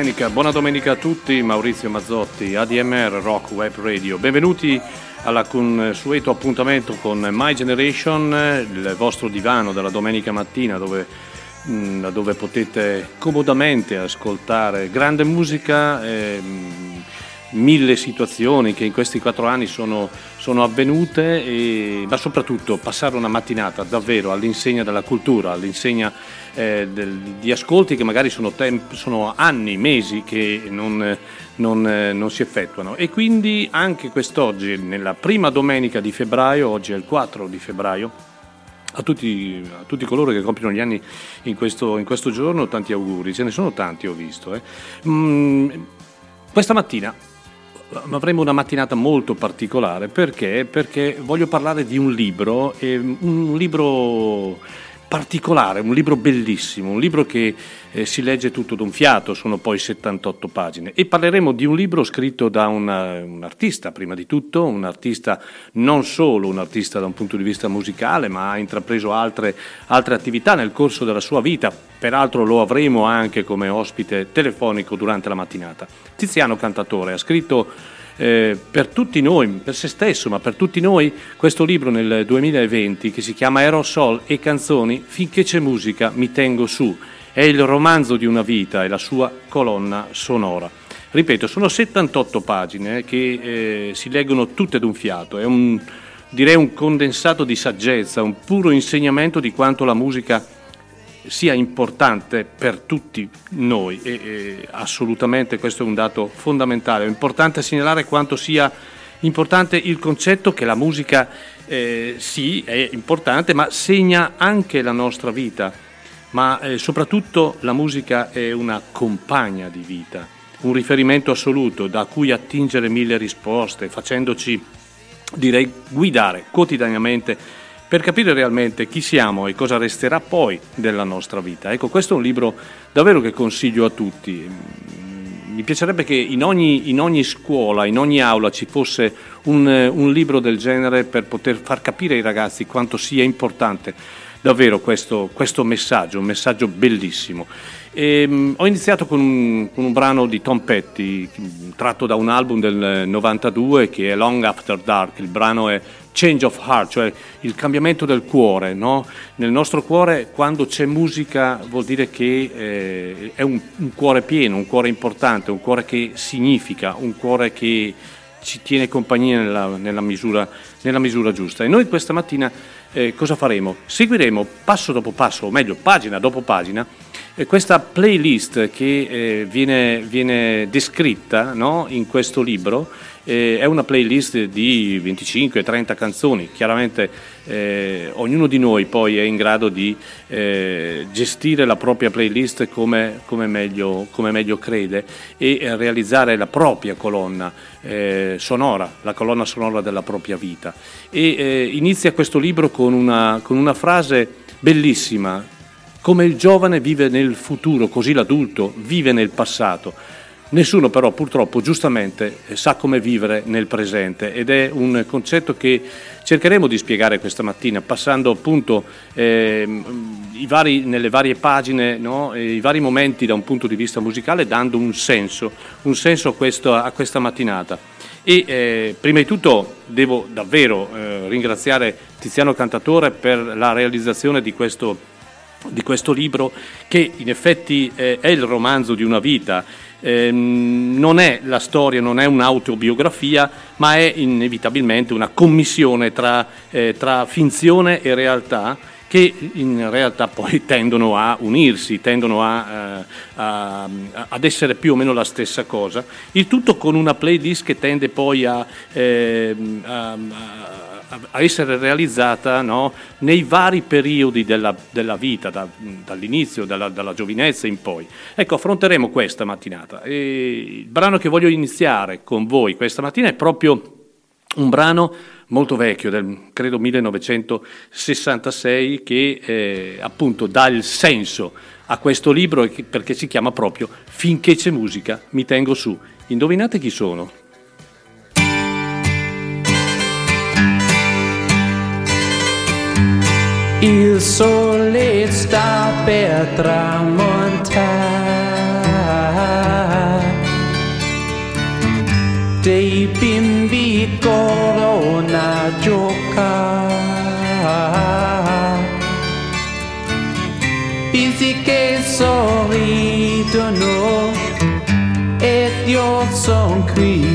domenica, buona domenica a tutti, Maurizio Mazzotti, ADMR Rock Web Radio. Benvenuti al consueto appuntamento con My Generation, il vostro divano della domenica mattina dove, mm, dove potete comodamente ascoltare grande musica. E, mille situazioni che in questi quattro anni sono, sono avvenute, e, ma soprattutto passare una mattinata davvero all'insegna della cultura, all'insegna eh, del, di ascolti che magari sono, temp- sono anni, mesi che non, non, eh, non, si effettuano. E quindi anche quest'oggi, nella prima domenica di febbraio, oggi è il 4 di febbraio, a tutti, a tutti, coloro che compiono gli anni in questo, in questo, giorno, tanti auguri, ce ne sono tanti ho visto. Eh. Mm, questa mattina avremo una mattinata molto particolare perché? perché voglio parlare di un libro, un libro particolare, un libro bellissimo, un libro che eh, si legge tutto d'un fiato, sono poi 78 pagine e parleremo di un libro scritto da una, un artista, prima di tutto, un artista non solo un artista da un punto di vista musicale, ma ha intrapreso altre, altre attività nel corso della sua vita, peraltro lo avremo anche come ospite telefonico durante la mattinata. Tiziano Cantatore ha scritto eh, per tutti noi, per se stesso, ma per tutti noi, questo libro nel 2020 che si chiama Aerosol e canzoni, finché c'è musica mi tengo su. È il romanzo di una vita e la sua colonna sonora. Ripeto, sono 78 pagine che eh, si leggono tutte d'un fiato, è un, direi un condensato di saggezza, un puro insegnamento di quanto la musica sia importante per tutti noi e, e, assolutamente questo è un dato fondamentale. È importante segnalare quanto sia importante il concetto che la musica eh, sì è importante ma segna anche la nostra vita, ma eh, soprattutto la musica è una compagna di vita, un riferimento assoluto da cui attingere mille risposte, facendoci direi guidare quotidianamente per capire realmente chi siamo e cosa resterà poi della nostra vita. Ecco, questo è un libro davvero che consiglio a tutti. Mi piacerebbe che in ogni, in ogni scuola, in ogni aula ci fosse un, un libro del genere per poter far capire ai ragazzi quanto sia importante davvero questo, questo messaggio, un messaggio bellissimo. E, um, ho iniziato con un, con un, brano di Tom Petty, tratto da un album del 92 che è Long After Dark, il brano è Change of Heart, cioè il cambiamento del cuore. No? Nel nostro cuore quando c'è musica vuol dire che eh, è un, un cuore pieno, un cuore importante, un cuore che significa, un cuore che ci tiene compagnia nella, nella, misura, nella misura, giusta. E noi questa mattina eh, cosa faremo? Seguiremo passo dopo passo, o meglio pagina dopo pagina, e questa playlist che eh, viene, viene, descritta no, in questo libro eh, è una playlist di 25-30 canzoni, chiaramente eh, ognuno di noi poi è in grado di eh, gestire la propria playlist come, come, meglio, come meglio, crede e realizzare la propria colonna eh, sonora, la colonna sonora della propria vita. E eh, inizia questo libro con una, con una frase bellissima come il giovane vive nel futuro, così l'adulto vive nel passato. Nessuno però purtroppo giustamente sa come vivere nel presente ed è un concetto che cercheremo di spiegare questa mattina passando appunto eh, vari, nelle varie pagine no, i vari momenti da un punto di vista musicale dando un senso, un senso a, questo, a questa mattinata. E eh, prima di tutto devo davvero eh, ringraziare Tiziano Cantatore per la realizzazione di questo di questo libro che in effetti eh, è il romanzo di una vita, eh, non è la storia, non è un'autobiografia, ma è inevitabilmente una commissione tra, eh, tra finzione e realtà che in realtà poi tendono a unirsi, tendono a, eh, a, ad essere più o meno la stessa cosa, il tutto con una playlist che tende poi a, eh, a a essere realizzata no, nei vari periodi della, della vita, da, dall'inizio, dalla, dalla, giovinezza in poi. Ecco, affronteremo questa mattinata. E il brano che voglio iniziare con voi questa mattina è proprio un brano molto vecchio, del credo 1966, che eh, appunto dà il senso a questo libro perché si chiama proprio Finché c'è musica mi tengo su. Indovinate chi sono? Il sole sta per tramontare, dei bimbi corrono a giocare, che sorridono ed io son qui.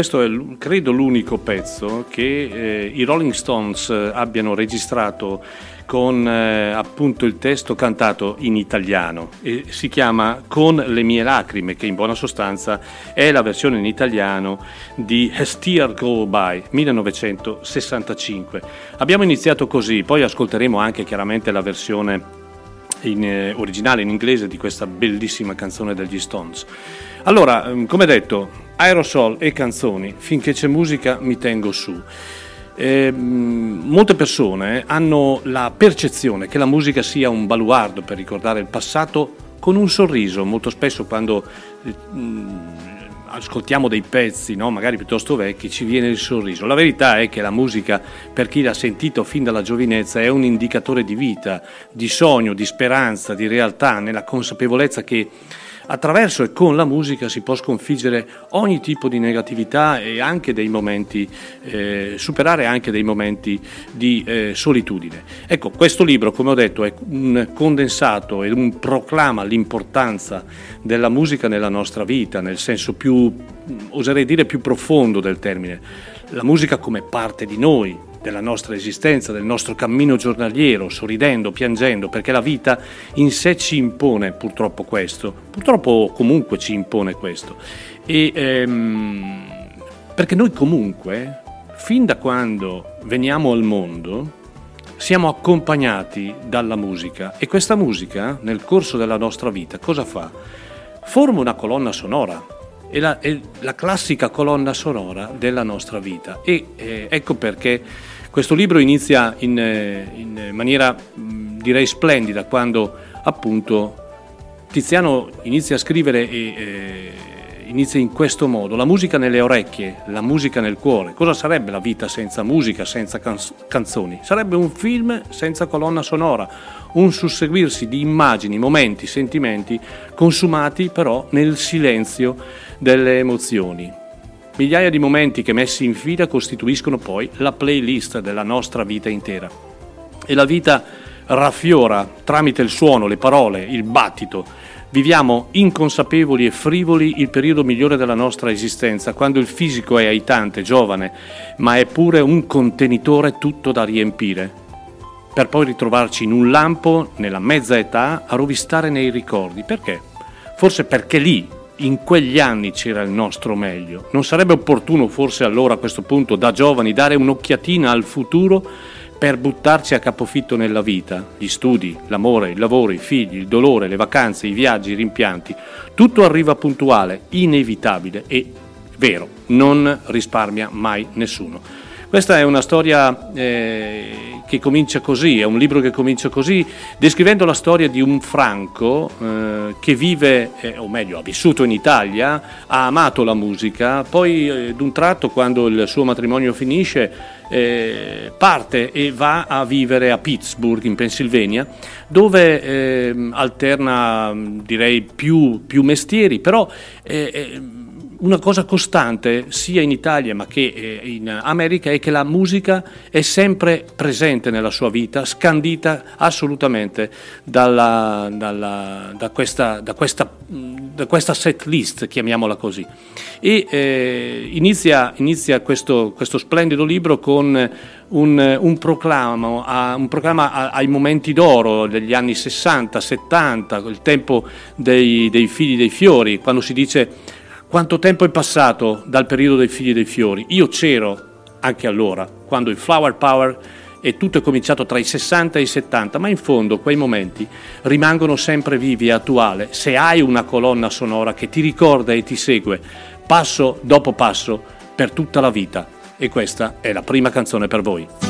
Questo è credo l'unico pezzo che eh, i Rolling Stones eh, abbiano registrato con eh, appunto il testo cantato in italiano e si chiama Con le mie lacrime, che in buona sostanza è la versione in italiano di A Steer Go By 1965. Abbiamo iniziato così, poi ascolteremo anche chiaramente la versione in, eh, originale in inglese di questa bellissima canzone degli Stones. Allora, ehm, come detto, aerosol e canzoni, finché c'è musica mi tengo su. Eh, molte persone hanno la percezione che la musica sia un baluardo per ricordare il passato con un sorriso, molto spesso quando eh, ascoltiamo dei pezzi, no? magari piuttosto vecchi, ci viene il sorriso. La verità è che la musica, per chi l'ha sentito fin dalla giovinezza, è un indicatore di vita, di sogno, di speranza, di realtà, nella consapevolezza che attraverso e con la musica si può sconfiggere ogni tipo di negatività e anche dei momenti, eh, superare anche dei momenti di eh, solitudine. Ecco, questo libro, come ho detto, è un condensato e un proclama l'importanza della musica nella nostra vita, nel senso più, oserei dire, più profondo del termine. La musica come parte di noi, della nostra esistenza, del nostro cammino giornaliero, sorridendo, piangendo, perché la vita in sé ci impone purtroppo questo, purtroppo comunque ci impone questo. E, ehm, perché noi comunque, fin da quando veniamo al mondo, siamo accompagnati dalla musica e questa musica nel corso della nostra vita cosa fa? Forma una colonna sonora, è la, è la, classica colonna sonora della nostra vita e eh, ecco perché questo libro inizia in, eh, in maniera direi splendida quando appunto Tiziano inizia a scrivere e eh, inizia in questo modo, la musica nelle orecchie, la musica nel cuore. Cosa sarebbe la vita senza musica, senza canz- canzoni? Sarebbe un film senza colonna sonora, un susseguirsi di immagini, momenti, sentimenti consumati però nel silenzio delle emozioni. Migliaia di momenti che messi in fila costituiscono poi la playlist della nostra vita intera. E la vita raffiora tramite il suono, le parole, il battito. Viviamo inconsapevoli e frivoli il periodo migliore della nostra esistenza, quando il fisico è aitante, giovane, ma è pure un contenitore tutto da riempire, per poi ritrovarci in un lampo, nella mezza età, a rovistare nei ricordi. Perché? Forse perché lì in quegli anni c'era il nostro meglio. Non sarebbe opportuno forse allora a questo punto da giovani dare un'occhiatina al futuro per buttarci a capofitto nella vita, gli studi, l'amore, il lavoro, i figli, il dolore, le vacanze, i viaggi, i rimpianti. Tutto arriva puntuale, inevitabile e vero, non risparmia mai nessuno. Questa è una storia eh, che comincia così, è un libro che comincia così, descrivendo la storia di un Franco eh, che vive, eh, o meglio ha vissuto in Italia, ha amato la musica, poi eh, d'un tratto quando il suo matrimonio finisce eh, parte e va a vivere a Pittsburgh in Pennsylvania dove eh, alterna direi più, più mestieri, però una cosa costante sia in Italia ma che eh, in America è che la musica è sempre presente nella sua vita, scandita assolutamente dalla, dalla, da, questa, da, questa, da, questa, set list, chiamiamola così. E eh, inizia, inizia questo, questo, splendido libro con un, un, proclama, un proclama ai momenti d'oro degli anni 60, 70, il tempo dei, dei figli dei fiori, quando si dice quanto tempo è passato dal periodo dei figli dei fiori? Io c'ero anche allora, quando il Flower Power e tutto è cominciato tra i 60 e i 70, ma in fondo quei momenti rimangono sempre vivi e attuali se hai una colonna sonora che ti ricorda e ti segue passo dopo passo per tutta la vita. E questa è la prima canzone per voi.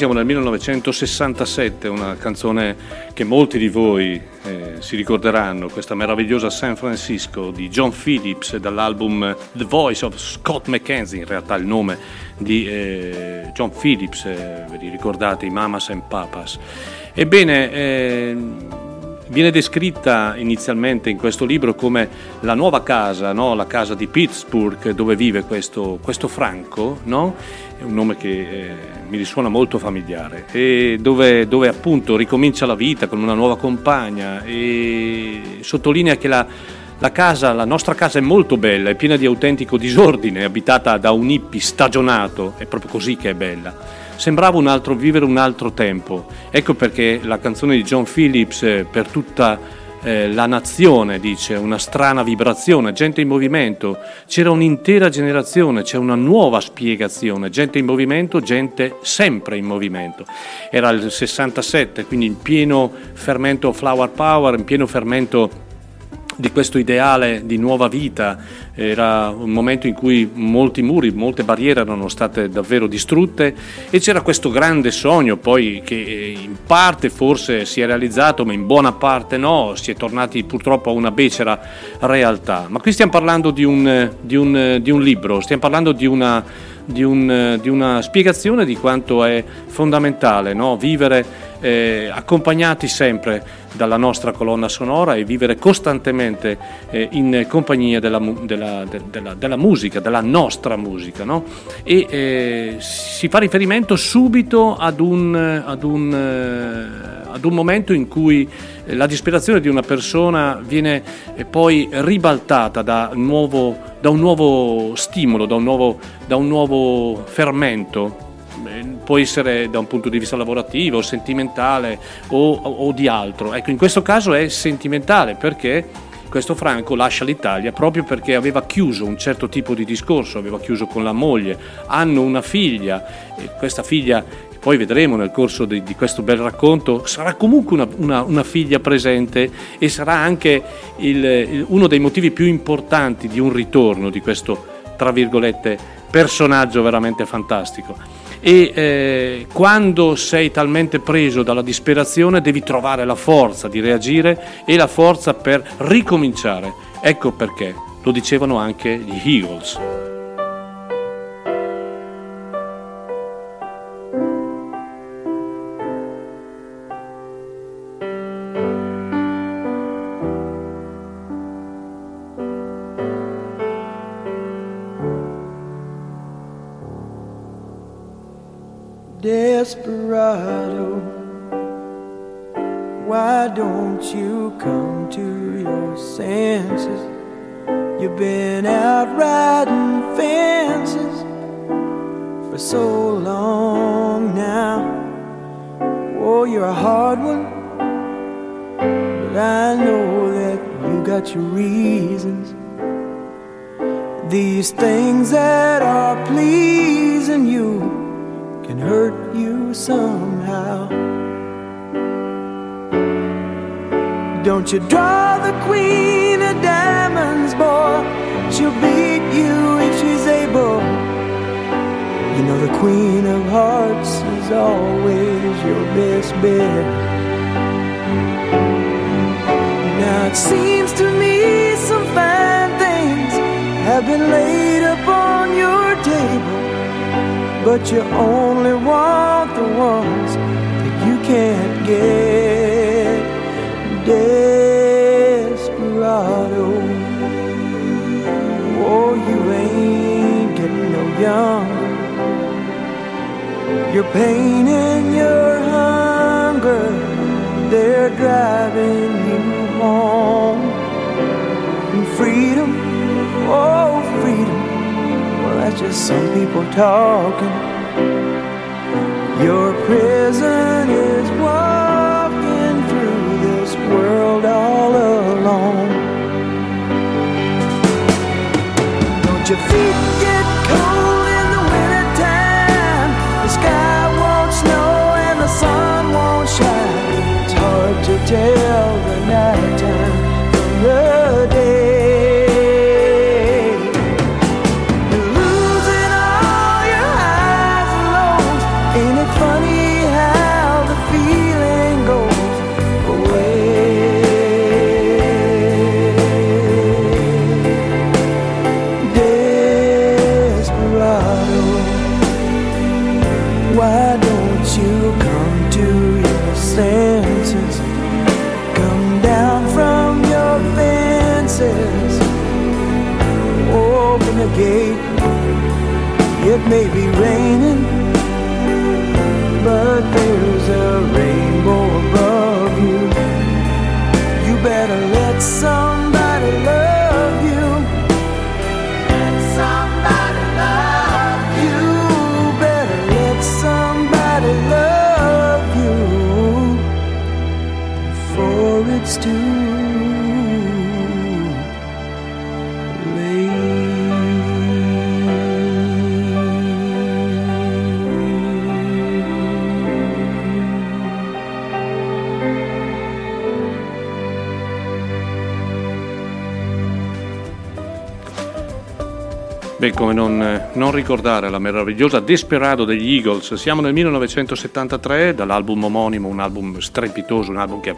Siamo nel 1967, una canzone che molti di voi eh, si ricorderanno, questa meravigliosa San Francisco di John Phillips dall'album The Voice of Scott McKenzie, in realtà il nome di eh, John Phillips, eh, vi ricordate, i Mamas and Papas. Ebbene, eh, viene descritta inizialmente in questo libro come la nuova casa, no? la casa di Pittsburgh dove vive questo, questo Franco, no? è un nome che eh, mi risuona molto familiare, e dove, dove, appunto ricomincia la vita con una nuova compagna e sottolinea che la, la, casa, la nostra casa è molto bella, è piena di autentico disordine, abitata da un hippie stagionato, è proprio così che è bella. Sembrava un altro, vivere un altro tempo. Ecco perché la canzone di John Phillips eh, per tutta eh, la nazione, dice, una strana vibrazione, gente in movimento, c'era un'intera generazione, c'è una nuova spiegazione, gente in movimento, gente sempre in movimento. Era il 67, quindi in pieno fermento flower power, in pieno fermento di questo ideale di nuova vita. Era un momento in cui molti muri, molte barriere erano state davvero distrutte e c'era questo grande sogno poi che in parte forse si è realizzato ma in buona parte no, si è tornati purtroppo a una becera realtà. Ma qui stiamo parlando di un, di un, di un libro, stiamo parlando di una, di, un, di una spiegazione di quanto è fondamentale no? vivere eh, accompagnati sempre dalla nostra colonna sonora e vivere costantemente eh, in compagnia della, della, della, della, musica, della nostra musica. No? E eh, si fa riferimento subito ad un, ad, un, eh, ad un, momento in cui la disperazione di una persona viene eh, poi ribaltata da, nuovo, da un nuovo stimolo, da un nuovo, da un nuovo fermento può essere da un punto di vista lavorativo, sentimentale o, o di altro. Ecco, in questo caso è sentimentale perché questo Franco lascia l'Italia proprio perché aveva chiuso un certo tipo di discorso, aveva chiuso con la moglie, hanno una figlia e questa figlia poi vedremo nel corso di, di, questo bel racconto, sarà comunque una, una, una figlia presente e sarà anche il, il, uno dei motivi più importanti di un ritorno di questo, tra virgolette, personaggio veramente fantastico e eh, quando sei talmente preso dalla disperazione devi trovare la forza di reagire e la forza per ricominciare. Ecco perché lo dicevano anche gli Eagles. Desperado. Why don't you come to your senses? You've been out riding fences for so long now. Oh, you're a hard one, but I know that you got your reasons. These things that are pleasing you hurt you somehow. Don't you draw the queen of diamonds, boy? She'll beat you if she's able. You know the queen of hearts is always your best bet. Now it seems to me some fine things have been laid upon your table, but you only want the ones that you can't get. Desperado, oh, you ain't getting no younger. Your pain and your hunger, they're driving you home. And freedom, oh, freedom, that's just some people talking. Your prison is walking through this world all alone. Don't your feet get cold in the wintertime? The sky won't snow and the sun won't shine. It's hard to tell Beh, come non, non ricordare la meravigliosa Desperado degli Eagles. Siamo nel 1973, dall'album omonimo, un album strepitoso, un album che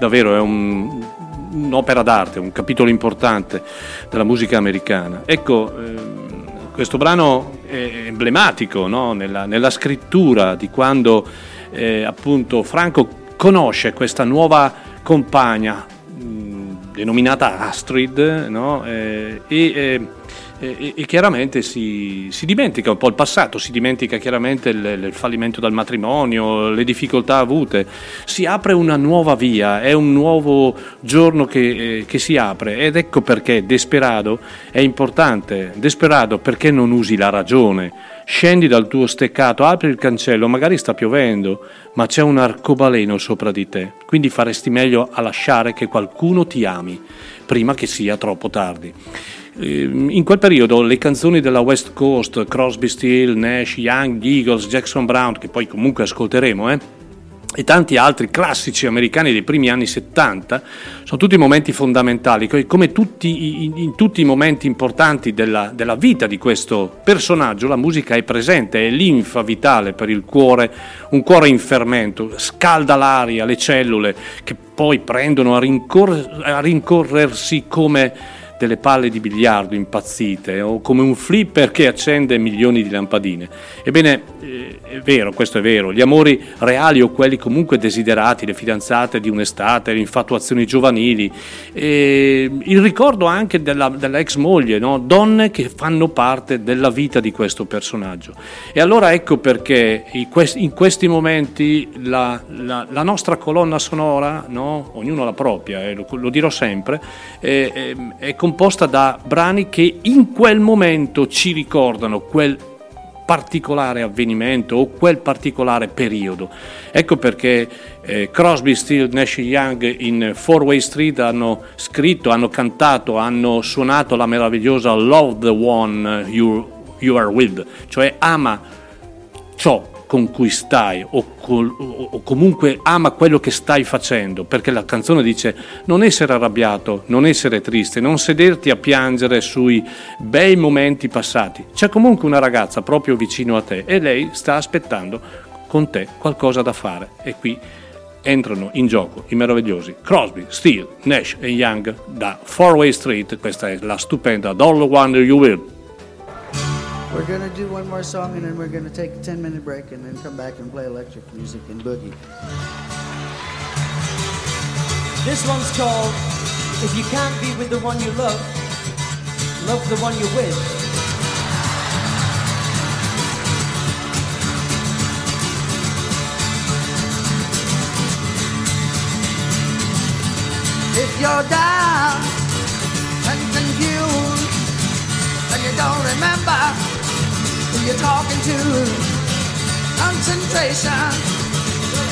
davvero è un- un'opera d'arte, un capitolo importante della musica americana. Ecco, ehm, questo brano è emblematico no? nella, nella scrittura di quando eh, appunto Franco conosce questa nuova compagna mh, denominata Astrid no? Eh, e, eh, e- e chiaramente si, si dimentica un po' il passato, si dimentica chiaramente il, il fallimento del matrimonio, le difficoltà avute, si apre una nuova via, è un nuovo giorno che, eh, che si apre. Ed ecco perché Desperado è importante, Desperado perché non usi la ragione, scendi dal tuo steccato, apri il cancello, magari sta piovendo, ma c'è un arcobaleno sopra di te, quindi faresti meglio a lasciare che qualcuno ti ami prima che sia troppo tardi. Ehm, In quel periodo le canzoni della West Coast, Crosby, Steele, Nash, Young, Eagles, Jackson Brown, che poi comunque ascolteremo, eh, e tanti altri classici americani dei primi anni 70 sono tutti momenti fondamentali, co- come tutti, in, in tutti i momenti importanti della, della vita di questo personaggio la musica è presente, è linfa vitale per il cuore, un cuore in fermento, scalda l'aria, le cellule che poi prendono a, rincor- a rincorrersi come delle palle di biliardo impazzite o come un flipper che accende milioni di lampadine. Ebbene, eh, è vero, questo è vero, gli amori reali o quelli comunque desiderati, le fidanzate di un'estate, le infatuazioni giovanili, eh, il ricordo anche della, ex moglie, no? donne che fanno parte della vita di questo personaggio. E allora ecco perché in questi, momenti la, la- la nostra colonna sonora, no? ognuno la propria, eh, lo, lo dirò sempre, è, è- è come composta da brani che in quel momento ci ricordano quel particolare avvenimento o quel particolare periodo. Ecco perché eh, Crosby, Still, Nash Young in Four Way Street hanno scritto, hanno cantato, hanno suonato la meravigliosa Love the One You, you Are With, cioè ama ciò con cui stai o, col, o, comunque ama quello che stai facendo, perché la canzone dice non essere arrabbiato, non essere triste, non sederti a piangere sui bei momenti passati. C'è comunque una ragazza proprio vicino a te e lei sta aspettando con te qualcosa da fare e qui entrano in gioco i meravigliosi Crosby, Steele, Nash e Young da Four Street, questa è la stupenda Don't Wonder You Will. We're going to do one more song and then we're going to take a 10 minute break and then come back and play electric music and boogie. This one's called If You Can't Be With the One You Love, Love the One You're With. If you're down and confused and you don't remember you're talking to. Concentration,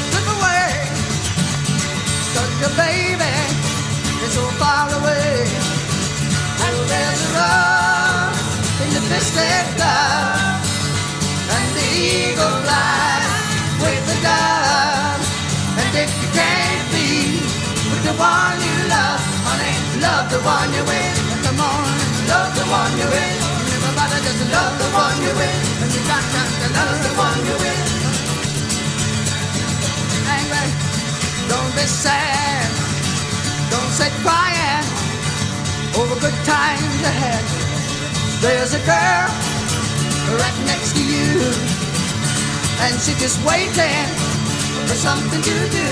slip away. Cause your baby is so far away. And there's a love in the fisted glove. And the eagle flies with the dove. And if you can't be with the one you love, honey, love the one you're with. Come on, love the one you're with just the one you're with. And you got love the one you're with. Angry, don't be sad. Don't sit crying over good times ahead. There's a girl right next to you. And she's just waiting for something to do.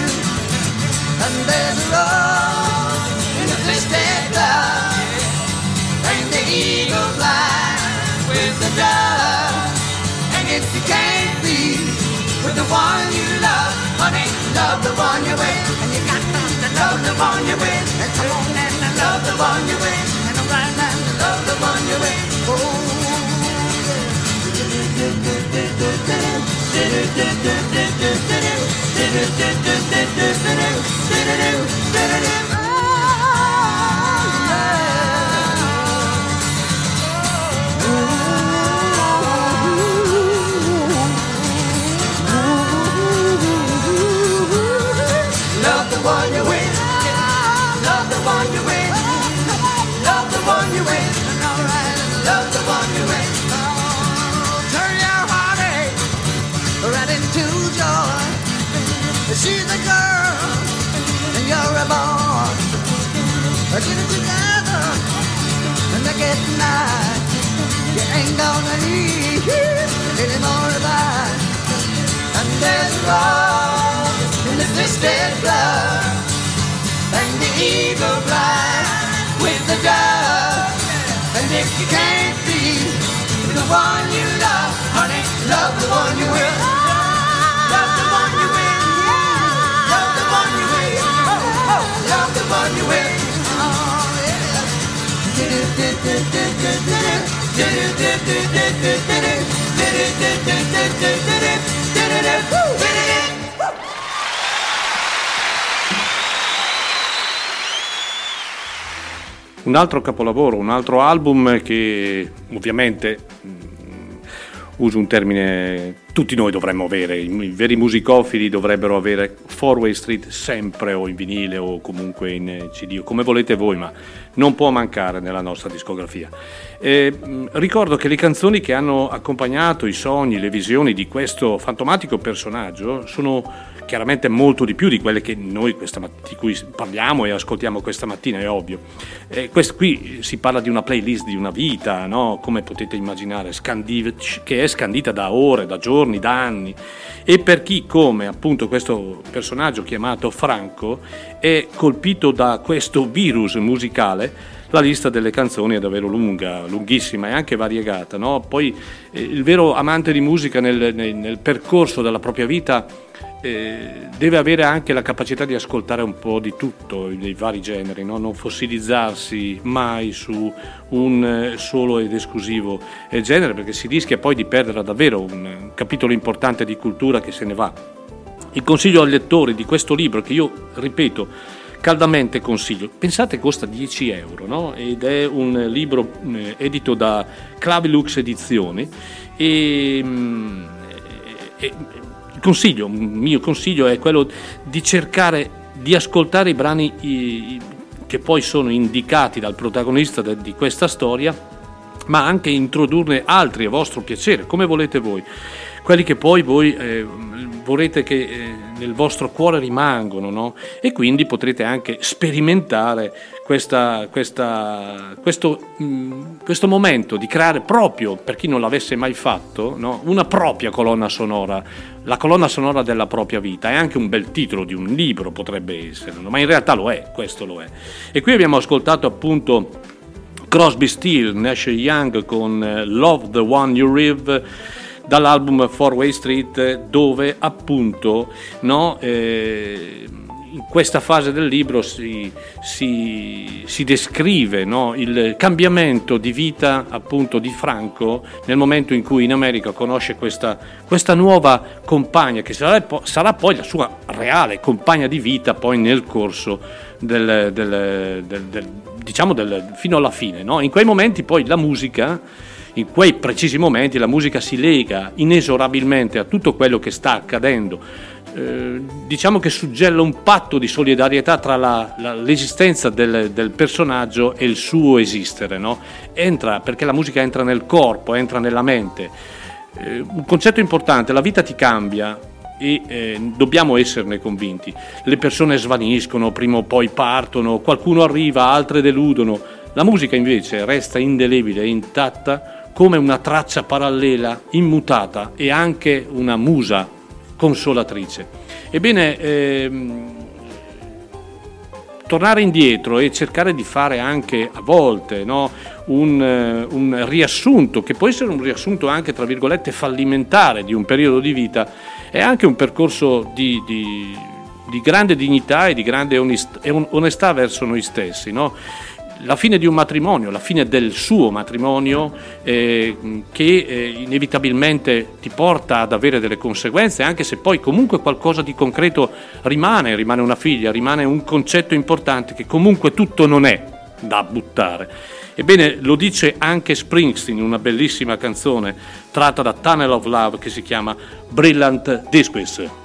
And there's a rose in a twisted love. And the eagle with the dove. And if you can't be with the one you love, honey, love the one you're with. And you got to love the one you're with. And come on and love the one you're with. And I'm right now to love the one you're with. Oh. They get night. You ain't gonna need any more of that. And there's love in the twisted blood eagle fly with the dove. And if you can't be the one you Un altro capolavoro, un altro album che ovviamente uso un termine, tutti noi dovremmo avere, i, veri musicofili dovrebbero avere Four Way Street sempre o in vinile o comunque in CD, come volete voi, ma non può mancare nella nostra discografia. E, ricordo che le canzoni che hanno accompagnato i sogni, le visioni di questo fantomatico personaggio sono chiaramente molto di più di quelle matt- di cui parliamo e ascoltiamo questa mattina, è ovvio. Eh, questo qui si parla di una playlist di una vita, no? come potete immaginare, scandi- che è scandita da ore, da giorni, da anni. E per chi come appunto questo personaggio chiamato Franco è colpito da questo virus musicale, la lista delle canzoni è davvero lunga, lunghissima e anche variegata. No? Poi eh, il vero amante di musica nel, nel, nel percorso della propria vita eh, deve avere anche la capacità di ascoltare un po' di tutto, dei vari generi, no? non fossilizzarsi mai su un eh, solo ed esclusivo eh, genere perché si rischia poi di perdere davvero un capitolo importante di cultura che se ne va. Il consiglio ai lettori di questo libro, che io ripeto, caldamente consiglio. Pensate costa 10 euro no? ed è un libro eh, edito da Clavilux Edizioni e, mm, e, consiglio, un mio consiglio è quello di cercare di ascoltare i brani i, che poi sono indicati dal protagonista de, di questa storia, ma anche introdurne altri a vostro piacere, come volete voi quelli che poi voi eh, vorrete che eh, nel vostro cuore rimangono no? e quindi potrete anche sperimentare questa, questa, questo, mm, questo, momento di creare proprio, per chi non l'avesse mai fatto, no? una propria colonna sonora, la colonna sonora della propria vita. È anche un bel titolo di un libro, potrebbe essere, no? ma in realtà lo è, questo lo è. E qui abbiamo ascoltato appunto Crosby, Steele, Nash Young con eh, Love the One You Live dall'album Four Way Street dove appunto no, eh, in questa fase del libro si, si, si descrive no, il cambiamento di vita appunto di Franco nel momento in cui in America conosce questa, questa nuova compagna che sarà, sarà, poi la sua reale compagna di vita poi nel corso del, del, del, del diciamo fino alla fine. No? In quei momenti poi la musica in quei precisi momenti la musica si lega inesorabilmente a tutto quello che sta accadendo. Eh, diciamo che suggella un patto di solidarietà tra la, la, l'esistenza del, del, personaggio e il suo esistere, no? entra, perché la musica entra nel corpo, entra nella mente. Eh, un concetto importante, la vita ti cambia, e eh, dobbiamo esserne convinti. Le persone svaniscono, prima o poi partono, qualcuno arriva, altre deludono. La musica invece resta indelebile e intatta come una traccia parallela, immutata e anche una musa consolatrice. Ebbene, ehm, tornare indietro e cercare di fare anche a volte no, un, eh, un, riassunto, che può essere un riassunto anche tra virgolette fallimentare di un periodo di vita, è anche un percorso di, di, di grande dignità e di grande onestà verso noi stessi. No? La fine di un matrimonio, la fine del suo matrimonio eh, che eh, inevitabilmente ti porta ad avere delle conseguenze, anche se poi comunque qualcosa di concreto rimane, rimane una figlia, rimane un concetto importante che comunque tutto non è da buttare. Ebbene, lo dice anche Springsteen in una bellissima canzone tratta da Tunnel of Love che si chiama Brilliant Disques.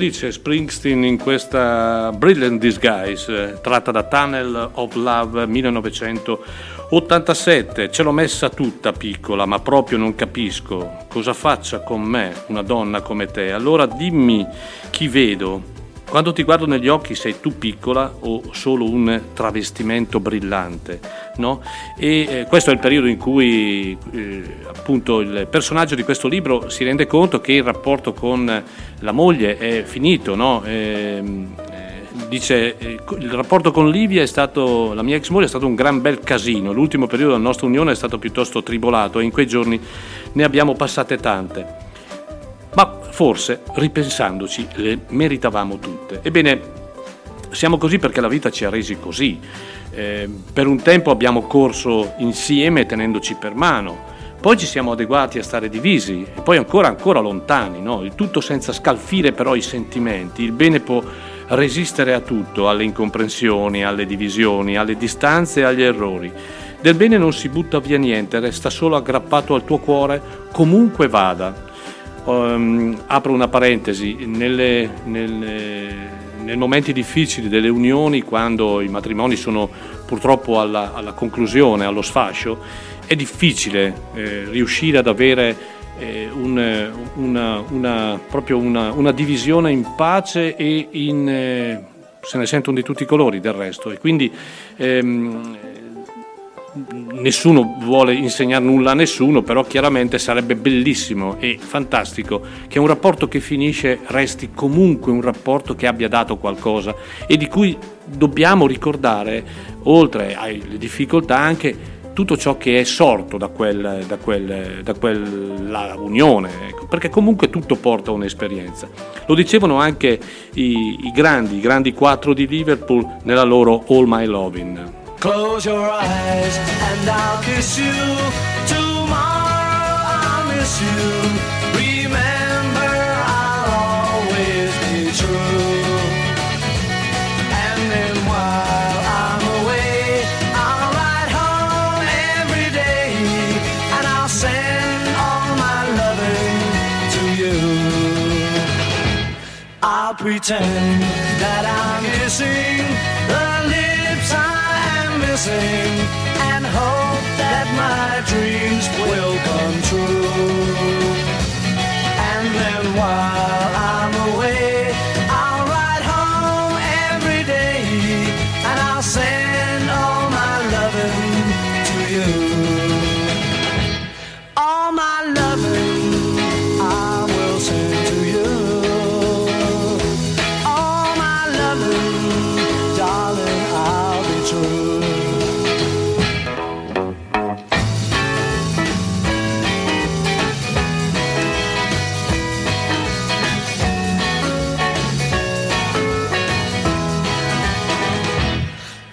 Dice Springsteen in questa Brilliant Disguise, eh, tratta da Tunnel of Love 1987. Ce l'ho messa tutta piccola, ma proprio non capisco cosa faccia con me una donna come te. Allora dimmi chi vedo. Quando ti guardo negli occhi sei tu piccola o solo un travestimento brillante? No? E eh, questo è il periodo in cui eh, appunto il personaggio di questo libro si rende conto che il rapporto con la moglie è finito, no? Ehm, eh, dice eh, il rapporto con Livia è stato, la mia ex moglie è stato un gran bel casino, l'ultimo periodo della nostra unione è stato piuttosto tribolato e in quei giorni ne abbiamo passate tante. Ma forse, ripensandoci, le meritavamo tutte. Ebbene, siamo così perché la vita ci ha resi così. Eh, per un tempo abbiamo corso insieme tenendoci per mano, poi ci siamo adeguati a stare divisi e poi ancora ancora lontani, no? il tutto senza scalfire però i sentimenti. Il bene può resistere a tutto, alle incomprensioni, alle divisioni, alle distanze e agli errori. Del bene non si butta via niente, resta solo aggrappato al tuo cuore comunque vada. Um, apro una parentesi, nelle, nelle, nei momenti difficili delle unioni, quando i matrimoni sono purtroppo alla, alla conclusione, allo sfascio, è difficile eh, riuscire ad avere eh, un, una, una, proprio una, una, divisione in pace e in, eh, se ne sentono di tutti i colori del resto. E quindi ehm, nessuno vuole insegnare nulla a nessuno, però chiaramente sarebbe bellissimo e fantastico che un rapporto che finisce resti comunque un rapporto che abbia dato qualcosa e di cui dobbiamo ricordare, oltre alle difficoltà, anche tutto ciò che è sorto da, quel, da, quel, da quella unione, ecco, perché comunque tutto porta a un'esperienza. Lo dicevano anche i, i grandi, i grandi quattro di Liverpool nella loro All My Lovin'. Close your eyes and I'll kiss you. Tomorrow I'll miss you. Remember I'll always be true. And then while I'm away, I'll ride home every day and I'll send all my loving to you. I'll pretend that I'm missing. Missing and hope that my dreams will come true. And then while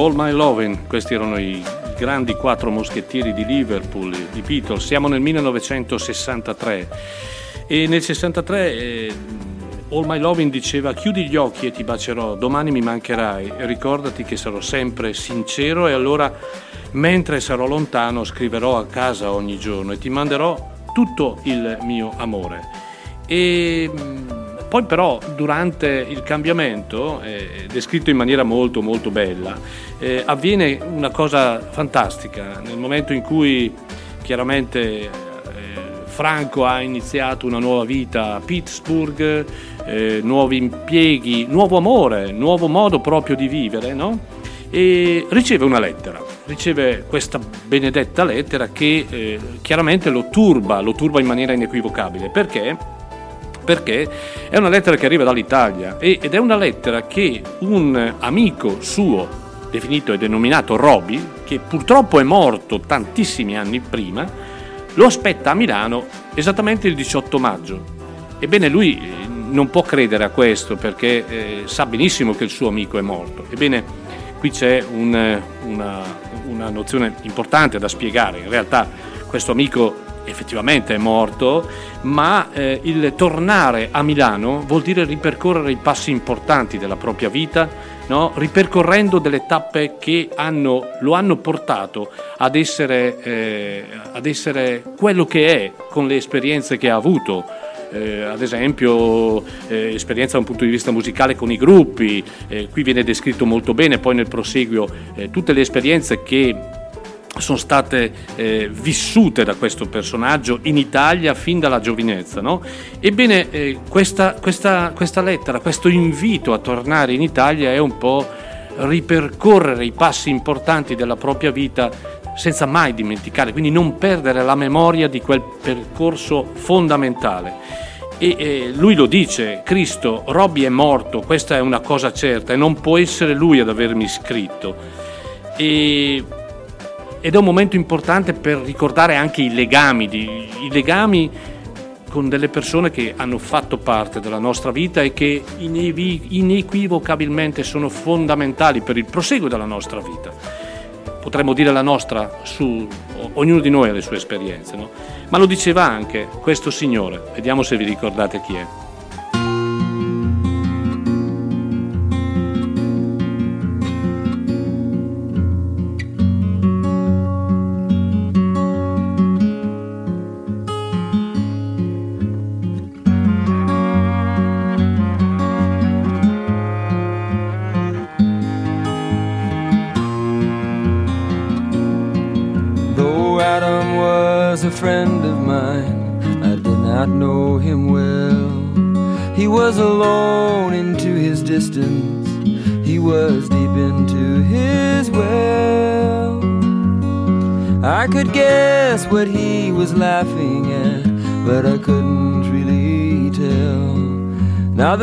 All My Lovin', questi erano i grandi quattro moschettieri di Liverpool, i Beatles. Siamo nel 1963 e nel 63 eh, All My Loving diceva chiudi gli occhi e ti bacerò, domani mi mancherai ricordati che sarò sempre sincero e allora mentre sarò lontano scriverò a casa ogni giorno e ti manderò tutto il mio amore. E mm, poi però durante il cambiamento, eh, descritto in maniera molto molto bella, eh, avviene una cosa fantastica nel momento in cui chiaramente eh, Franco ha iniziato una nuova vita a Pittsburgh, eh, nuovi impieghi, nuovo amore, nuovo modo proprio di vivere, no? E riceve una lettera, riceve questa benedetta lettera che eh, chiaramente lo turba, lo turba in maniera inequivocabile. Perché? Perché è una lettera che arriva dall'Italia ed è una lettera che un amico suo, definito e denominato Roby, che purtroppo è morto tantissimi anni prima, lo aspetta a Milano esattamente il 18 maggio. Ebbene lui eh, non può credere a questo perché eh, sa benissimo che il suo amico è morto. Ebbene, qui c'è un, una, una nozione importante da spiegare. In realtà questo amico effettivamente è morto, ma eh, il tornare a Milano vuol dire ripercorrere i passi importanti della propria vita, no? ripercorrendo delle tappe che hanno, lo hanno portato ad essere, eh, ad essere quello che è con le esperienze che ha avuto eh, ad esempio eh, esperienza da un punto di vista musicale con i gruppi, eh, qui viene descritto molto bene poi nel proseguio eh, tutte le esperienze che sono state eh, vissute da questo personaggio in Italia fin dalla giovinezza. No? Ebbene, eh, questa, questa, questa lettera, questo invito a tornare in Italia è un po' ripercorrere i passi importanti della propria vita senza mai dimenticare, quindi non perdere la memoria di quel percorso fondamentale. E, e lui lo dice, Cristo, Robby è morto, questa è una cosa certa e non può essere lui ad avermi scritto. E, ed è un momento importante per ricordare anche i legami, di, i legami con delle persone che hanno fatto parte della nostra vita e che inequivocabilmente sono fondamentali per il proseguo della nostra vita potremmo dire la nostra, su ognuno di noi ha le sue esperienze, no? ma lo diceva anche questo signore, vediamo se vi ricordate chi è.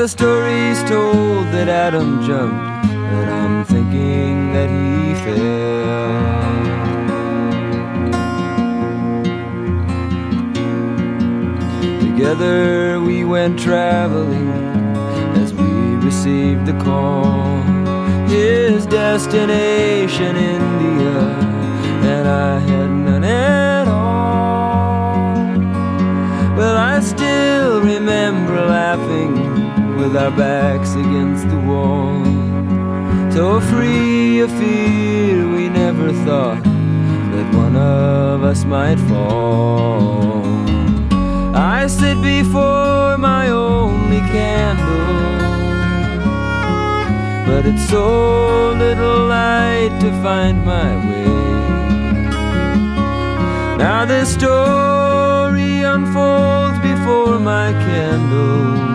The told that Adam jumped, but I'm thinking that he fell. Together we went traveling as we received the call. His destination, India, and I our backs against the wall. So free of fear, we never thought that one of us might fall. I sit before my only candle, but it's so little light to find my way. Now the story unfolds before my candle,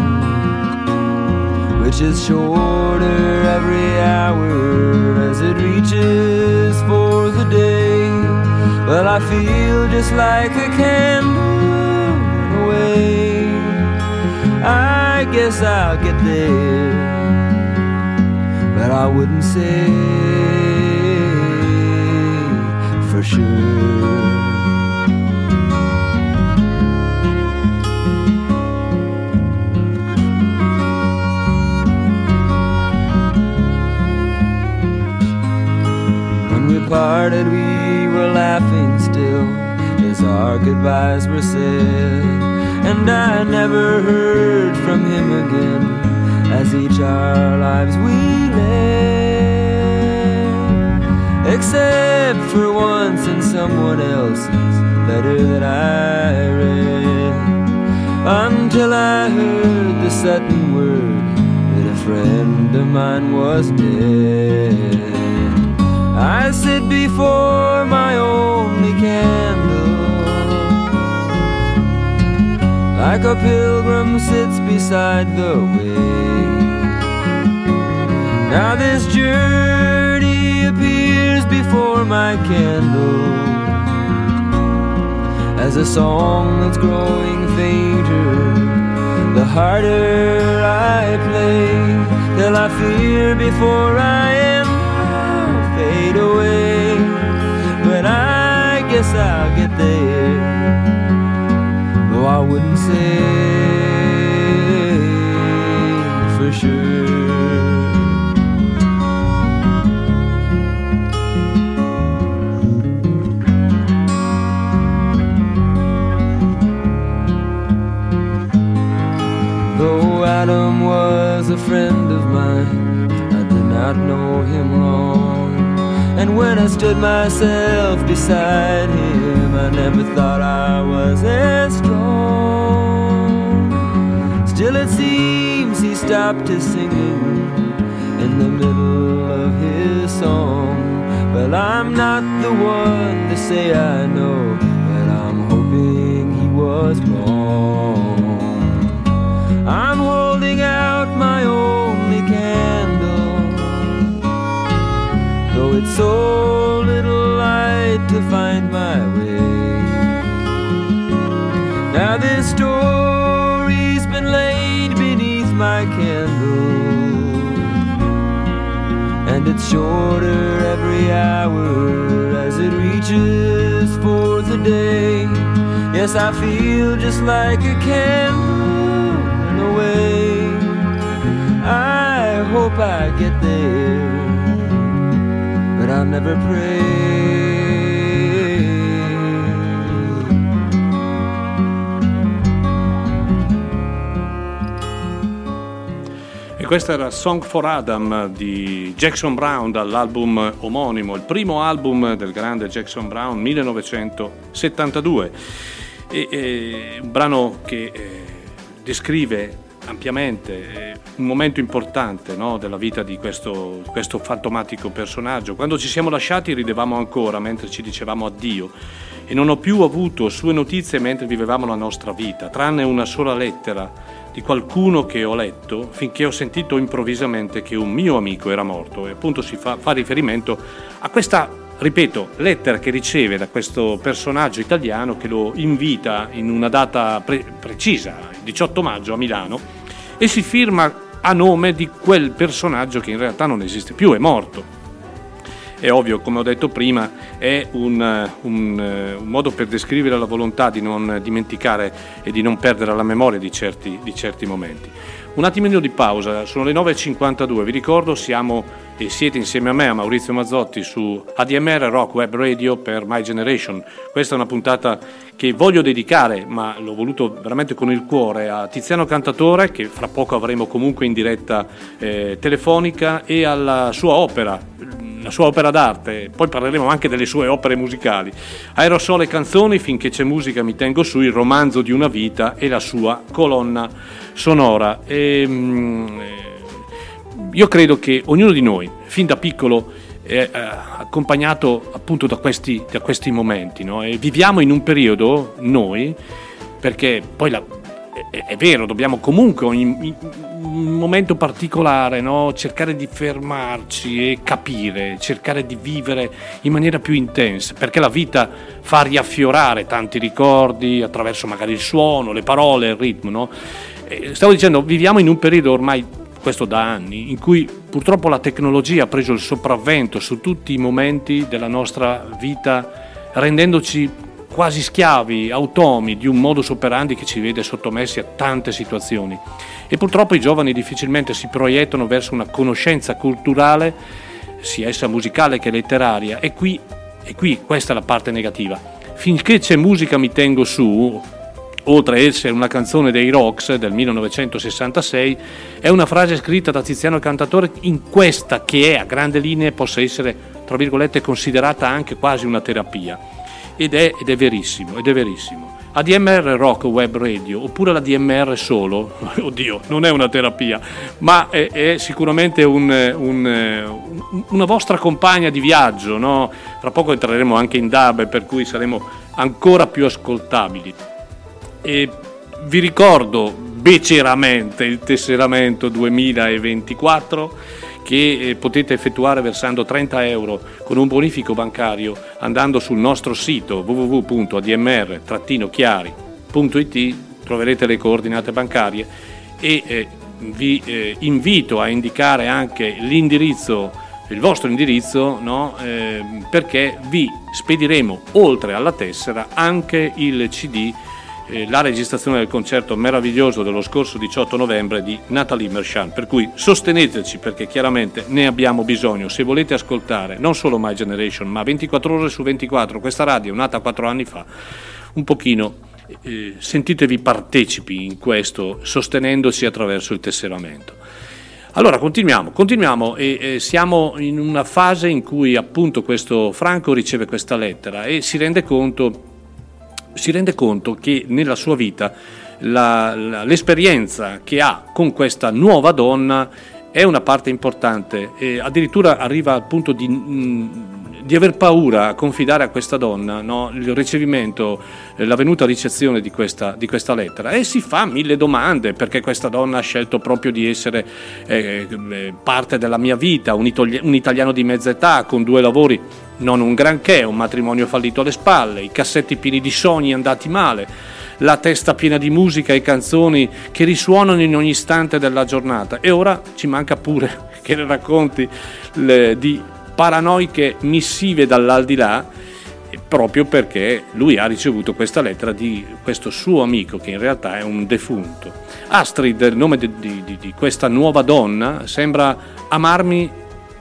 is shorter every hour as it reaches for the day. Well, I feel just like a candle away. I guess I'll get there, but I wouldn't say for sure. We we were laughing still as our goodbyes were said and I never heard from him again as each our lives we live. Except for once in someone else's letter that I read. Until I heard the sudden word that a friend of mine was dead. I sit before my only candle like a pilgrim sits beside the way. Now this journey appears before my candle as a song that's growing fainter. The harder I play, till I fear before I am fade away. But I guess I'll get there though I wouldn't say for sure. Though Adam was a friend of mine, And when I stood myself beside him, I never thought I was as strong. Still, it seems he stopped his singing in the middle of his song. Well, I'm not the one to say I know, so little light to find my way. Now this story's been laid beneath my candle, and it's shorter every hour as it reaches for the day. Yes, I feel just like a candle in a way. I hope I get there, I'll never pray. E questa era Song for Adam di Jackson Brown dall'album omonimo, il primo album del grande Jackson Brown 1972. E, e, un brano che eh, descrive ampiamente eh, un momento importante no, della vita di questo, questo fantomatico personaggio. Quando ci siamo lasciati ridevamo ancora mentre ci dicevamo addio e non ho più avuto sue notizie mentre vivevamo la nostra vita, tranne una sola lettera di qualcuno che ho letto finché ho sentito improvvisamente che un mio amico era morto e appunto si fa, fa riferimento a questa, ripeto, lettera che riceve da questo personaggio italiano che lo invita in una data pre- precisa, il 18 maggio a Milano, e si firma a nome di quel personaggio che in realtà non esiste più, è morto. È ovvio, come ho detto prima, è un, un, un, modo per descrivere la volontà di non dimenticare e di non perdere la memoria di certi, di certi momenti. Un attimino di pausa, sono le 9.52, vi ricordo siamo e siete insieme a me, a Maurizio Mazzotti, su ADMR Rock Web Radio per My Generation. Questa è una puntata che voglio dedicare, ma l'ho voluto veramente con il cuore, a Tiziano Cantatore, che fra poco avremo comunque in diretta eh, telefonica, e alla sua opera, la sua opera d'arte, poi parleremo anche delle sue opere musicali. Aerosole canzoni, finché c'è musica mi tengo su, il romanzo di una vita e la sua colonna sonora. E, mm, io credo che ognuno di noi, fin da piccolo, è eh, accompagnato appunto da questi, da questi momenti, no? viviamo in un periodo, noi, perché poi la, è, è, vero, dobbiamo comunque in un momento particolare no? cercare di fermarci e capire, cercare di vivere in maniera più intensa, perché la vita fa riaffiorare tanti ricordi attraverso magari il suono, le parole, il ritmo. No? Stavo dicendo, viviamo in un periodo ormai questo da anni, in cui purtroppo la tecnologia ha preso il sopravvento su tutti i momenti della nostra vita, rendendoci quasi schiavi, automi di un modus operandi che ci vede sottomessi a tante situazioni. E purtroppo i giovani difficilmente si proiettano verso una conoscenza culturale, sia essa musicale che letteraria, e qui, e qui questa è la parte negativa. Finché c'è musica mi tengo su, oltre a essere una canzone dei Rocks del 1966, è una frase scritta da Tiziano Cantatore in questa che è a grandi linee possa essere, tra virgolette, considerata anche quasi una terapia. Ed è, ed è verissimo, ed è verissimo. ADMR Rock Web Radio oppure la DMR solo, oddio, non è una terapia, ma è, è sicuramente un, un, una vostra compagna di viaggio. No? Tra poco entreremo anche in DAB, per cui saremo ancora più ascoltabili. E vi ricordo beceramente il tesseramento 2024 che eh, potete effettuare versando 30 euro con un bonifico bancario andando sul nostro sito www.admr-chiari.it troverete le coordinate bancarie e eh, vi eh, invito a indicare anche l'indirizzo il vostro indirizzo no? eh, perché vi spediremo oltre alla tessera anche il CD eh, la registrazione del concerto meraviglioso dello scorso 18 novembre di Natalie Merchant, per cui sosteneteci perché chiaramente ne abbiamo bisogno. Se volete ascoltare non solo My Generation, ma 24 ore su 24, questa radio nata 4 anni fa, un pochino eh, sentitevi partecipi in questo sostenendoci attraverso il tesseramento. Allora continuiamo, continuiamo e eh, siamo in una fase in cui appunto questo Franco riceve questa lettera e si rende conto si rende conto che nella sua vita la, la, l'esperienza che ha con questa nuova donna è una parte importante e addirittura arriva al punto di, mm, di aver paura a confidare a questa donna no? il ricevimento, eh, la venuta ricezione di questa, di questa, lettera e si fa mille domande perché questa donna ha scelto proprio di essere eh, eh parte della mia vita, un, itali- un italiano di mezza età con due lavori non un granché, un matrimonio fallito alle spalle, i cassetti pieni di sogni andati male, la testa piena di musica e canzoni che risuonano in ogni istante della giornata. E ora ci manca pure che ne racconti le, di paranoiche missive dall'aldilà proprio perché lui ha ricevuto questa lettera di questo suo amico che in realtà è un defunto. Astrid, il nome di, di, di questa nuova donna, sembra amarmi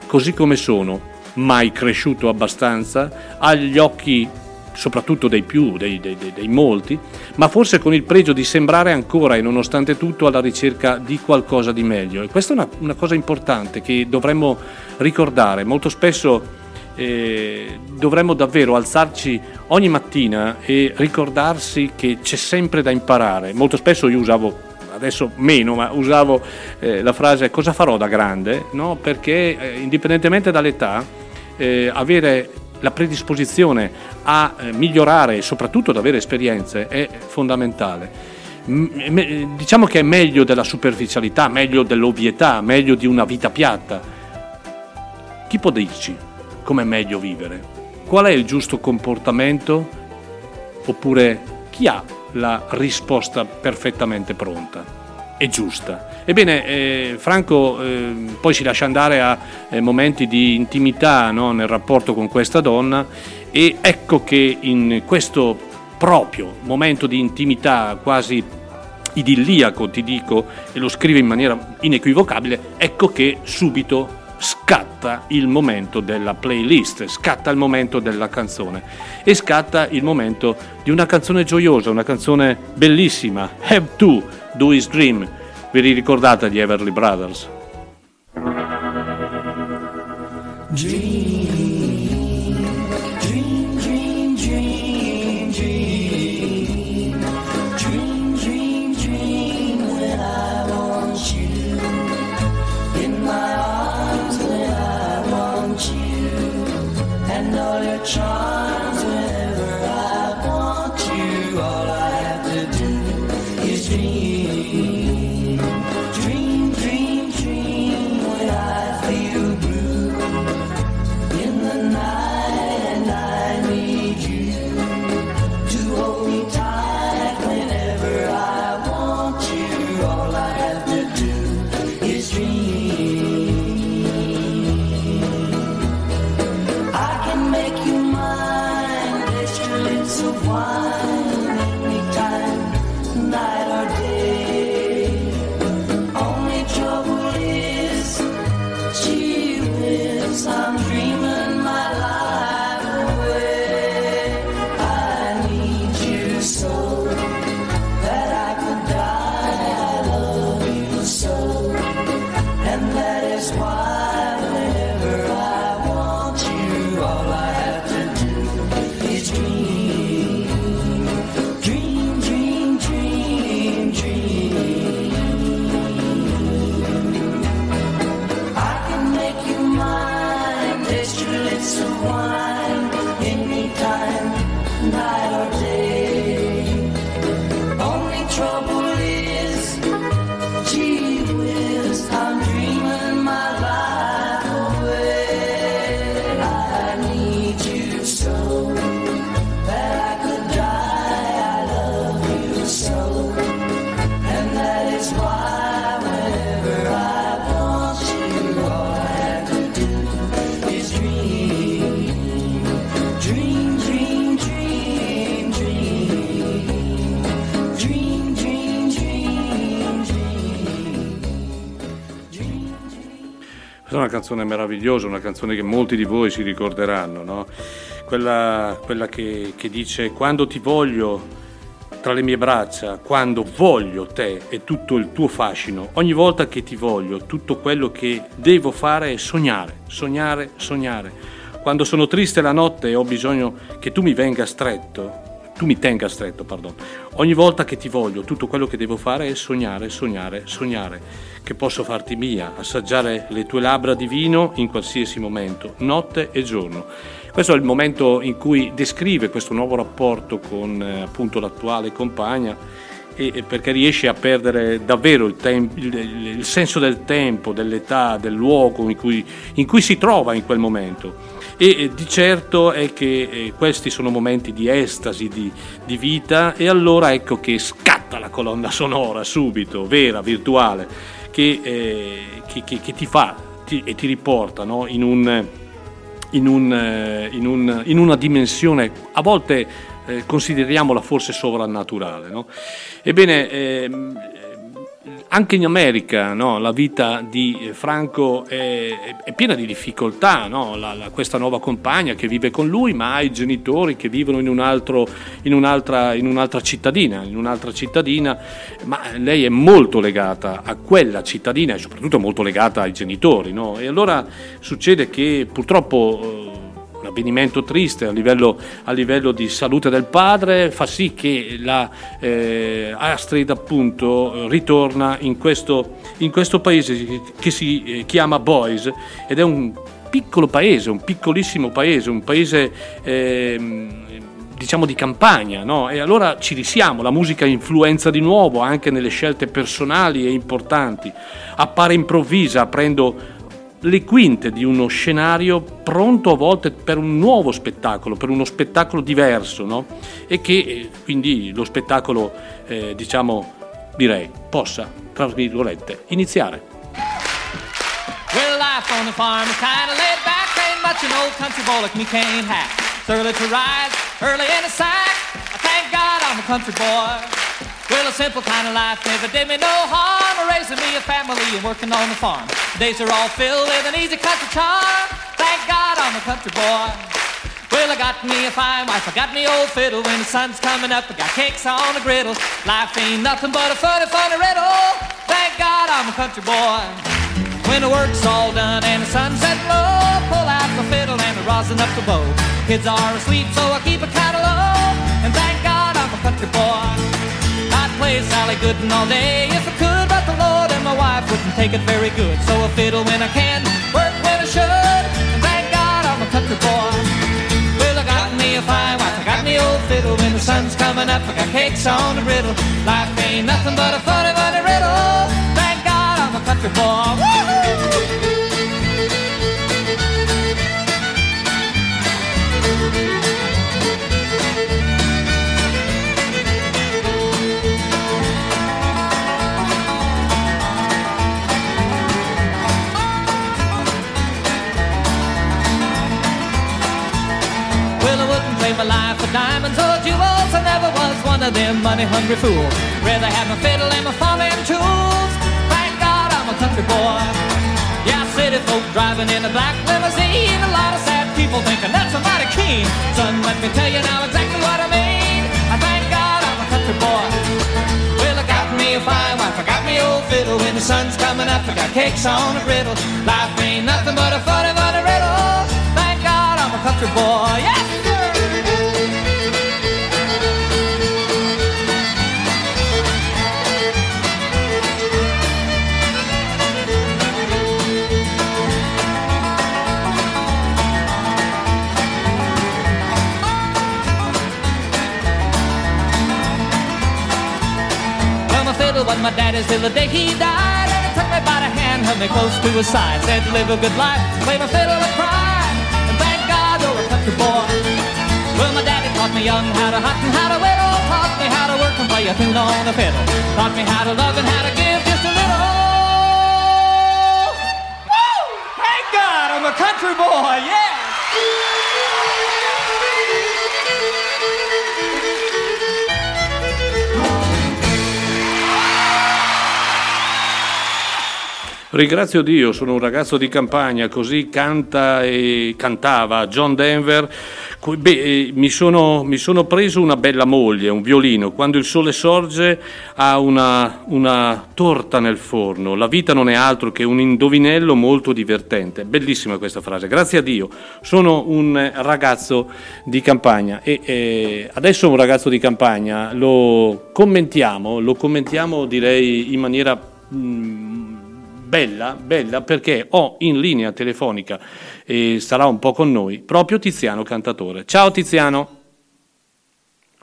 così come sono, mai cresciuto abbastanza, ha gli occhi soprattutto dei più, dei, dei, dei, molti, ma forse con il pregio di sembrare ancora e nonostante tutto alla ricerca di qualcosa di meglio. E questa è una, una cosa importante che dovremmo ricordare. Molto spesso eh, dovremmo davvero alzarci ogni mattina e ricordarsi che c'è sempre da imparare. Molto spesso io usavo adesso meno, ma usavo eh, la frase cosa farò da grande, no? perché eh, indipendentemente dall'età, eh, avere la predisposizione a eh, migliorare e soprattutto ad avere esperienze è fondamentale. M- diciamo che è meglio della superficialità, meglio dell'ovvietà, meglio di una vita piatta. Chi può dirci com'è meglio vivere? Qual è il giusto comportamento? Oppure chi ha la risposta perfettamente pronta e giusta. Ebbene, eh, Franco eh, poi si lascia andare a eh, momenti di intimità no, nel rapporto con questa donna e ecco che in questo proprio momento di intimità quasi idilliaco, ti dico, e lo scrive in maniera inequivocabile, ecco che subito scatta il momento della playlist, scatta il momento della canzone e scatta il momento di una canzone gioiosa, una canzone bellissima, Have To, Do His Dream. Vi ricordate gli Everly Brothers? Dream. Canzone meravigliosa, una canzone che molti di voi si ricorderanno, no? quella, quella che, che dice quando ti voglio tra le mie braccia, quando voglio te e tutto il tuo fascino, ogni volta che ti voglio, tutto quello che devo fare è sognare, sognare, sognare. Quando sono triste la notte e ho bisogno che tu mi venga stretto, tu mi tenga stretto, pardon. Ogni volta che ti voglio, tutto quello che devo fare è sognare, sognare, sognare, che posso farti mia, assaggiare le tue labbra di vino in qualsiasi momento, notte e giorno. Questo è il momento in cui descrive questo nuovo rapporto con eh, appunto l'attuale compagna e, perché riesce a perdere davvero il, tem- il, il, senso del tempo, dell'età, del luogo in cui, in cui si trova in quel momento. E, e di certo è che eh, questi sono momenti di estasi, di, di vita e allora ecco che scatta la colonna sonora subito, vera, virtuale, che, eh, che, che, che ti fa ti, e ti riporta no? in un in, un, eh, in, un, in una dimensione a volte eh, consideriamola forse sovrannaturale. No? Ebbene, ehm, anche in America no, la vita di Franco è, è piena di difficoltà, no? la, la, questa nuova compagna che vive con lui, ma ha i genitori che vivono in, un altro, in, un'altra, in, un'altra, cittadina, in un'altra cittadina, ma lei è molto legata a quella cittadina e soprattutto molto legata ai genitori. No? E allora succede che purtroppo un avvenimento triste a livello, a livello, di salute del padre fa sì che la eh, Astrid appunto ritorna in questo, in questo paese che si eh, chiama Boys ed è un piccolo paese, un piccolissimo paese, un paese eh, diciamo di campagna, no? E allora ci risiamo, la musica influenza di nuovo anche nelle scelte personali e importanti, appare improvvisa, aprendo le quinte di uno scenario pronto a volte per un nuovo spettacolo, per uno spettacolo diverso, no? E che eh, quindi lo spettacolo, eh, diciamo, direi, possa, tra virgolette, iniziare. Well, life on early to rise, early in the sack. I thank God I'm a country boy. Well, a simple kind of life never did me no harm. Raising me a family and working on the farm. Days are all filled with an easy country charm. Thank God I'm a country boy. Well, I got me a fine wife, I got me old fiddle. When the sun's coming up, I got cakes on the griddle. Life ain't nothing but a funny, funny riddle. Thank God I'm a country boy. When the work's all done and the sun's sunset low, pull out the fiddle and the rosin up the bow. Kids are asleep, so I keep a low. And thank God I'm a country boy play Sally Gooden all day if I could, but the Lord and my wife wouldn't take it very good. So I fiddle when I can, work when I should, and thank God I'm a country boy. Well, I got me a fine wife, I got me old fiddle. When the sun's coming up, I got cakes on the griddle. Life ain't nothing but a funny, funny riddle. Thank God I'm a country boy. Woo-hoo! Diamonds or jewels. I never was one of them money-hungry fools. Rather have my fiddle and my farming tools. Thank God I'm a country boy. Yeah, city folk driving in a black limousine. A lot of sad people thinking that's a mighty keen. Son, let me tell you now exactly what I mean. I thank God I'm a country boy. Well, I got me a fine wife, I got me old fiddle. When the sun's coming up, I got cakes on a griddle. Life ain't nothing but a funny, funny riddle. Thank God I'm a country boy. Yeah. Was my daddy's till the day he died. And he took me by the hand, held me close to his side. Said, live a good life, play my fiddle and cry. And thank God you're a country boy. Well, my daddy taught me young how to hunt and how to whittle. Taught me how to work and play a tune on the fiddle. Taught me how to love and how to give just a little. Woo! Thank God I'm a country boy, yeah! Ringrazio Dio, sono un ragazzo di campagna, così canta e cantava John Denver. Beh, eh, mi, sono, mi sono preso una bella moglie, un violino. Quando il sole sorge ha una, una torta nel forno. La vita non è altro che un indovinello molto divertente. Bellissima questa frase. Grazie a Dio, sono un ragazzo di campagna e eh, adesso un ragazzo di campagna lo commentiamo, lo commentiamo direi in maniera... Mh, bella, bella perché ho in linea telefonica e sarà un po' con noi proprio Tiziano Cantatore. Ciao Tiziano.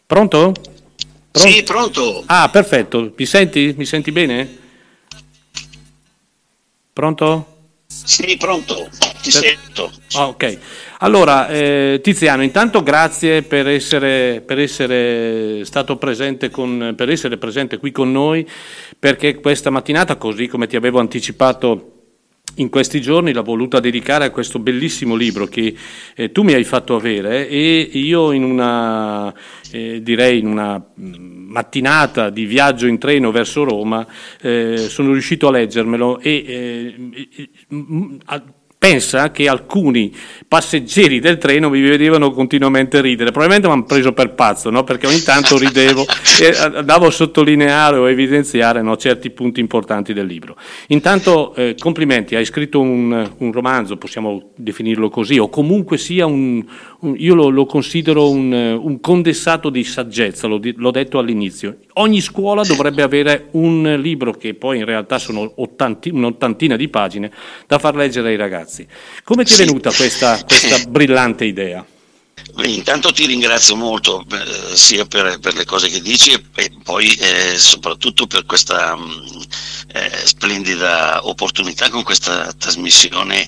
Pronto? Pronto? Sì, pronto. Ah, perfetto. Mi senti? Mi senti bene? Pronto? Sì, pronto. Ti per... sento. Ah, ok. Allora, eh, Tiziano, intanto grazie per essere, per essere stato presente con, per essere presente qui con noi, perché questa mattinata, così come ti avevo anticipato in questi giorni l'ho voluta dedicare a questo bellissimo libro che eh, tu mi hai fatto avere e io in una, eh, direi in una mattinata di viaggio in treno verso Roma eh, sono riuscito a leggermelo e eh, pensa che alcuni passeggeri del treno mi vedevano continuamente ridere, probabilmente mi hanno preso per pazzo, no? perché ogni tanto ridevo e andavo a sottolineare o evidenziare no, certi punti importanti del libro. Intanto eh, complimenti, hai scritto un, un, romanzo, possiamo definirlo così, o comunque sia un, un io lo, lo considero un, un, condensato di saggezza, l'ho, l'ho detto all'inizio. Ogni scuola dovrebbe avere un libro che poi in realtà sono ottanti, un'ottantina di pagine da far leggere ai ragazzi. Come ti è venuta questa, questa brillante idea? Intanto ti ringrazio molto eh, sia per, per, le cose che dici e, e poi eh, soprattutto per questa mh, mm, eh, splendida opportunità con questa trasmissione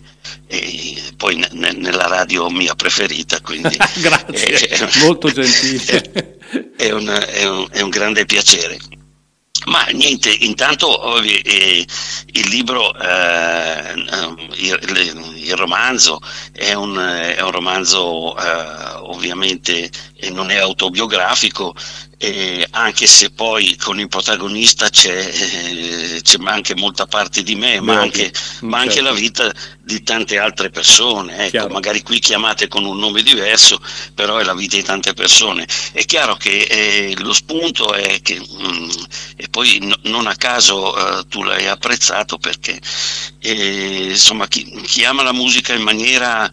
e poi ne, nella radio mia preferita. Quindi, Grazie, eh, molto gentile. È un, è, un, è un grande piacere. Ma niente, intanto eh, il libro, eh, il, il, romanzo è un, è un romanzo eh, ovviamente non è autobiografico, eh, anche se poi con il protagonista c'è, eh, c'è anche molta parte di me, ma anche, ma anche certo. la vita di tante altre persone, ecco, magari qui chiamate con un nome diverso, però è la vita di tante persone. È chiaro che eh, lo spunto è che, mh, mm, e poi no, non a caso uh, tu l'hai apprezzato perché eh, insomma chi, chi, ama la musica in maniera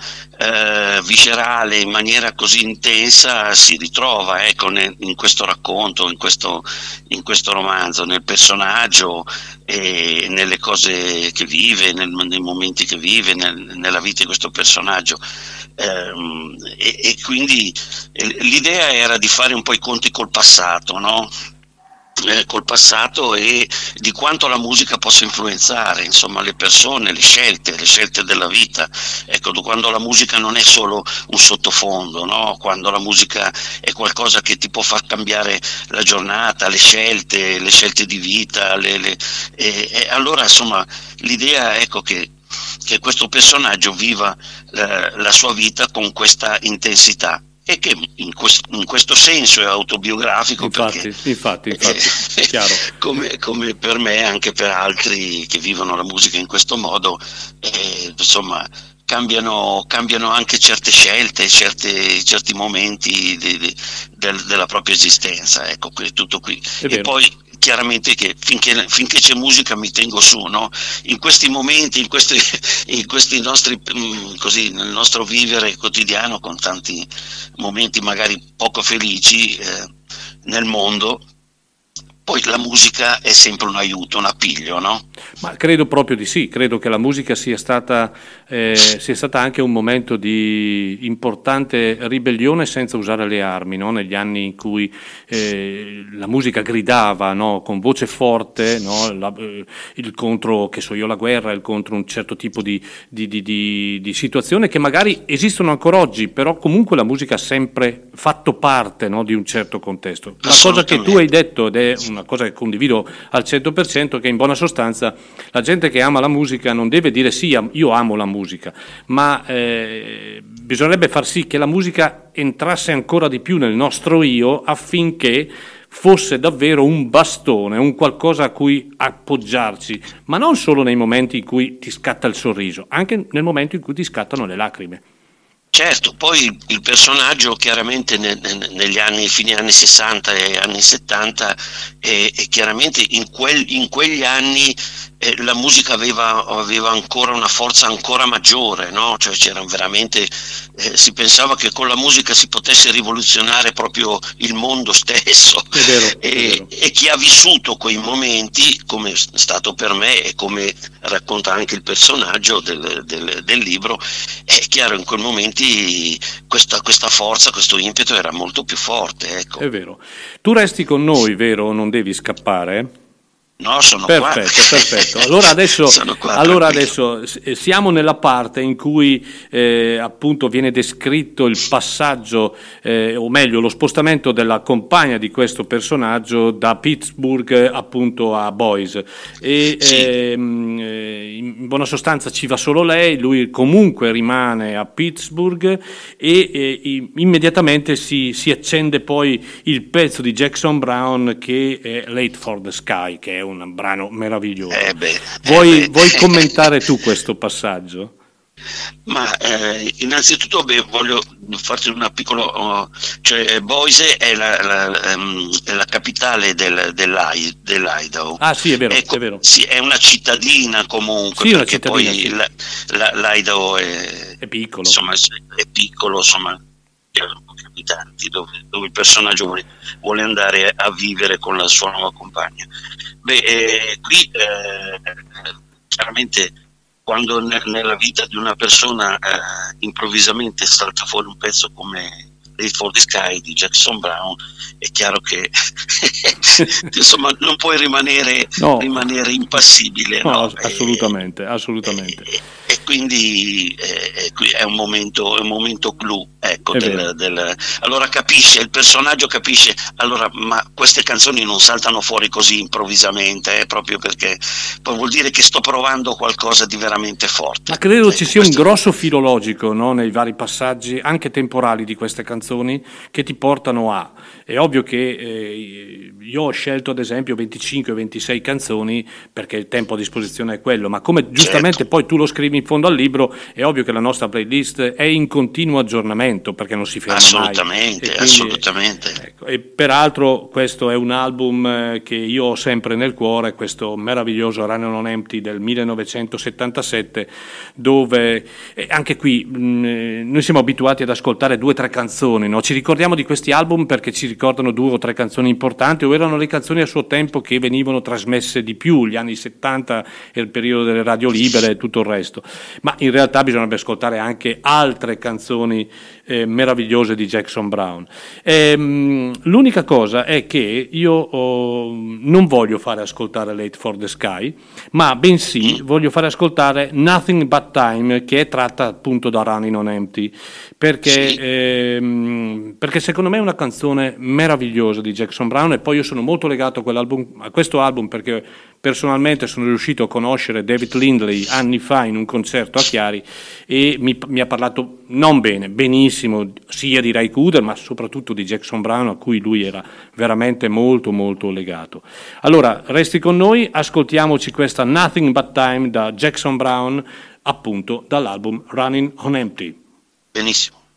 viscerale, in maniera così intensa, si ritrova ecco, ne, in questo racconto, in questo, in questo romanzo, nel personaggio e nelle cose che vive, nel, nei momenti che vive, nel, nella vita di questo personaggio. Ehm, e, e, quindi eh, l'idea era di fare un po' i conti col passato, no? Eh, col passato e di quanto la musica possa influenzare insomma, le persone, le scelte, le scelte della vita. Ecco, quando la musica non è solo un sottofondo, no? quando la musica è qualcosa che ti può far cambiare la giornata, le scelte, le scelte di vita, le, le, e, e allora insomma l'idea ecco, che, che questo personaggio viva la, la sua vita con questa intensità e che in, quest- in, questo senso è autobiografico infatti, perché, infatti, infatti eh, come, come, per me anche per altri che vivono la musica in questo modo eh, insomma cambiano, cambiano, anche certe scelte certe, certi momenti de, de, de, della propria esistenza ecco tutto qui e poi chiaramente che finché, finché, c'è musica mi tengo su, no? in questi momenti, in questi, in questi nostri, mm, così, nel nostro vivere quotidiano con tanti momenti magari poco felici eh, nel mondo, poi la musica è sempre un aiuto, un appiglio, no? Ma credo proprio di sì, credo che la musica sia stata, eh, sia stata anche un momento di importante ribellione senza usare le armi, no? negli anni in cui eh, la musica gridava no? con voce forte no? la, eh, il contro, che so io, la guerra, il contro un certo tipo di, di, di, di, situazione che magari esistono ancora oggi, però comunque la musica ha sempre fatto parte di un certo contesto. La cosa che tu hai detto ed è una una cosa che condivido al 100%, che in buona sostanza la gente che ama la musica non deve dire sì, io amo la musica, ma eh, bisognerebbe far sì che la musica entrasse ancora di più nel nostro io affinché fosse davvero un bastone, un qualcosa a cui appoggiarci, ma non solo nei momenti in cui ti scatta il sorriso, anche nel momento in cui ti scattano le lacrime. Certo, poi il personaggio chiaramente negli anni, fine anni 60 e anni 70, e, e chiaramente in, quel, in, quegli anni eh, la musica aveva, aveva, ancora una forza ancora maggiore, no? cioè eh, si pensava che con la musica si potesse rivoluzionare proprio il mondo stesso è vero, e, e, chi ha vissuto quei momenti, come è stato per me e come racconta anche il personaggio del, del, del libro, è chiaro in quei momenti questa, questa, forza, questo impeto era molto più forte. Ecco. È vero. Tu resti con noi, vero? Non devi scappare? No, sono perfetto, qua. Perfetto, Allora adesso, qua, allora adesso eh, siamo nella parte in cui eh, appunto viene descritto il passaggio, eh, o meglio lo spostamento della compagna di questo personaggio da Pittsburgh appunto a Boise. E Sì. ehm, eh, in buona sostanza ci va solo lei, lui comunque rimane a Pittsburgh e immediatamente si, si accende poi il pezzo di Jackson Brown che è Late for the Sky, che è un brano meraviglioso. Eh beh, vuoi, eh vuoi commentare tu questo passaggio? Ma eh, innanzitutto beh, voglio farti una piccola... oh, cioè Boise è la, la, ehm, è la capitale del, dell'I- dell'Idaho. Ah sì, è vero, Ecco, è vero. sì, è una cittadina comunque, Sì, perché cittadina, poi sì. la- l'Idaho è, È piccolo. insomma, è piccolo, insomma, pochi abitanti, dove, dove il personaggio vuole, vuole andare a vivere con la sua nuova compagna. Beh, eh, qui eh, chiaramente quando ne- nella vita di una persona eh, improvvisamente salta fuori un pezzo come Late for the Sky di Jackson Brown, è chiaro che insomma non puoi rimanere, No. rimanere impassibile. No, no? ass- assolutamente, assolutamente. E, e quindi eh, eh, qui è un momento, è un momento clou. Ecco, del- del- allora capisce, il personaggio capisce, allora, ma queste canzoni non saltano fuori così improvvisamente, eh, proprio perché poi vuol dire che sto provando qualcosa di veramente forte. Ma credo Ecco, ci sia un grosso filologico no, nei vari passaggi, anche temporali di queste canzoni, che ti portano a. È ovvio che eh, io ho scelto ad esempio 25-26 canzoni perché il tempo a disposizione è quello, ma come giustamente Certo. poi tu lo scrivi in fondo al libro, è ovvio che la nostra playlist è in continuo aggiornamento perché non si ferma mai. Assolutamente, E quindi- assolutamente. Ecco, e peraltro questo è un album eh, che io ho sempre nel cuore, questo meraviglioso Run on Empty del 1977, dove eh, anche qui mh, eh, noi siamo abituati ad ascoltare due o tre canzoni, no? ci ricordiamo di questi album perché ci ricordano due o tre canzoni importanti o erano le canzoni a suo tempo che venivano trasmesse di più, gli anni 70 e il periodo delle radio libere e tutto il resto, ma in realtà bisognerebbe ascoltare anche altre canzoni eh, meravigliose di Jackson Brown. Ehm, l'unica cosa è che io oh, non voglio fare ascoltare Late for the Sky, ma bensì voglio fare ascoltare Nothing But Time, che è tratta appunto da Running on Empty, perché, Sì. ehm, perché secondo me è una canzone meravigliosa di Jackson Brown e poi io sono molto legato a, quell'album- a questo album perché personalmente sono riuscito a conoscere David Lindley anni fa in un concerto a Chiari e mi, mi ha parlato non bene, benissimo, sia di Ray Cooder ma soprattutto di Jackson Brown a cui lui era veramente molto molto legato. Allora, resti con noi, ascoltiamoci questa Nothing But Time da Jackson Brown appunto dall'album Running on Empty. Benissimo.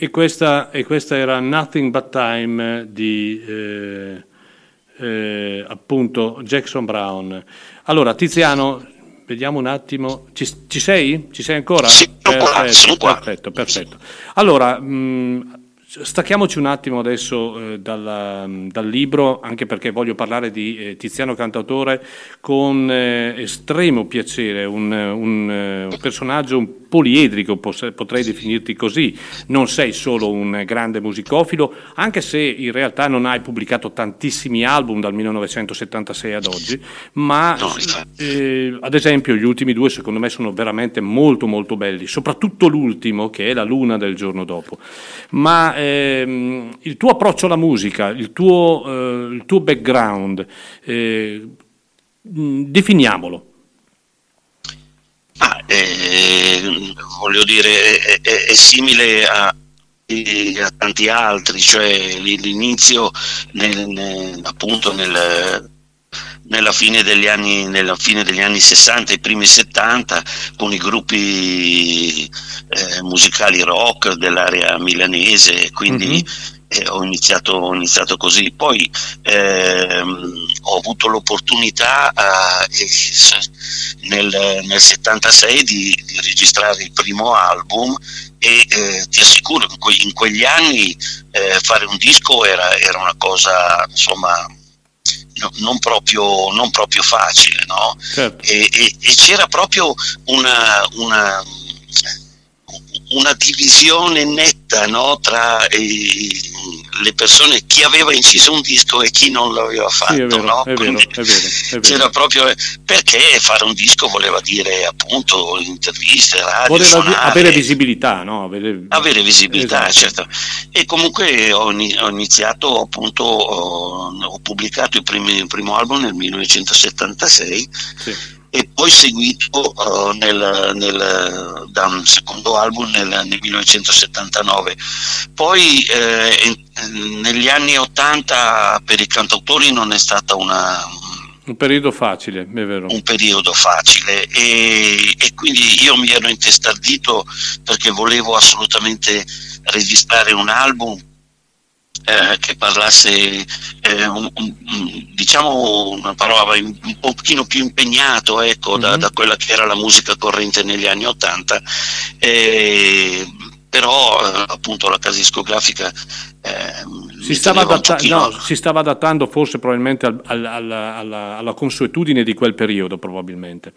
E questa, e questa era Nothing But Time di eh, eh, appunto Jackson Brown. Allora, Tiziano, vediamo un attimo. Ci, ci sei? Ci sei ancora? Sì, sono qua, sono qua. perfetto, perfetto. Allora, mh, stacchiamoci un attimo adesso eh, dalla- dal libro, anche perché voglio parlare di eh, Tiziano Cantautore con eh, estremo piacere, un, un, eh, un personaggio un poliedrico, pos- potrei definirti così. Non sei solo un grande musicofilo, anche se in realtà non hai pubblicato tantissimi album dal 1976 ad oggi, ma eh, ad esempio gli ultimi due secondo me sono veramente molto molto belli, soprattutto l'ultimo che è La luna del giorno dopo. Ma ehm, il tuo approccio alla musica, il tuo, eh, il tuo background, eh, mh, definiamolo. Ah, eh, voglio dire, è, è- è simile a, e a tanti altri, cioè l'inizio nel- nel- appunto nel- nella, fine degli anni, nella fine degli anni 60, i primi 70, con i gruppi eh, musicali rock dell'area milanese, quindi eh, ho, iniziato, ho iniziato così. Poi ehm, ho avuto l'opportunità eh, nel, nel 76 di, di registrare il primo album e eh, ti assicuro che in que- in quegli anni eh, fare un disco era, era una cosa insomma no- non, proprio, non proprio facile no? Certo. e, e- e c'era proprio una, una, una divisione netta no? tra eh, le persone, chi aveva inciso un disco e chi non l'aveva fatto. Sì, è vero, no? è vero, Quindi è vero, è vero. C'era proprio perché fare un disco voleva dire appunto interviste, radio, Voleva suonare, avere visibilità, no? Avere, avere visibilità, Esatto. certo. E comunque ho, ho iniziato appunto, ho, ho pubblicato il, primi- il primo album nel 1976 Sì. E poi seguito eh, nel, nel- da un secondo album nel, nel 1979. Poi eh, in- negli anni 80 per i cantautori non è stata una, Un periodo facile, è vero. un periodo facile e, e quindi io mi ero intestardito perché volevo assolutamente registrare un album eh, che parlasse eh, un- un- diciamo una parola un, un pochino più impegnato ecco, da, Mhm. da quella che era la musica corrente negli anni Ottanta eh, però eh, appunto la casa discografica eh, Si stava, adatta- no, si stava adattando forse probabilmente al- al- alla, alla- alla consuetudine di quel periodo, probabilmente.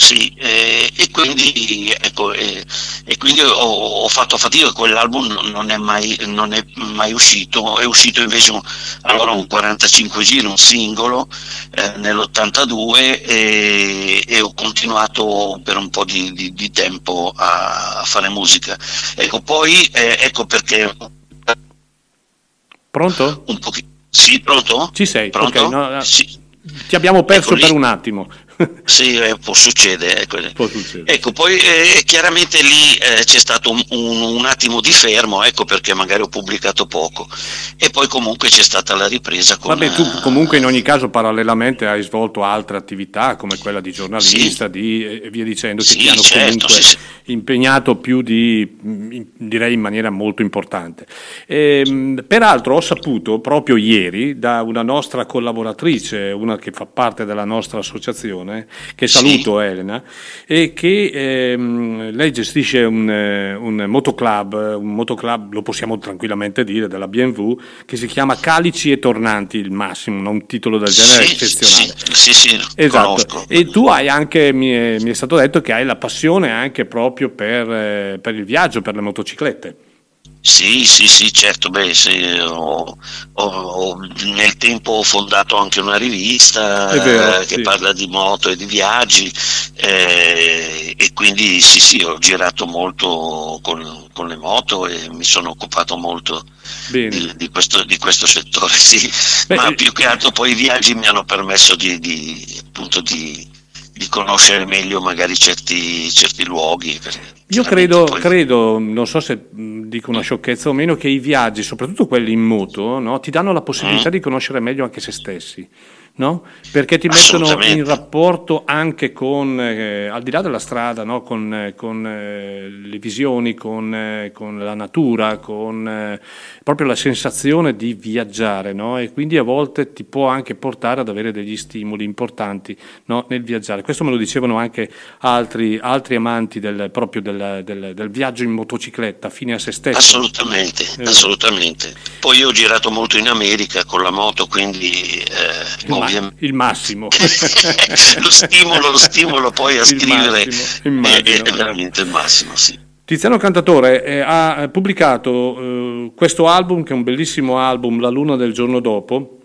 Sì, eh, e quindi, ecco, eh, e quindi ho, ho, fatto fatica, quell'album non è, mai, non è mai uscito, è uscito invece un, allora un 45 giri, un singolo eh, nell'82 e, e, ho continuato per un po' di, di, di tempo a, a, fare musica. Ecco, poi eh, ecco perché... Pronto? Un pochino. Sì, pronto? Ci sei, pronto? Okay, no, sì. Ti abbiamo perso ecco per un attimo. sì, eh, può, succedere, ecco. può, succedere. Ecco, poi eh, chiaramente lì eh, c'è stato un, un, un, attimo di fermo, ecco perché magari ho pubblicato poco. E poi comunque c'è stata la ripresa con... Vabbè, tu comunque in ogni caso parallelamente hai svolto altre attività come quella di giornalista sì. di, e via dicendo, che sì, ti hanno certo, comunque sì, impegnato più di, direi in maniera molto importante. E, ehm, peraltro ho saputo proprio ieri da una nostra collaboratrice, una che fa parte della nostra associazione, persone, che saluto sì. Elena, e che ehm, lei gestisce un, eh, un, motoclub, un motoclub, lo possiamo tranquillamente dire, della BMW, che si chiama Calici e Tornanti, il massimo, un titolo del genere sì, eccezionale. Sì, sì, esatto. Conosco. E tu hai anche, mi è, mi è, stato detto che hai la passione anche proprio per, eh, per il viaggio, per le motociclette. Sì, sì, sì, certo, beh, sì, ho, ho, ho, nel tempo ho fondato anche una rivista vero, eh, che sì. parla di moto e di viaggi eh, e quindi sì, sì, ho girato molto con, con le moto e mi sono occupato molto di, di, questo, di, questo, settore, sì. Beh, ma più che altro poi i viaggi mi hanno permesso di, di appunto di di conoscere meglio magari certi, certi luoghi. Io credo, poi... credo, non so se dico una sciocchezza o meno, che i viaggi, soprattutto quelli in moto, no, ti danno la possibilità mm. di conoscere meglio anche se stessi no? perché ti mettono in rapporto anche con, eh, al di là della strada, no? con, eh, con eh, le visioni, con, eh, con, la natura, con eh, proprio la sensazione di viaggiare no? e quindi a volte ti può anche portare ad avere degli stimoli importanti nel viaggiare. Questo me lo dicevano anche altri, altri amanti del, proprio del, del, del, viaggio in motocicletta, fine a se stesso. Assolutamente, eh. assolutamente. Poi io ho girato molto in America con la moto, quindi... Eh, il massimo. lo, stimolo, lo stimolo poi a il scrivere massimo, è, è, veramente il massimo, sì. Tiziano Cantatore eh, ha pubblicato eh, questo album, che è un bellissimo album, La luna del giorno dopo,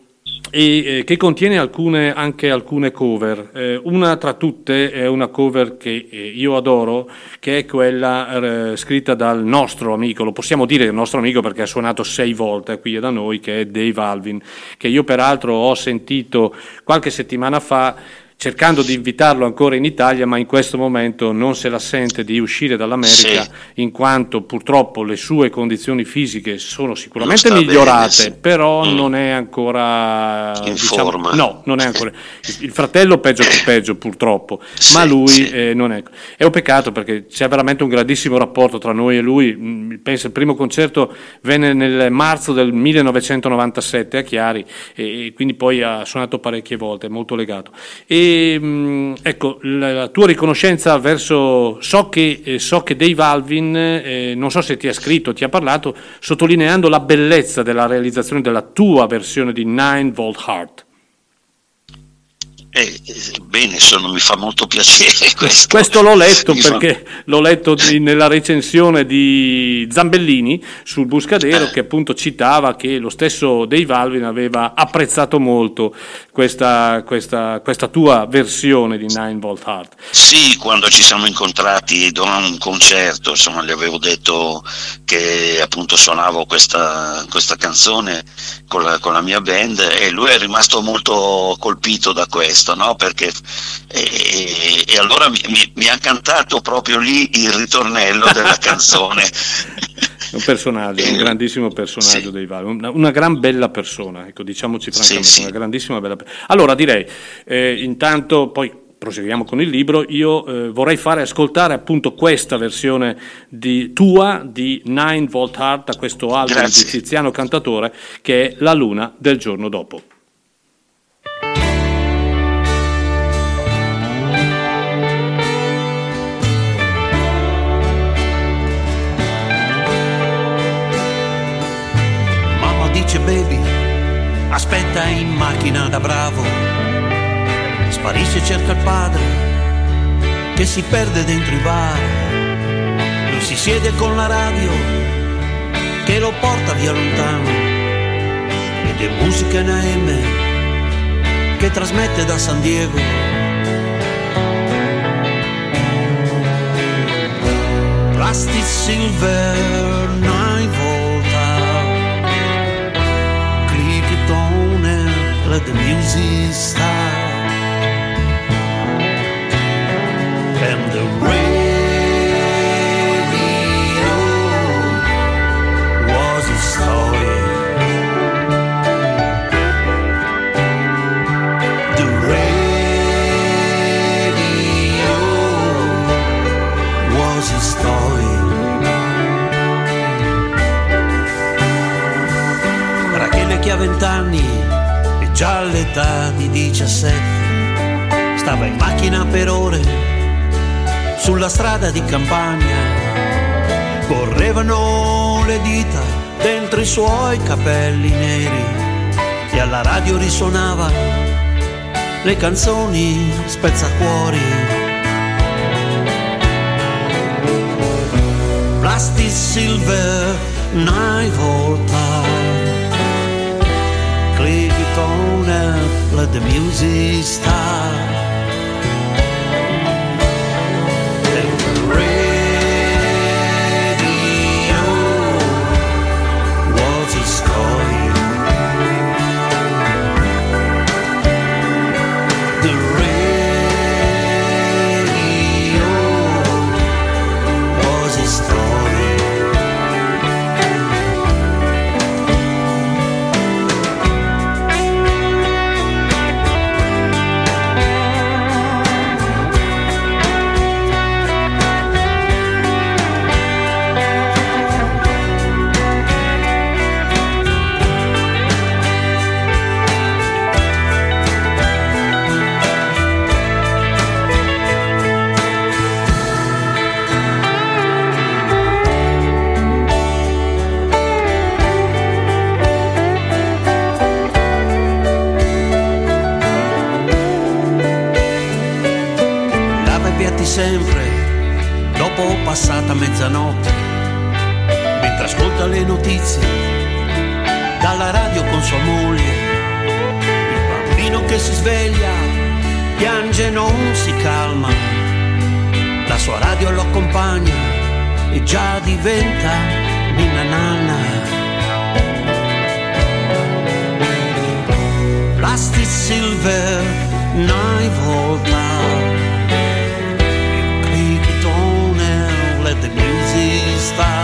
e eh, che contiene alcune, anche alcune cover. Eh, una tra tutte è una cover che eh, io adoro, che è quella eh, scritta dal nostro amico, lo possiamo dire il nostro amico perché ha suonato sei volte qui da noi, che è Dave Alvin, che io peraltro ho sentito qualche settimana fa cercando di invitarlo ancora in Italia, ma in questo momento non se la sente di uscire dall'America, sì. in quanto purtroppo le sue condizioni fisiche sono sicuramente migliorate, bene, sì. però mm. non è ancora in diciamo, forma. No, non è ancora. Il fratello peggio che peggio, purtroppo, sì, ma lui eh, non è. È un peccato perché c'è veramente un grandissimo rapporto tra noi e lui. Mm, penso il primo concerto venne nel marzo del 1997 a Chiari e quindi poi ha suonato parecchie volte, è molto legato. E Ehm, ecco, la, tua riconoscenza verso, so che, eh, so che Dave Alvin, eh, non so se ti ha scritto, ti ha parlato, sottolineando la bellezza della realizzazione della tua versione di Nine Volt Heart. Eh, bene, sono, mi fa molto piacere questo. Questo l'ho letto mi perché fa... l'ho letto di, nella recensione di Zambellini sul Buscadero eh. che appunto citava che lo stesso Dave Alvin aveva apprezzato molto questa, questa, questa tua versione di Nine Volt Heart. Sì, quando ci siamo incontrati da un concerto, insomma, gli avevo detto che appunto suonavo questa, questa canzone con la, con la mia band e lui è rimasto molto colpito da questo questo, no? Perché, e, e allora mi, mi, ha cantato proprio lì il ritornello della canzone. un personaggio, un grandissimo personaggio sì. dei Vari, una, una, gran bella persona, ecco, diciamoci francamente, sì, sì. una grandissima bella persona. Allora direi, eh, intanto poi proseguiamo con il libro, io eh, vorrei fare ascoltare appunto questa versione di, tua di Nine Volt Heart da questo album Grazie. di Tiziano Cantatore che è La luna del giorno dopo. Aspetta in macchina da bravo, sparisce e cerca il padre, che si perde dentro i bar. Lui si siede con la radio che lo porta via lontano ed è musica in AM che trasmette da San Diego. Plastic Silver let the music start. And the radio was a story. Was a story. Rachele che vent'anni già all'età di 17 stava in macchina per ore sulla strada di campagna. Correvano le dita dentro i suoi capelli neri e alla radio risuonava le canzoni spezzacuori. Plastic Silver, nine volta. It and let the music start. Passata mezzanotte, mentre ascolta le notizie dalla radio con sua moglie. Il bambino che si sveglia, piange e non si calma, la sua radio lo accompagna e già diventa ninna nanna. Plastic Silver, nine volta. Music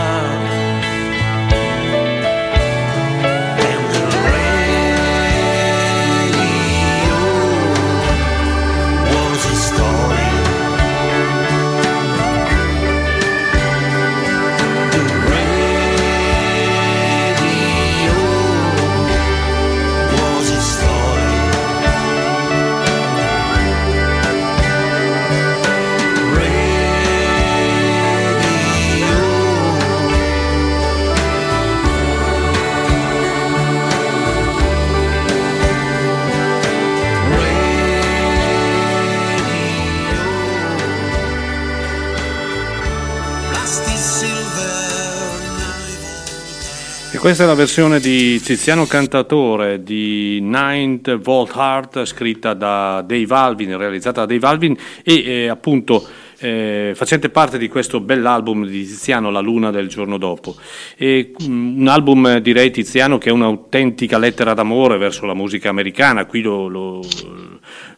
questa è la versione di Tiziano Cantatore di Ninth Volt Heart scritta da Dave Alvin, realizzata da Dave Alvin e eh, appunto eh, facente parte di questo bell'album di Tiziano La Luna del giorno dopo. E, mm, un album direi Tiziano che è un'autentica lettera d'amore verso la musica americana, qui lo, lo-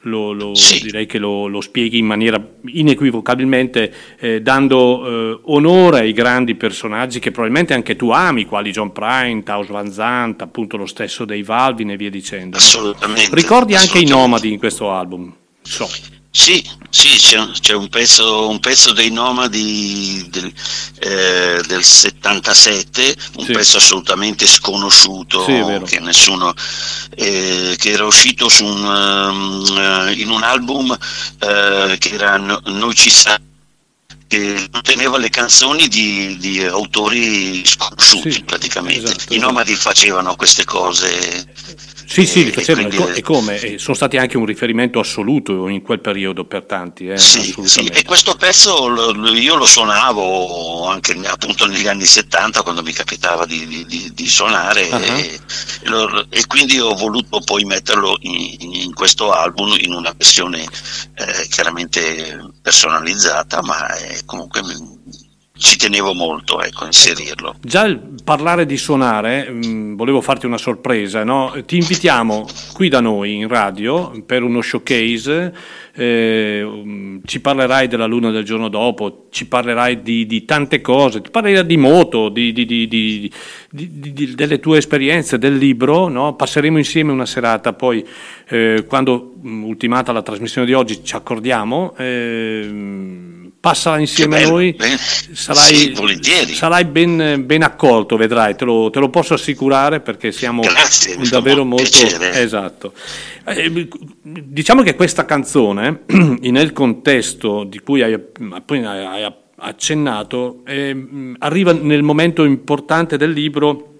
lo- lo- Sì. direi che lo, lo spieghi in maniera inequivocabilmente eh, dando eh, onore ai grandi personaggi che probabilmente anche tu ami, quali John Prine, Taus Van Zandt, appunto lo stesso Dave Alvin e via dicendo. Assolutamente. Ricordi anche i assolutamente. nomadi in questo album? So. Sì, sì, c'è, c'è un, pezzo, un pezzo dei Nomadi del, eh, del 77, un Sì. pezzo assolutamente sconosciuto, Sì, che nessuno, eh, che era uscito su un, um, in un album eh, che era No- Noi ci sa che conteneva le canzoni di, di autori sconosciuti Sì, praticamente. esatto, I esatto. Nomadi facevano queste cose Sì, sì, li facevano. E, quindi, e come? E sono stati anche un riferimento assoluto in quel periodo per tanti. Eh, sì, sì, e questo pezzo io lo suonavo anche appunto negli anni 70 quando mi capitava di, di, di suonare uh-huh. e, lo, e, quindi ho voluto poi metterlo in, in questo album in una versione eh, chiaramente personalizzata, ma comunque ci tenevo molto ecco, a inserirlo. Ecco, già il parlare di suonare, mh, mm, volevo farti una sorpresa, no? ti invitiamo qui da noi in radio per uno showcase, eh, mm, ci parlerai della luna del giorno dopo, ci parlerai di, di tante cose, ti parlerai di moto, di, di, delle tue esperienze, del libro, no? passeremo insieme una serata, poi eh, quando mm, ultimata la trasmissione di oggi ci accordiamo. Eh, passa insieme bello, a noi, ben, sarai, sì, sarai ben, ben, accolto, vedrai, te lo, te lo, posso assicurare perché siamo Grazie, davvero molto... Piacere. Esatto. Eh, diciamo che questa canzone, nel contesto di cui hai, hai accennato, eh, arriva nel momento importante del libro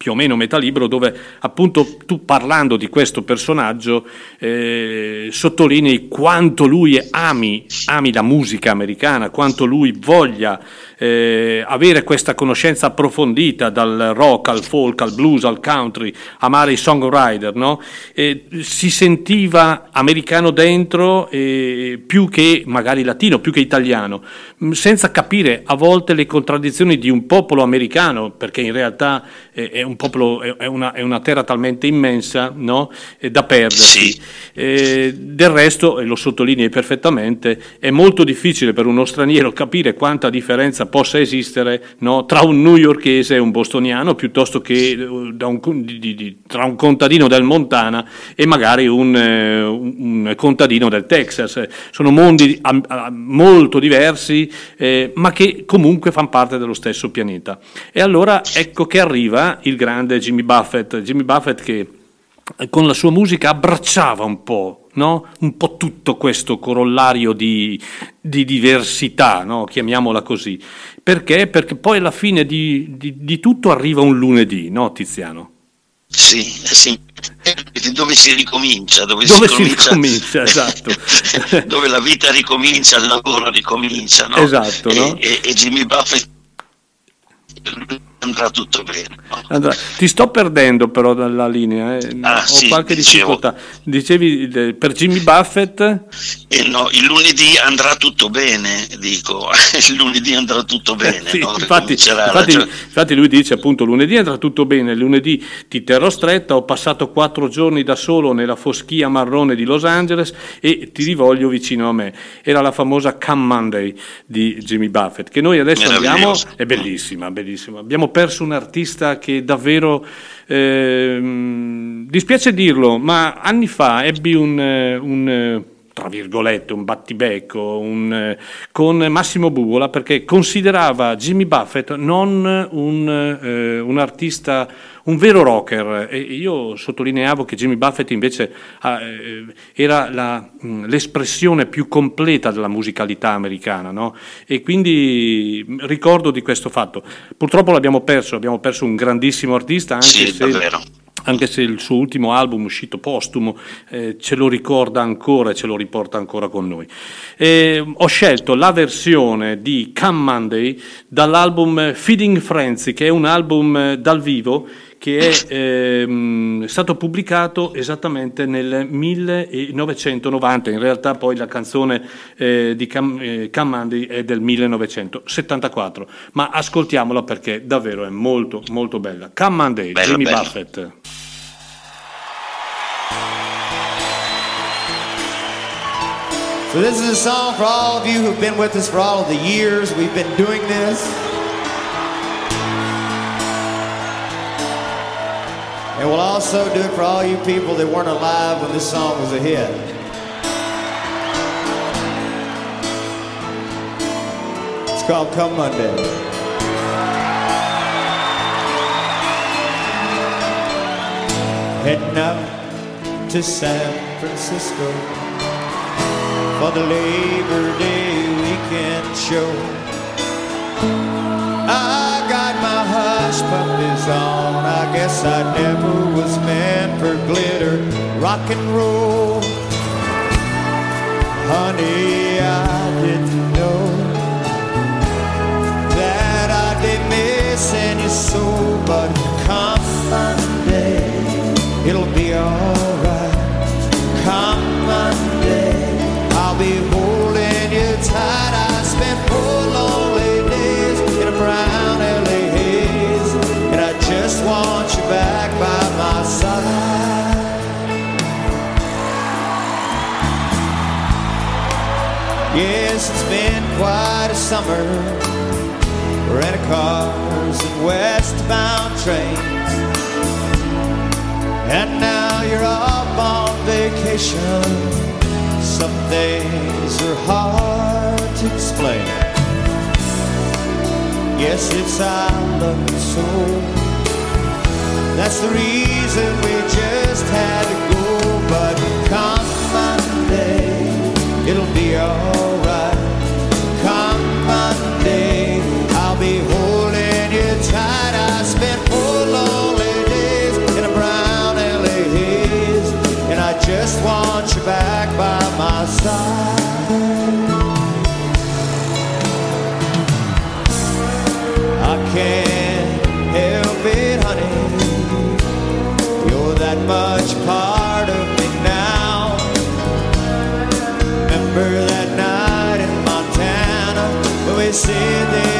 più o meno metà libro dove appunto tu parlando di questo personaggio eh, sottolinei quanto lui ami, ami la musica americana, quanto lui voglia eh, avere questa conoscenza approfondita dal rock al folk al blues al country, amare i songwriter, no? eh, si sentiva americano dentro eh, più che magari latino, più che italiano, senza capire a volte le contraddizioni di un popolo americano, perché in realtà eh, è un popolo, è una, è una terra talmente immensa no? da perdersi. Sì. Eh, del resto, e lo sottolinei perfettamente, è molto difficile per uno straniero capire quanta differenza possa esistere no, tra un newyorkese e un bostoniano piuttosto che eh, un, di, di, tra un contadino del Montana e magari un, eh, un contadino del Texas. Sono mondi a, a, molto diversi, eh, ma che comunque fanno parte dello stesso pianeta. E allora ecco che arriva il grande Jimmy Buffett, Jimmy Buffett che con la sua musica abbracciava un po', no? un po' tutto questo corollario di, di diversità, no? chiamiamola così. Perché? Perché poi alla fine di, di, di tutto arriva un lunedì, no Tiziano? Sì, sì, dove si ricomincia, dove, dove si, si ricomincia, esatto. dove la vita ricomincia, il lavoro ricomincia, no? Esatto, no? E, e, e Jimmy Buffett andrà tutto bene. Andrà. Ti sto perdendo però dalla linea, eh. ah, ho sì, qualche dicevo, difficoltà. Dicevi per Jimmy Buffett? Eh no, il lunedì andrà tutto bene, dico, il lunedì andrà tutto bene. sì, no? infatti, infatti, infatti, lui dice appunto lunedì andrà tutto bene, lunedì ti terrò stretta, ho passato quattro giorni da solo nella foschia marrone di Los Angeles e ti rivoglio vicino a me. Era la famosa Come Monday di Jimmy Buffett, che noi adesso abbiamo, è bellissima, bellissima. Abbiamo perso un artista che davvero, eh, dispiace dirlo, ma anni fa ebbi un, eh, un eh, tra virgolette, un battibecco un, eh, con Massimo Buvola perché considerava Jimmy Buffett non un, eh, un artista, un vero rocker. E io sottolineavo che Jimmy Buffett invece eh, era la, l'espressione più completa della musicalità americana. No? E quindi ricordo di questo fatto. Purtroppo l'abbiamo perso, abbiamo perso un grandissimo artista, anche sì, se... Davvero anche se il suo ultimo album uscito postumo eh, ce lo ricorda ancora e ce lo riporta ancora con noi. E ho scelto la versione di Come Monday dall'album Feeding Frenzy, che è un album eh, dal vivo che è ehm, stato pubblicato esattamente nel 1990, in realtà poi la canzone eh, di Cam, eh, Cammandi è del 1974, ma ascoltiamola perché davvero è molto molto bella. Cammandi, Jimmy bello. Buffett. So this is a song for all of you who've been with us for all of the years we've been doing this. And we'll also do it for all you people that weren't alive when this song was a hit. It's called Come Monday. Heading out to San Francisco for the Labor Day weekend show. I hush on. I guess I never was meant for glitter. rock and roll. Honey, I Yes, it's been quite a summer. Rental cars and westbound trains. And now you're off on vacation. Some things are hard to explain. Yes, it's our love and soul. That's the reason we just had to go. But come Monday, it'll be alright. Can't help it, honey. You're that much part of me now. Remember that night in Montana when we said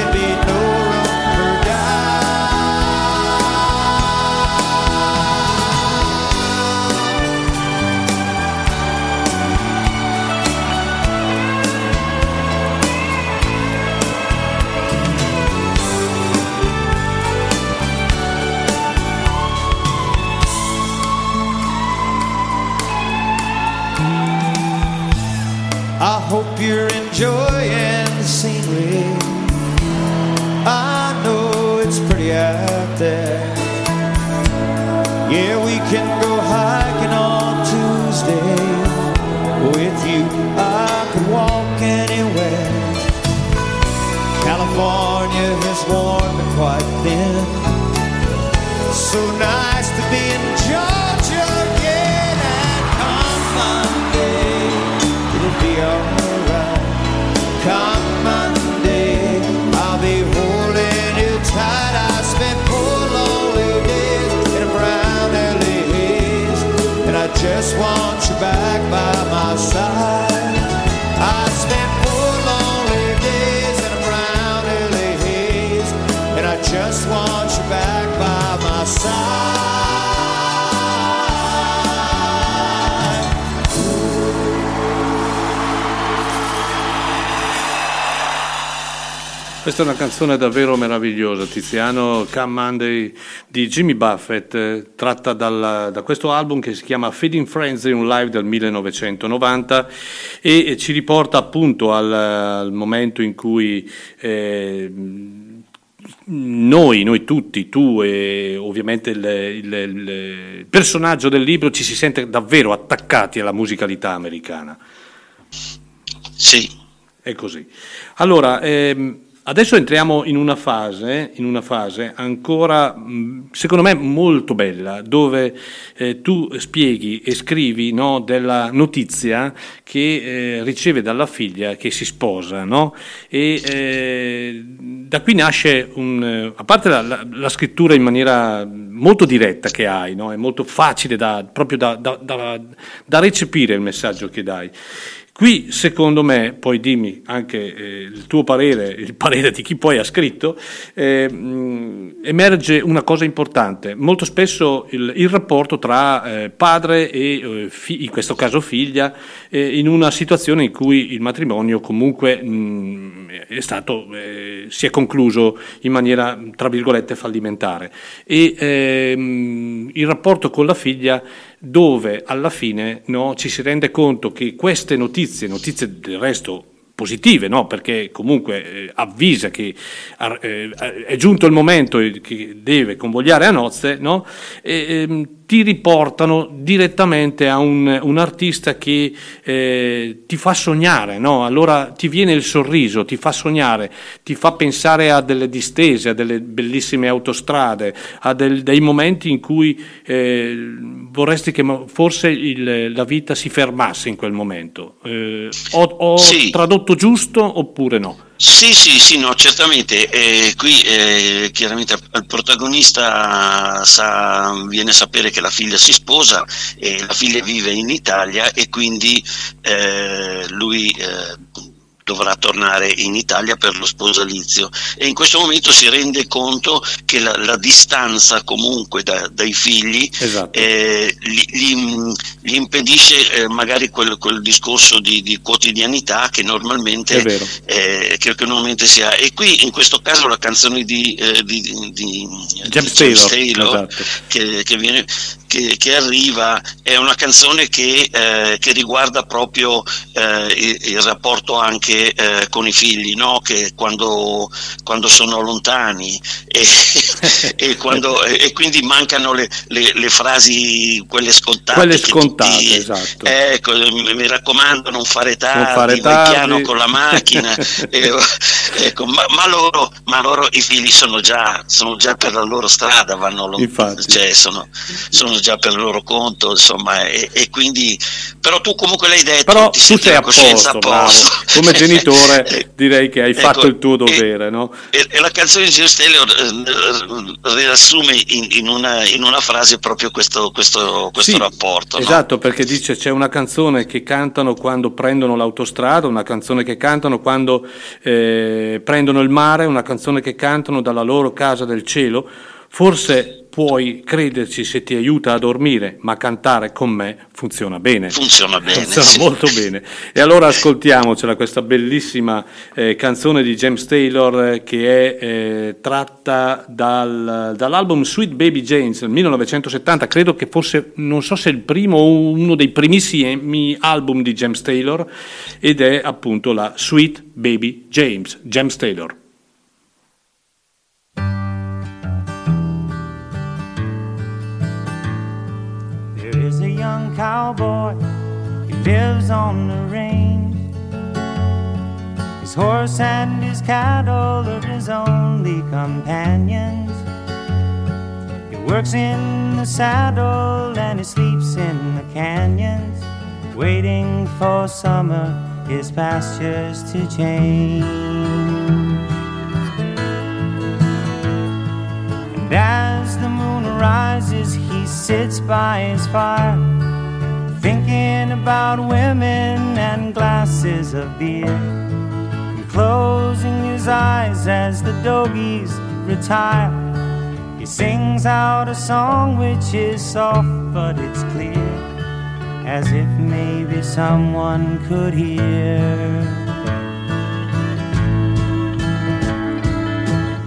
back by my side. I spent four lonely days in a brown LA haze, and I just want you back by my side. Questa è una canzone davvero meravigliosa, Tiziano, Come Monday di Jimmy Buffett, eh, tratta dal- da questo album che si chiama Feeding Frenzy, un live del 1990 e, e ci riporta appunto al, al momento in cui eh, noi, noi tutti, tu e ovviamente il, il- il personaggio del libro ci si sente davvero attaccati alla musicalità americana. Sì, È così. Allora, ehm, adesso entriamo in una fase, in una fase ancora, mh, secondo me, molto bella, dove eh, tu spieghi e scrivi no, della notizia che eh, riceve dalla figlia che si sposa, no? E eh, da qui nasce un, a parte la, la- la scrittura in maniera molto diretta che hai, no? È molto facile da, proprio da- da- da recepire il messaggio che dai. Qui, secondo me, poi dimmi anche eh, il tuo parere, il parere di chi poi ha scritto, eh, mh, emerge una cosa importante. Molto spesso il, il rapporto tra eh, padre e, eh, fi- in questo caso figlia, eh, in una situazione in cui il matrimonio comunque mh, è stato, eh, si è concluso in maniera, tra virgolette, fallimentare. E ehm, il rapporto con la figlia dove alla fine no, ci si rende conto che queste notizie, notizie del resto positive, no? perché comunque eh, avvisa che eh, è giunto il momento che deve convogliare a nozze, no? e, ehm, ti riportano direttamente a un, un artista che eh, ti fa sognare, no? allora ti viene il sorriso, ti fa sognare, ti fa pensare a delle distese, a delle bellissime autostrade, a del, dei momenti in cui eh, vorresti che forse il, la vita si fermasse in quel momento. Eh, ho, ho Sì. tradotto giusto oppure no? Sì, sì, sì, no, certamente. Eh, qui eh, chiaramente il protagonista sa- viene a sapere che la figlia si sposa e la figlia vive in Italia e quindi eh, lui eh, dovrà tornare in Italia per lo sposalizio e in questo momento si rende conto che la, la distanza comunque da- dai figli Esatto. eh, gli, gli- gli impedisce eh, magari quel, quel discorso di, di quotidianità che normalmente È vero. eh, che, che normalmente si ha. E qui in questo caso la canzone di, eh, di, di- James Taylor, Taylor, esatto. che, che viene- che- che arriva è una canzone che, eh, che riguarda proprio eh, il, il rapporto anche eh, con i figli, no? che quando, quando sono lontani e, e quando- e- quindi mancano le, le- le frasi, quelle scontate. Quelle scontate, tutti- esatto. Ecco, mi, raccomando, non fare tardi, fare vai tardi. piano con la macchina. Ecco, ma, ma loro, ma loro i figli sono già, sono già per la loro strada, vanno lontano, Infatti. cioè sono, sono già per loro conto, insomma, e, e quindi, però tu comunque l'hai detto, Però ti tu sei a posto, a posto. Come genitore direi che hai Ecco, fatto il tuo e- dovere, no? E, e la canzone di James Taylor eh, riassume in, in una, in una frase proprio questo, questo, questo Sì, rapporto. no? Esatto, perché dice c'è una canzone che cantano quando prendono l'autostrada, una canzone che cantano quando eh, prendono il mare, una canzone che cantano dalla loro casa del cielo. Forse puoi crederci se ti aiuta a dormire, ma cantare con me funziona bene. Funziona bene. Funziona sì. molto bene. E allora ascoltiamocela questa bellissima eh, canzone di James Taylor eh, che è eh, tratta dal- dall'album Sweet Baby James del 1970, credo che fosse, non so se il primo o uno dei primissimi album di James Taylor ed è appunto la Sweet Baby James, James Taylor. Cowboy, he lives on the range. His horse and his cattle are his only companions. He works in the saddle and he sleeps in the canyons, waiting for summer, his pastures to change. And as the moon rises, he sits by his fire, thinking about women and glasses of beer. And closing his eyes as the doggies retire, he sings out a song which is soft but it's clear, as if maybe someone could hear.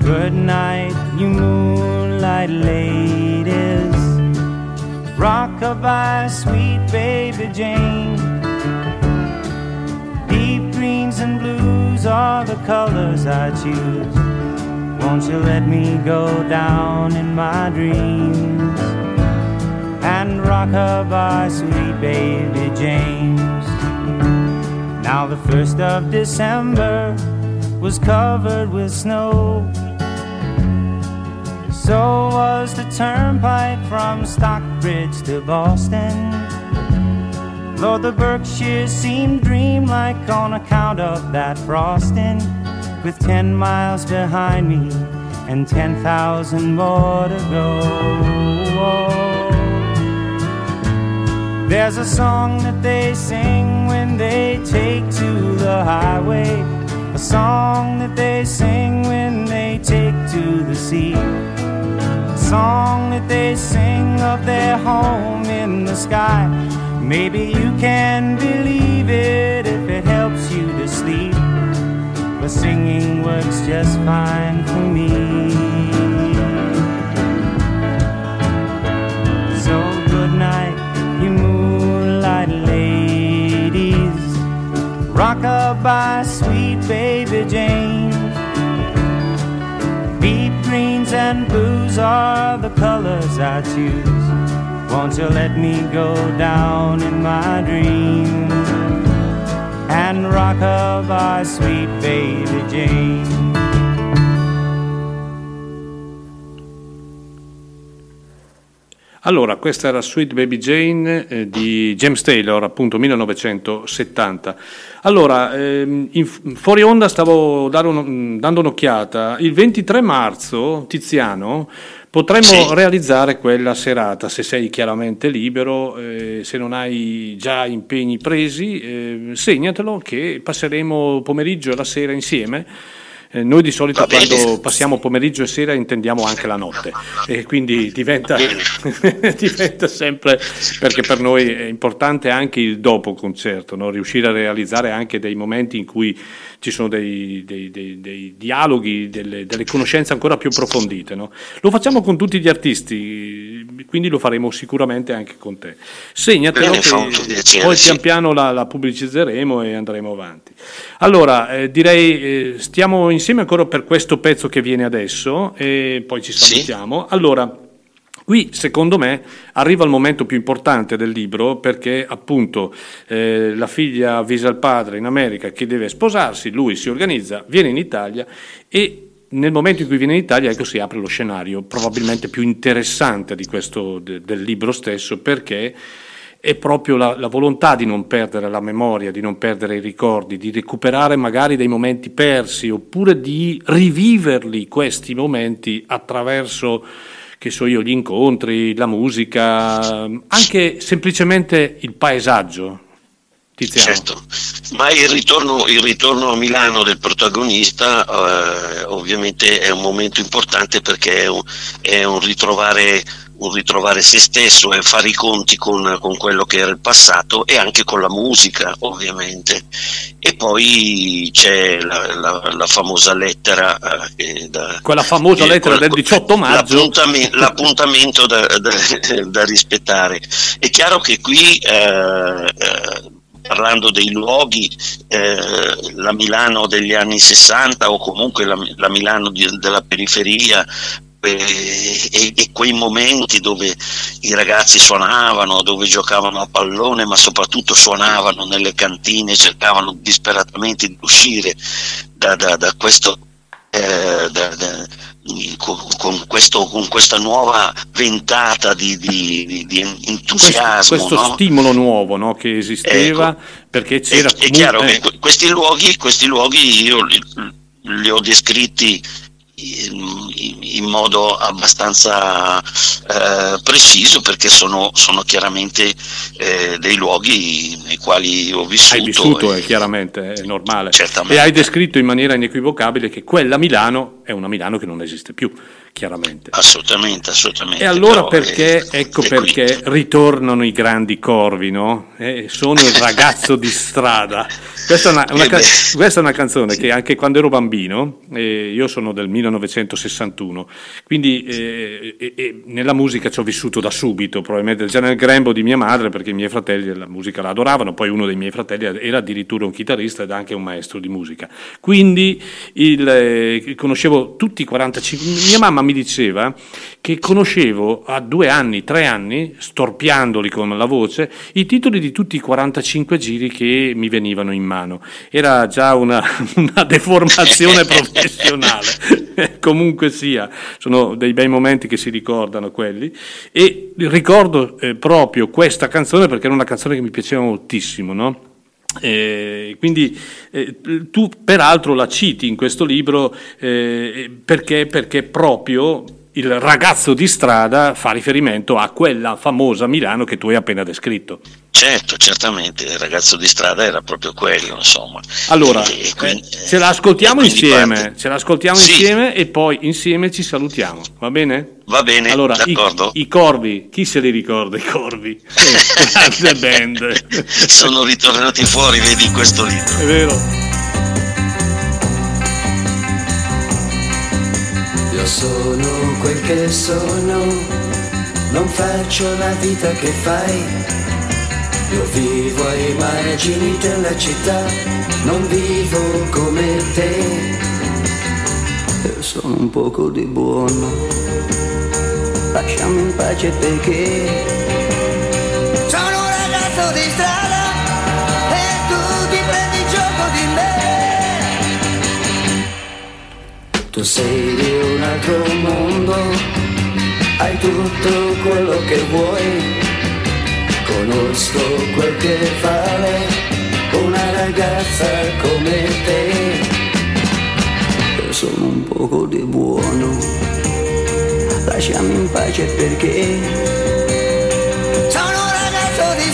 Good night, you moonlight ladies. Rockabye, sweet baby Jane. Deep greens and blues are the colors I choose. Won't you let me go down in my dreams and rockabye, sweet baby James? Now the first of December was covered with snow. So was the turnpike from Stockbridge to Boston. Lord, the Berkshires seemed dreamlike on account of that frosting. With ten miles behind me and ten thousand more to go. There's a song that they sing when they take to the highway. A song that they sing when they take to the sea. Song that they sing of their home in the sky. Maybe you can believe it if it helps you to sleep. But singing works just fine for me. So good night, you moonlight ladies. Rock Rockabye, sweet baby Jane. And blues are the colors I choose. Won't you let me go down in my dream and rock our sweet baby Jane? Allora, questa era Sweet Baby Jane eh, di James Taylor, appunto 1970. Allora, ehm, in, fuori onda stavo un, dando un'occhiata. Il 23 marzo, Tiziano, potremmo sì. realizzare quella serata, se sei chiaramente libero, eh, se non hai già impegni presi, eh, segnatelo che passeremo pomeriggio e la sera insieme eh, noi di solito quando passiamo pomeriggio e sera intendiamo anche la notte e quindi diventa, diventa sempre, perché per noi è importante anche il dopo concerto, no? riuscire a realizzare anche dei momenti in cui ci sono dei, dei, dei, dei dialoghi, delle, delle, conoscenze ancora più approfondite. No? Lo facciamo con tutti gli artisti, quindi lo faremo sicuramente anche con te. Segnatelo che poi pian piano la, la, pubblicizzeremo e andremo avanti. Allora, eh, direi eh, stiamo insieme ancora per questo pezzo che viene adesso e poi ci salutiamo. Sì. Allora, Qui, secondo me, arriva il momento più importante del libro perché appunto eh, la figlia avvisa il padre in America che deve sposarsi, lui si organizza, viene in Italia e nel momento in cui viene in Italia ecco si apre lo scenario probabilmente più interessante questo, de, del libro stesso perché è proprio la, la, volontà di non perdere la memoria, di non perdere i ricordi, di recuperare magari dei momenti persi oppure di riviverli questi momenti attraverso che so io, gli incontri, la musica, anche semplicemente il paesaggio. Tiziano. Certo, ma il ritorno, il ritorno, a Milano del protagonista eh, ovviamente è un momento importante perché è un, è un ritrovare un ritrovare se stesso e fare i conti con, con, quello che era il passato e anche con la musica ovviamente. E poi c'è la, la, la famosa lettera eh, da, quella famosa lettera quella, del 18 maggio. l'appuntamento, l'appuntamento da, da, da, rispettare. È chiaro che qui eh, eh, parlando dei luoghi, eh, la Milano degli anni 60 o comunque la, la Milano di, della periferia e, e, quei momenti dove i ragazzi suonavano, dove giocavano a pallone, ma soprattutto suonavano nelle cantine, cercavano disperatamente di uscire da, da, da questo. Eh, da, con, questo, con, questa nuova ventata di, di, di entusiasmo. Questo, questo no? stimolo nuovo no? che esisteva ecco, perché c'era... È, è chiaro che questi luoghi, questi luoghi io li, li ho descritti in, in modo abbastanza eh, preciso perché sono, sono chiaramente eh, dei luoghi nei quali ho vissuto. Hai vissuto, e, è chiaramente, è normale. Certamente. E hai descritto in maniera inequivocabile che quella Milano è una Milano che non esiste più chiaramente. Assolutamente, assolutamente. E allora perché, è, ecco è perché ritornano i grandi corvi, no? Eh, sono il ragazzo di strada. Questa è, una, una ca- questa è, una, canzone che anche quando ero bambino, eh, io sono del 1961, quindi eh, eh, nella musica ci ho vissuto da subito, probabilmente già nel grembo di mia madre, perché i miei fratelli la musica la adoravano, poi uno dei miei fratelli era addirittura un chitarrista ed anche un maestro di musica. Quindi il, eh, conoscevo tutti i 45, mia mamma mi diceva che conoscevo a due anni, tre anni, storpiandoli con la voce, i titoli di tutti i 45 giri che mi venivano in mano. Era già una, una deformazione professionale, comunque sia, sono dei bei momenti che si ricordano quelli. E ricordo eh, proprio questa canzone perché era una canzone che mi piaceva moltissimo, no? Eh, quindi eh, tu peraltro la citi in questo libro eh, perché, perché proprio il ragazzo di strada fa riferimento a quella famosa Milano che tu hai appena descritto. Certo, certamente, il ragazzo di strada era proprio quello, insomma. Allora, e, e quindi, eh, ce l'ascoltiamo insieme, parte... ce l'ascoltiamo sì. insieme e poi insieme ci salutiamo, va bene? Va bene, allora, d'accordo. I, I, corvi, chi se li ricorda i corvi? Grande band. Sono ritornati fuori, vedi, in questo libro. È vero. Io sono quel che sono, non faccio la vita che fai. Io vivo ai margini della città, non vivo come te. Io sono un poco di buono, lasciami in pace perché Sono un ragazzo di strada e tu ti prendi gioco di me. tu sei di un altro mondo, hai tutto quello che vuoi, conosco quel che vale una ragazza come te. Io sono un poco di buono, lasciami in pace perché Sono un ragazzo di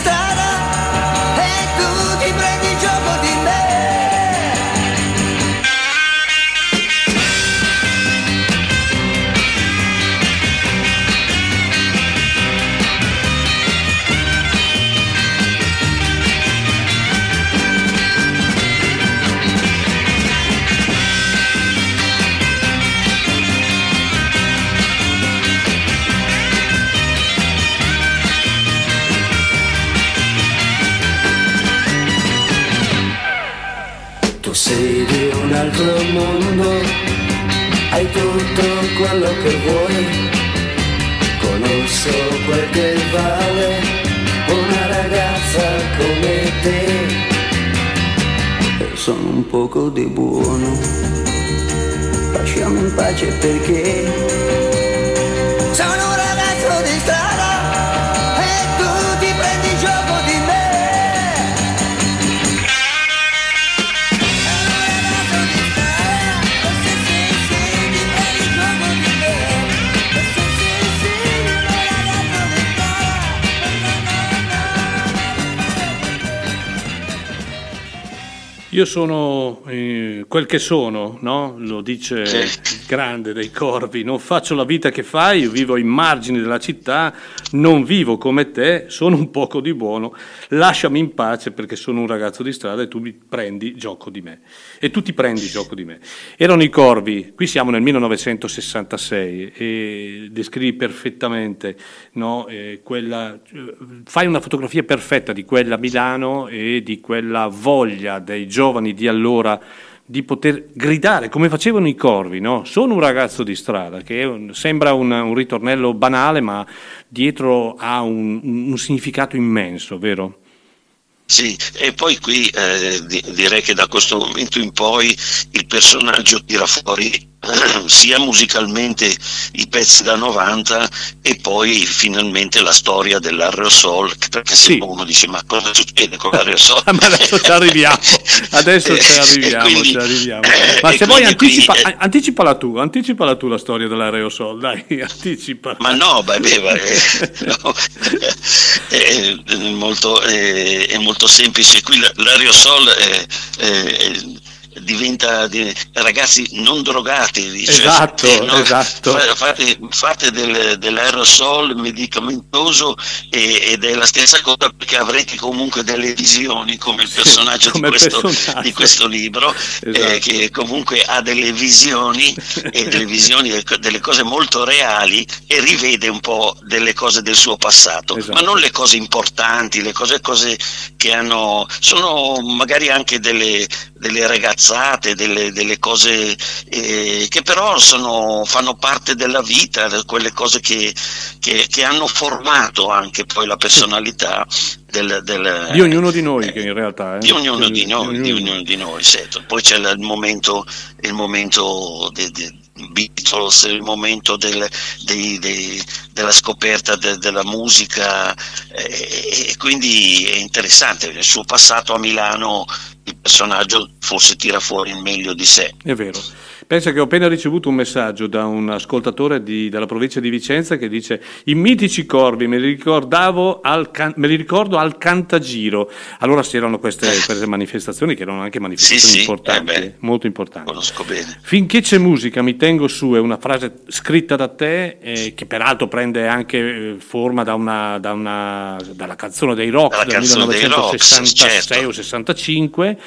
quello che vuoi, conosco quel che vale una ragazza come te. Io sono un poco di buono, lasciami in pace perché Io sono eh, quel che sono, no? lo dice il grande dei corvi, non faccio la vita che fai, io vivo ai margini della città, non vivo come te, sono un poco di buono, lasciami in pace perché sono un ragazzo di strada e tu mi prendi gioco di me. E tu ti prendi gioco di me. Erano i corvi, qui siamo nel 1966 e descrivi perfettamente, no? eh, quella, eh, fai una fotografia perfetta di quella Milano e di quella voglia dei giovani di allora di poter gridare come facevano i corvi, no? Sono un ragazzo di strada, che un- sembra un, un ritornello banale, ma dietro ha un, un significato immenso, vero? Sì, e poi qui eh, di- direi che da questo momento in poi il personaggio tira fuori sia musicalmente i pezzi da 90 e poi finalmente la storia dell'aerosol, perché se Sì. uno dice ma cosa succede con l'aerosol? Ma adesso ci arriviamo, adesso ci E arriviamo, quindi- ci arriviamo. eh, Ma se vuoi quindi qui, anticipa, eh, anticipala tu, anticipala tu la storia dell'aerosol, dai, anticipala. Ma no, beh, beh, beh, no. è, è molto, è- è molto semplice. Qui l'aerosol è- è- diventa di- ragazzi non drogati. cioè, Esatto, eh, no, esatto. fa- Fate, fate del- dell'aerosol medicamentoso e- ed è la stessa cosa perché avrete comunque delle visioni come il personaggio, come di, questo, personaggio. di questo libro eh, Esatto. che comunque ha delle visioni e delle visioni delle cose molto reali e rivede un po' delle cose del suo passato, Esatto. ma non le cose importanti, le cose, cose che hanno, sono magari anche delle, delle ragazzate, delle, delle cose eh, che però sono, fanno parte della vita, quelle cose che, che- che hanno formato anche poi la personalità del, del- Di ognuno di noi, che in realtà... eh. di ognuno di noi, ognuno di ognuno di noi, certo. Poi c'è il momento, il momento dei dei Beatles, il momento del- dei- dei- della scoperta de- della musica eh, e quindi è interessante. Il suo passato a Milano, il personaggio forse tira fuori il meglio di sé. È vero. Pensa che ho appena ricevuto un messaggio da un ascoltatore di- della provincia di Vicenza che dice i mitici corvi me li, ricordavo al me li ricordo al Cantagiro. Allora c'erano queste, queste manifestazioni che erano anche manifestazioni Sì, sì, importanti, eh beh. molto importanti. Conosco bene. Finché c'è musica mi tengo su è una frase scritta da te eh, che peraltro prende anche eh, forma da una, da una- dalla canzone dei rock Dalla del canzone dei Rocks, 1966 certo. o 65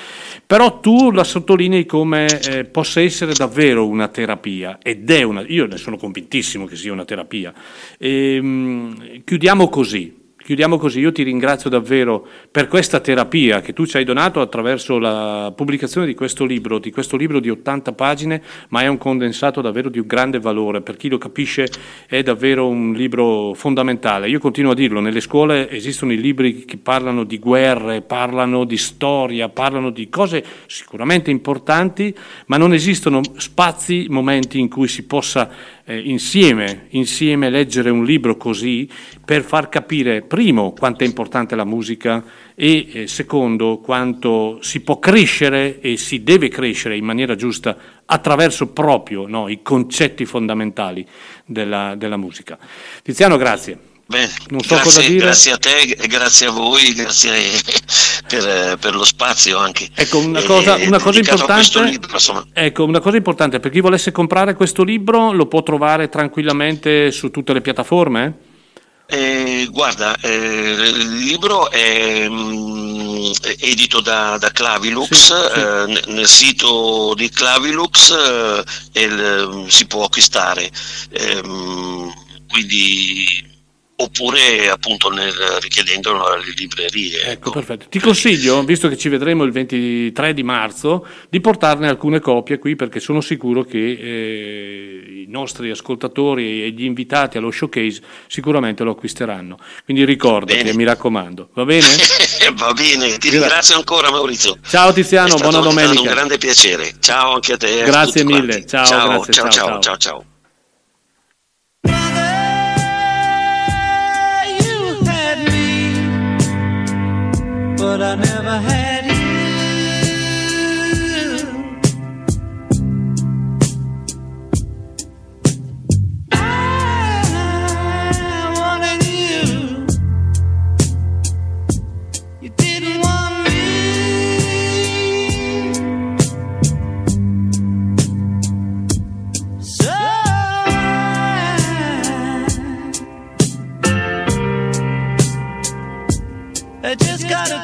però tu la sottolinei come eh, possa essere davvero una terapia ed è una io ne sono convintissimo che sia una terapia. Ehm, chiudiamo così Chiudiamo così, io ti ringrazio davvero per questa terapia che tu ci hai donato attraverso la pubblicazione di questo libro, di questo libro di 80 pagine, ma è un condensato davvero di un grande valore, per chi lo capisce è davvero un libro fondamentale. Io continuo a dirlo, nelle scuole esistono i libri che parlano di guerre, parlano di storia, parlano di cose sicuramente importanti, ma non esistono spazi, momenti in cui si possa eh, insieme, insieme leggere un libro così per far capire, primo, quanto è importante la musica e eh, secondo, quanto si può crescere e si deve crescere in maniera giusta attraverso proprio no, i concetti fondamentali della, della musica. Tiziano, grazie. Beh, grazie, grazie a te e grazie a voi, grazie per, per lo spazio anche. Ecco, una eh, cosa, una cosa importante, libro, ecco, una cosa importante, per chi volesse comprare questo libro lo può trovare tranquillamente su tutte le piattaforme? Eh, guarda, eh, il libro è mm, è edito da, da Clavilux, Sì, sì. eh, ne- nel sito di Clavilux eh, il- si può acquistare, Ehm, quindi oppure appunto nel, richiedendolo alle librerie. Ecco, perfetto. Ti consiglio, visto che ci vedremo il 23 di marzo, di portarne alcune copie qui perché sono sicuro che eh, i nostri ascoltatori e gli invitati allo showcase sicuramente lo acquisteranno. Quindi ricordati, Bene. mi raccomando. Va bene? Va bene, ti Gra- ringrazio ancora Maurizio. Ciao Tiziano, È buona è domenica. un grande piacere. Ciao anche a te. a Grazie tutti mille. Ciao, ciao, grazie, ciao, ciao, ciao, ciao. ciao, I never had you. I wanted you. You didn't want me. So I, I just gotta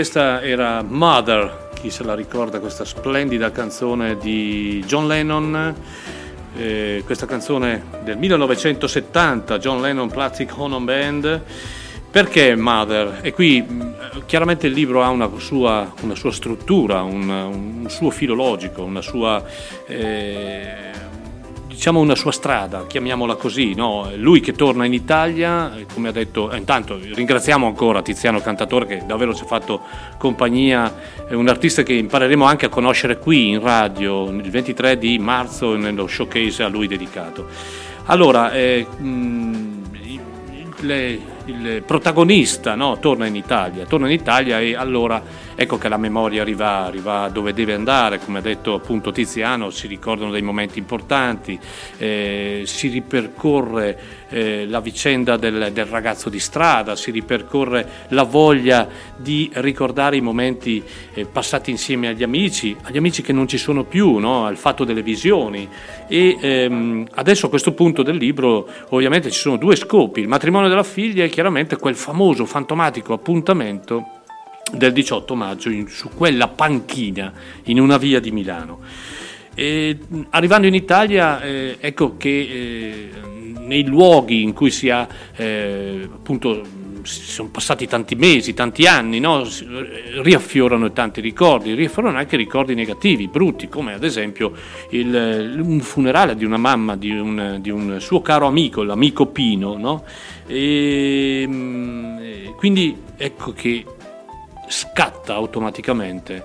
questa era Mother, chi se la ricorda, questa splendida canzone di John Lennon. Eh, questa canzone del 1970, John Lennon Plastic Ono Band. Perché Mother? E qui chiaramente il libro ha una sua, una sua struttura, un, un, suo filo logico, una sua... Eh, diciamo una sua strada, chiamiamola così, no? lui che torna in Italia, come ha detto, eh, intanto ringraziamo ancora Tiziano Cantatore che davvero ci ha fatto compagnia, è un artista che impareremo anche a conoscere qui in radio il 23 di marzo nello showcase a lui dedicato. Allora, eh, mh, le, il protagonista no? torna in Italia, torna in Italia e allora ecco che la memoria arriva, arriva dove deve andare, come ha detto appunto Tiziano, si ricordano dei momenti importanti, eh, si ripercorre eh, la vicenda del, del, ragazzo di strada, si ripercorre la voglia di ricordare i momenti eh, passati insieme agli amici, agli amici che non ci sono più, no? al fatto delle visioni. E ehm, adesso a questo punto del libro ovviamente ci sono due scopi, il matrimonio della figlia e chiaramente quel famoso fantomatico appuntamento del 18 maggio in, su quella panchina in una via di Milano. E, arrivando in Italia, eh, ecco che eh, nei luoghi in cui si ha eh, appunto sono passati tanti mesi, tanti anni, no? riaffiorano tanti ricordi, riaffiorano anche ricordi negativi, brutti, come ad esempio il, un funerale di una mamma di un, di un suo caro amico, l'amico Pino. No? E, mm, quindi ecco che scatta automaticamente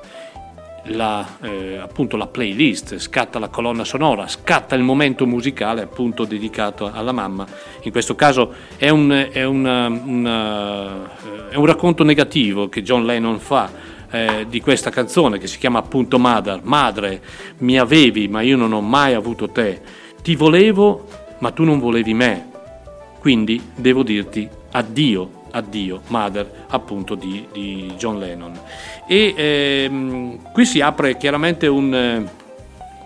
la, eh, appunto la playlist, scatta la colonna sonora, scatta il momento musicale appunto dedicato alla mamma. In questo caso è un, è una, una, eh, è un racconto negativo che John Lennon fa eh, di questa canzone che si chiama appunto Mother. Madre, mi avevi ma io non ho mai avuto te. Ti volevo ma tu non volevi me. Quindi devo dirti addio Addio, Mother, appunto di, di John Lennon. E ehm, qui si apre chiaramente un,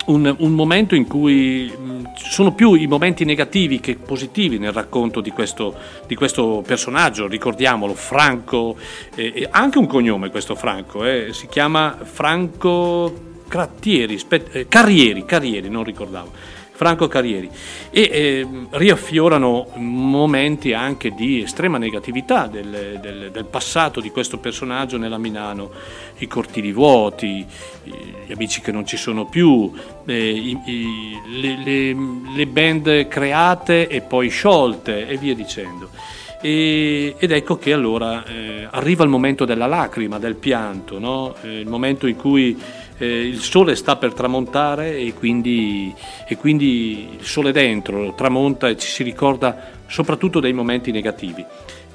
un, un, momento in cui sono più i momenti negativi che positivi nel racconto di questo, di questo personaggio, ricordiamolo, Franco, eh, anche un cognome questo Franco, eh, si chiama Franco Crattieri, spet- eh, Carrieri, Carrieri, non ricordavo Franco Carrieri e eh, riaffiorano momenti anche di estrema negatività del, del, del, passato di questo personaggio nella Milano, i cortili vuoti, gli amici che non ci sono più, eh, i, i, le, le, le band create e poi sciolte e via dicendo. Ed ecco che allora eh, arriva il momento della lacrima, del pianto, no? eh, il momento in cui eh, il sole sta per tramontare e quindi, e quindi il sole dentro tramonta e ci si ricorda soprattutto dei momenti negativi.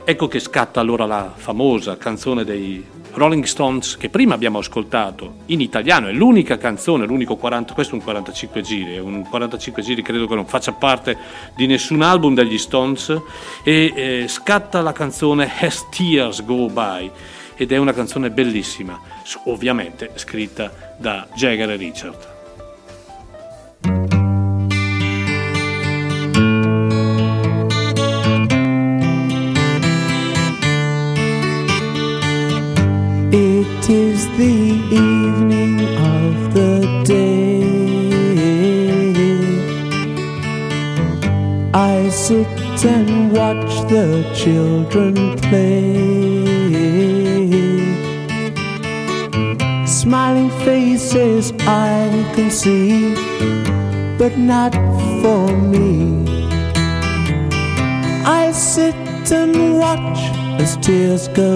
Ecco che scatta allora la famosa canzone dei Rolling Stones che prima abbiamo ascoltato in italiano, è l'unica canzone, l'unico 40, questo è un 45 giri, un 45 giri credo che non faccia parte di nessun album degli Stones. E eh, scatta la canzone As Tears Go By ed è una canzone bellissima, ovviamente scritta da Jagger e Richard. Not for me. I sit and watch as tears go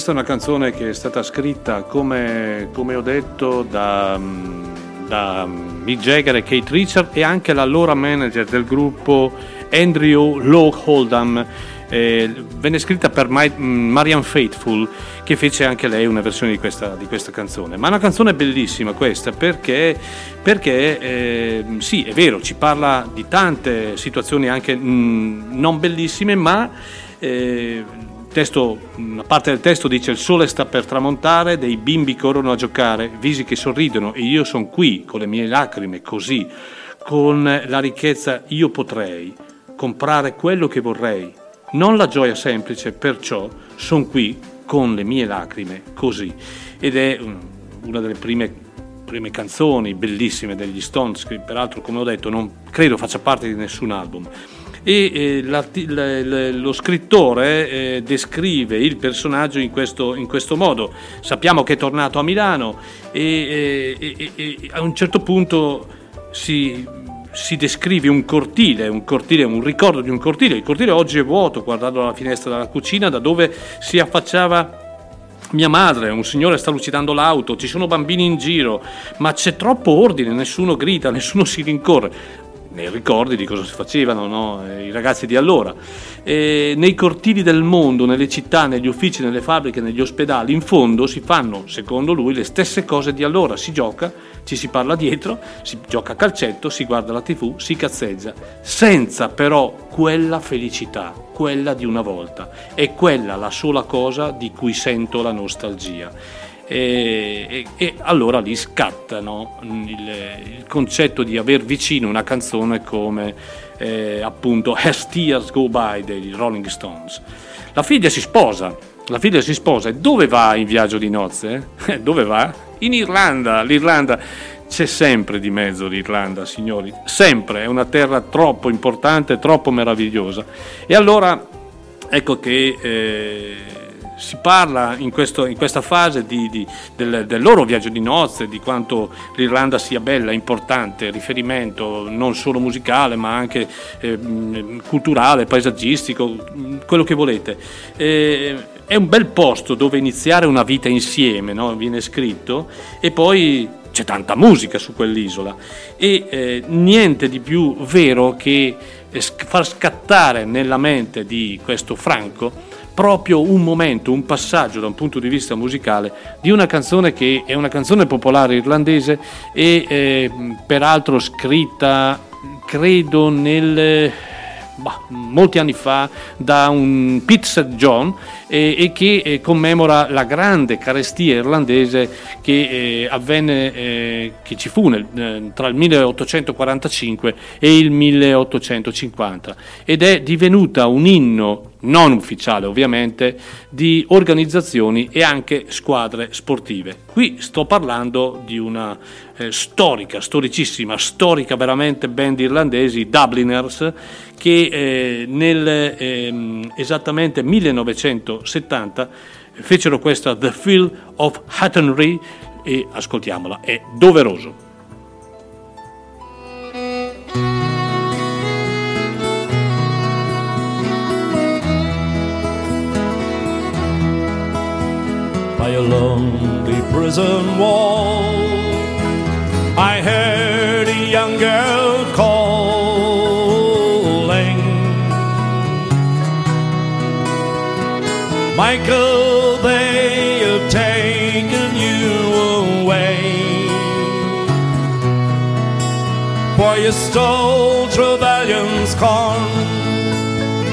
Questa è una canzone che è stata scritta, come, come ho detto, da, mm, da Mick Jagger e Kate Richard e anche l'allora manager del gruppo Andrew Lowe Holdham. Eh, venne scritta per My, mm, Marianne Faithful che fece anche lei una versione di questa, di questa canzone ma è una canzone bellissima questa perché, perché eh, sì è vero ci parla di tante situazioni anche mm, non bellissime ma eh, testo, una parte del testo dice il sole sta per tramontare, dei bimbi corrono a giocare, visi che sorridono e io sono qui con le mie lacrime così, con la ricchezza io potrei comprare quello che vorrei, non la gioia semplice, perciò sono qui con le mie lacrime così. Ed è una delle prime, prime canzoni bellissime degli Stones, che peraltro come ho detto non credo faccia parte di nessun album e eh, la, la, lo scrittore eh, descrive il personaggio in questo, in questo, modo. Sappiamo che è tornato a Milano e, e, e a un certo punto si, si, descrive un cortile, un cortile, un ricordo di un cortile. Il cortile oggi è vuoto, guardando dalla finestra della cucina da dove si affacciava mia madre, un signore sta lucidando l'auto, ci sono bambini in giro, ma c'è troppo ordine, nessuno grida, nessuno si rincorre nei ricordi di cosa si facevano no? Eh, i ragazzi di allora. E nei cortili del mondo, nelle città, negli uffici, nelle fabbriche, negli ospedali, in fondo si fanno, secondo lui, le stesse cose di allora. Si gioca, ci si parla dietro, si gioca a calcetto, si guarda la tv, si cazzeggia, senza però quella felicità, quella di una volta. È quella la sola cosa di cui sento la nostalgia e, e, e allora lì scatta no? il, il, concetto di aver vicino una canzone come eh, appunto As Tears Go By dei Rolling Stones. La figlia si sposa, la figlia si sposa e dove va in viaggio di nozze? dove va? In Irlanda, l'Irlanda c'è sempre di mezzo l'Irlanda, signori, sempre, è una terra troppo importante, troppo meravigliosa. E allora ecco che eh, si parla in, questo, in questa fase di, di, del, del, loro viaggio di nozze, di quanto l'Irlanda sia bella, importante, riferimento non solo musicale ma anche eh, culturale, paesaggistico, quello che volete. Eh, è un bel posto dove iniziare una vita insieme, no? viene scritto, e poi c'è tanta musica su quell'isola e eh, niente di più vero che eh, far scattare nella mente di questo Franco proprio un momento, un passaggio da un punto di vista musicale di una canzone che è una canzone popolare irlandese e eh, peraltro scritta credo nel bah, molti anni fa da un St. John eh, e che eh, commemora la grande carestia irlandese che eh, avvenne, eh, che ci fu nel, eh, tra il 1845 e il 1850 ed è divenuta un inno non ufficiale ovviamente, di organizzazioni e anche squadre sportive. Qui sto parlando di una eh, storica, storicissima, storica veramente band irlandesi, Dubliners, che eh, nel eh, esattamente 1970 fecero questa The Field of Hattonry e ascoltiamola, è doveroso. A lonely prison wall. I heard a young girl calling. Michael, they have taken you away. For you stole Trevelyan's corn,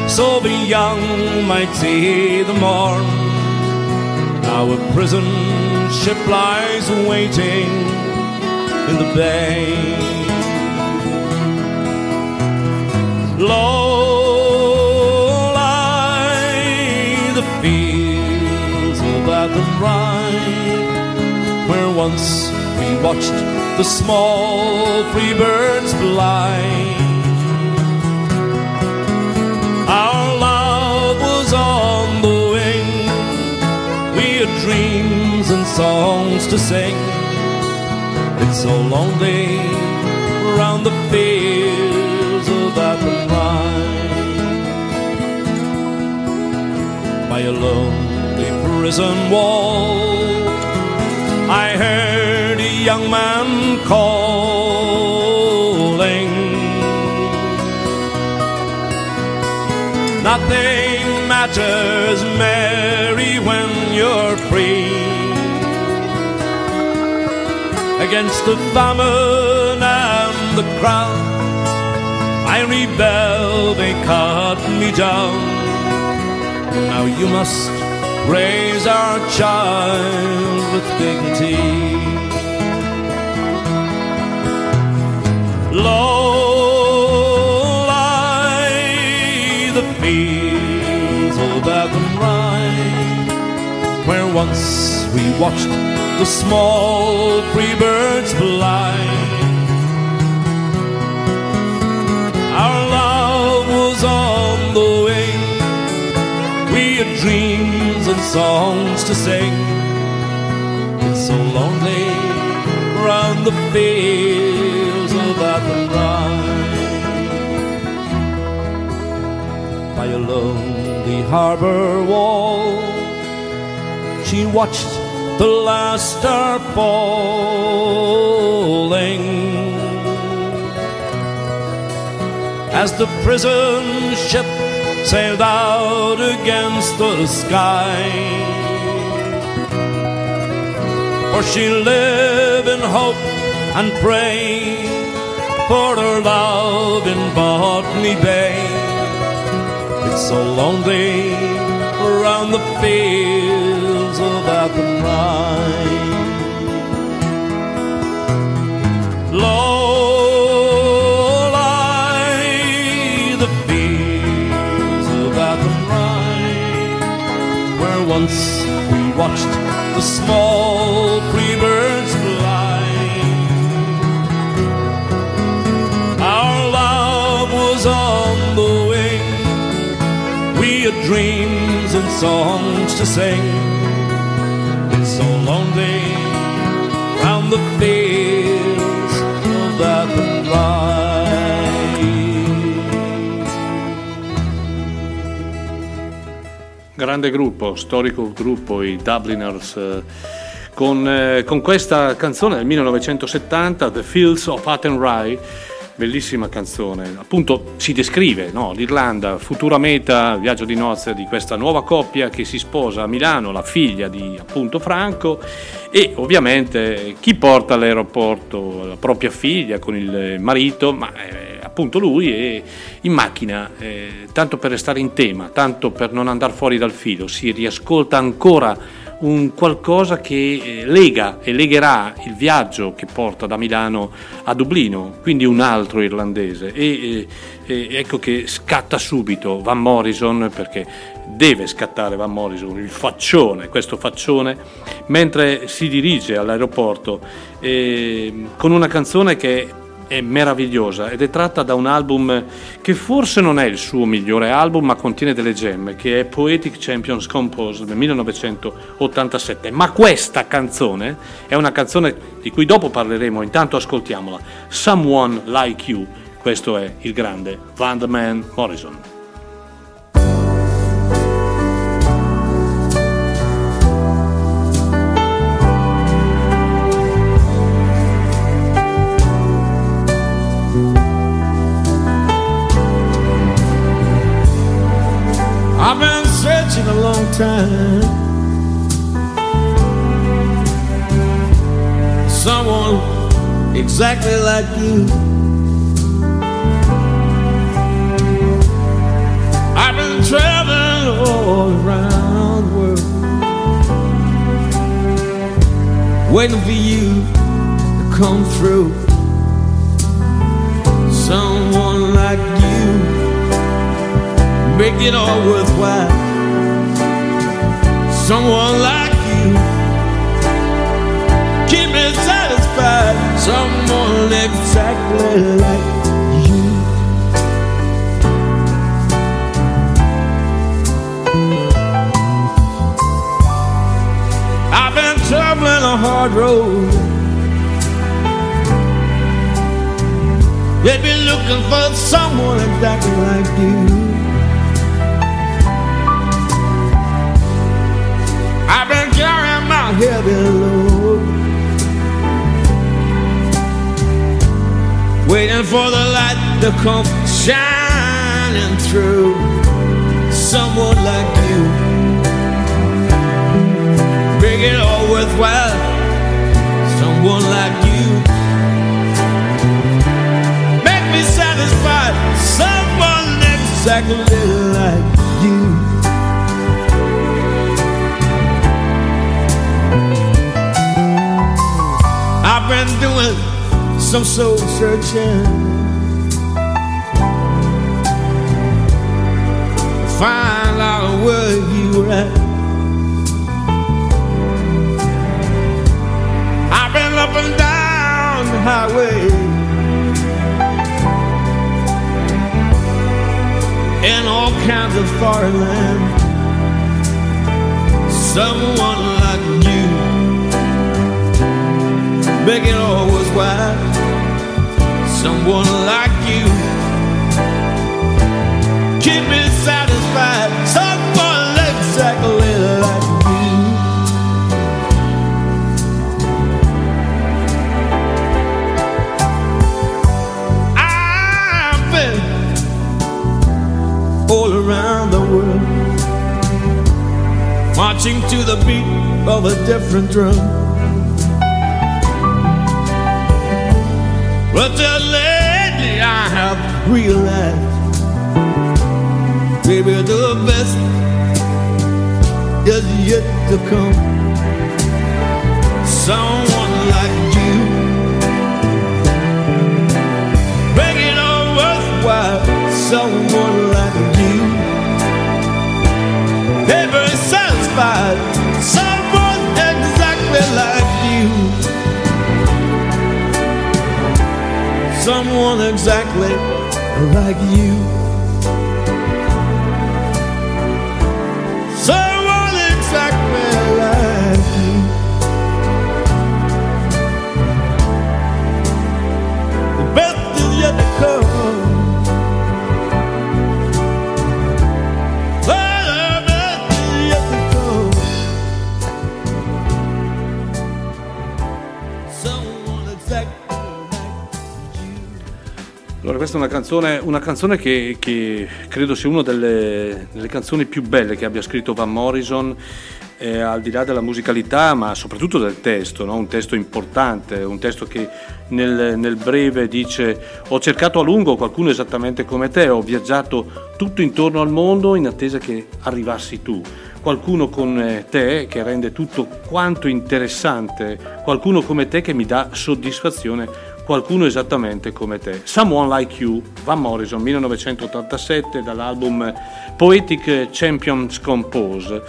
so the young might see the morn. A prison ship lies waiting in the bay. Low lie the fields of Athenry, where once we watched the small free birds fly. Our dreams and songs to sing. It's so lonely round the fields of Athenry by a lonely prison wall. I heard a young man calling. Nothing matters, Mary, when Against the famine and the crowd, I rebel, they cut me down. Now you must raise our child with dignity. Low lie the fields of Athenry, where once we watched the small free birds fly. Our love was on the wing. We had dreams and songs to sing. It's so lonely round the fields of Athenry. By a lonely harbor wall, she watched the last star falling. As the prison ship sailed out against the sky. For she lived in hope and pray for her love in Botany Bay. It's so lonely around the fields of Athenry. Low lie the fields of Athenry, where once we watched the small free birds fly. Our love was on the wing. We had dreams and songs to sing. It's so lonely round the fields of Athenry. Grande gruppo, storico gruppo, i Dubliners, eh, con, eh, con questa canzone del 1970, The Fields of Athenry, bellissima canzone. Appunto si descrive no? l'Irlanda, futura meta, viaggio di nozze di questa nuova coppia che si sposa a Milano, la figlia di appunto Franco e ovviamente chi porta all'aeroporto la propria figlia con il marito, ma eh, appunto lui e in macchina, eh, tanto per restare in tema, tanto per non andare fuori dal filo, si riascolta ancora un qualcosa che eh, lega e legherà il viaggio che porta da Milano a Dublino, quindi un altro irlandese. E, e, e ecco che scatta subito Van Morrison perché deve scattare Van Morrison, il faccione, questo faccione, mentre si dirige all'aeroporto eh, con una canzone che è meravigliosa ed è tratta da un album che forse non è il suo migliore album ma contiene delle gemme che è Poetic Champions Compose del 1987 ma questa canzone è una canzone di cui dopo parleremo intanto ascoltiamola. Someone Like You questo è il grande Van Morrison time. Someone exactly like you. I've been traveling all around the world, waiting for you to come through. Someone like you make it all worthwhile. Someone like you keep me satisfied. Someone exactly like you. I've been traveling a hard road. They've been looking for someone exactly like you. Heavy load. Waiting for the light to come shining through. Someone like you. Make it all worthwhile. Someone like you. Make me satisfied. Someone exactly like I've been doing some soul searching. Find out where you were at. I've been up and down the highway. In all kinds of foreign lands. Someone make it all worthwhile. Someone like you, keep me satisfied. Someone exactly like you. I've been all around the world, marching to the beat of a different drum. Have realized, baby, the best is yet to come. Someone like you, make it all worthwhile. Someone like you, never satisfied. Someone exactly like you. someone exactly like you. Questa è una canzone, una canzone che, che credo sia una delle, delle canzoni più belle che abbia scritto Van Morrison, eh, al di là della musicalità, ma soprattutto del testo, no? un testo importante, un testo che nel, nel breve dice ho cercato a lungo qualcuno esattamente come te, ho viaggiato tutto intorno al mondo in attesa che arrivassi tu. Qualcuno come te che rende tutto quanto interessante, qualcuno come te che mi dà soddisfazione qualcuno esattamente come te. Someone Like You, Van Morrison, 1987, dall'album Poetic Champions Compose.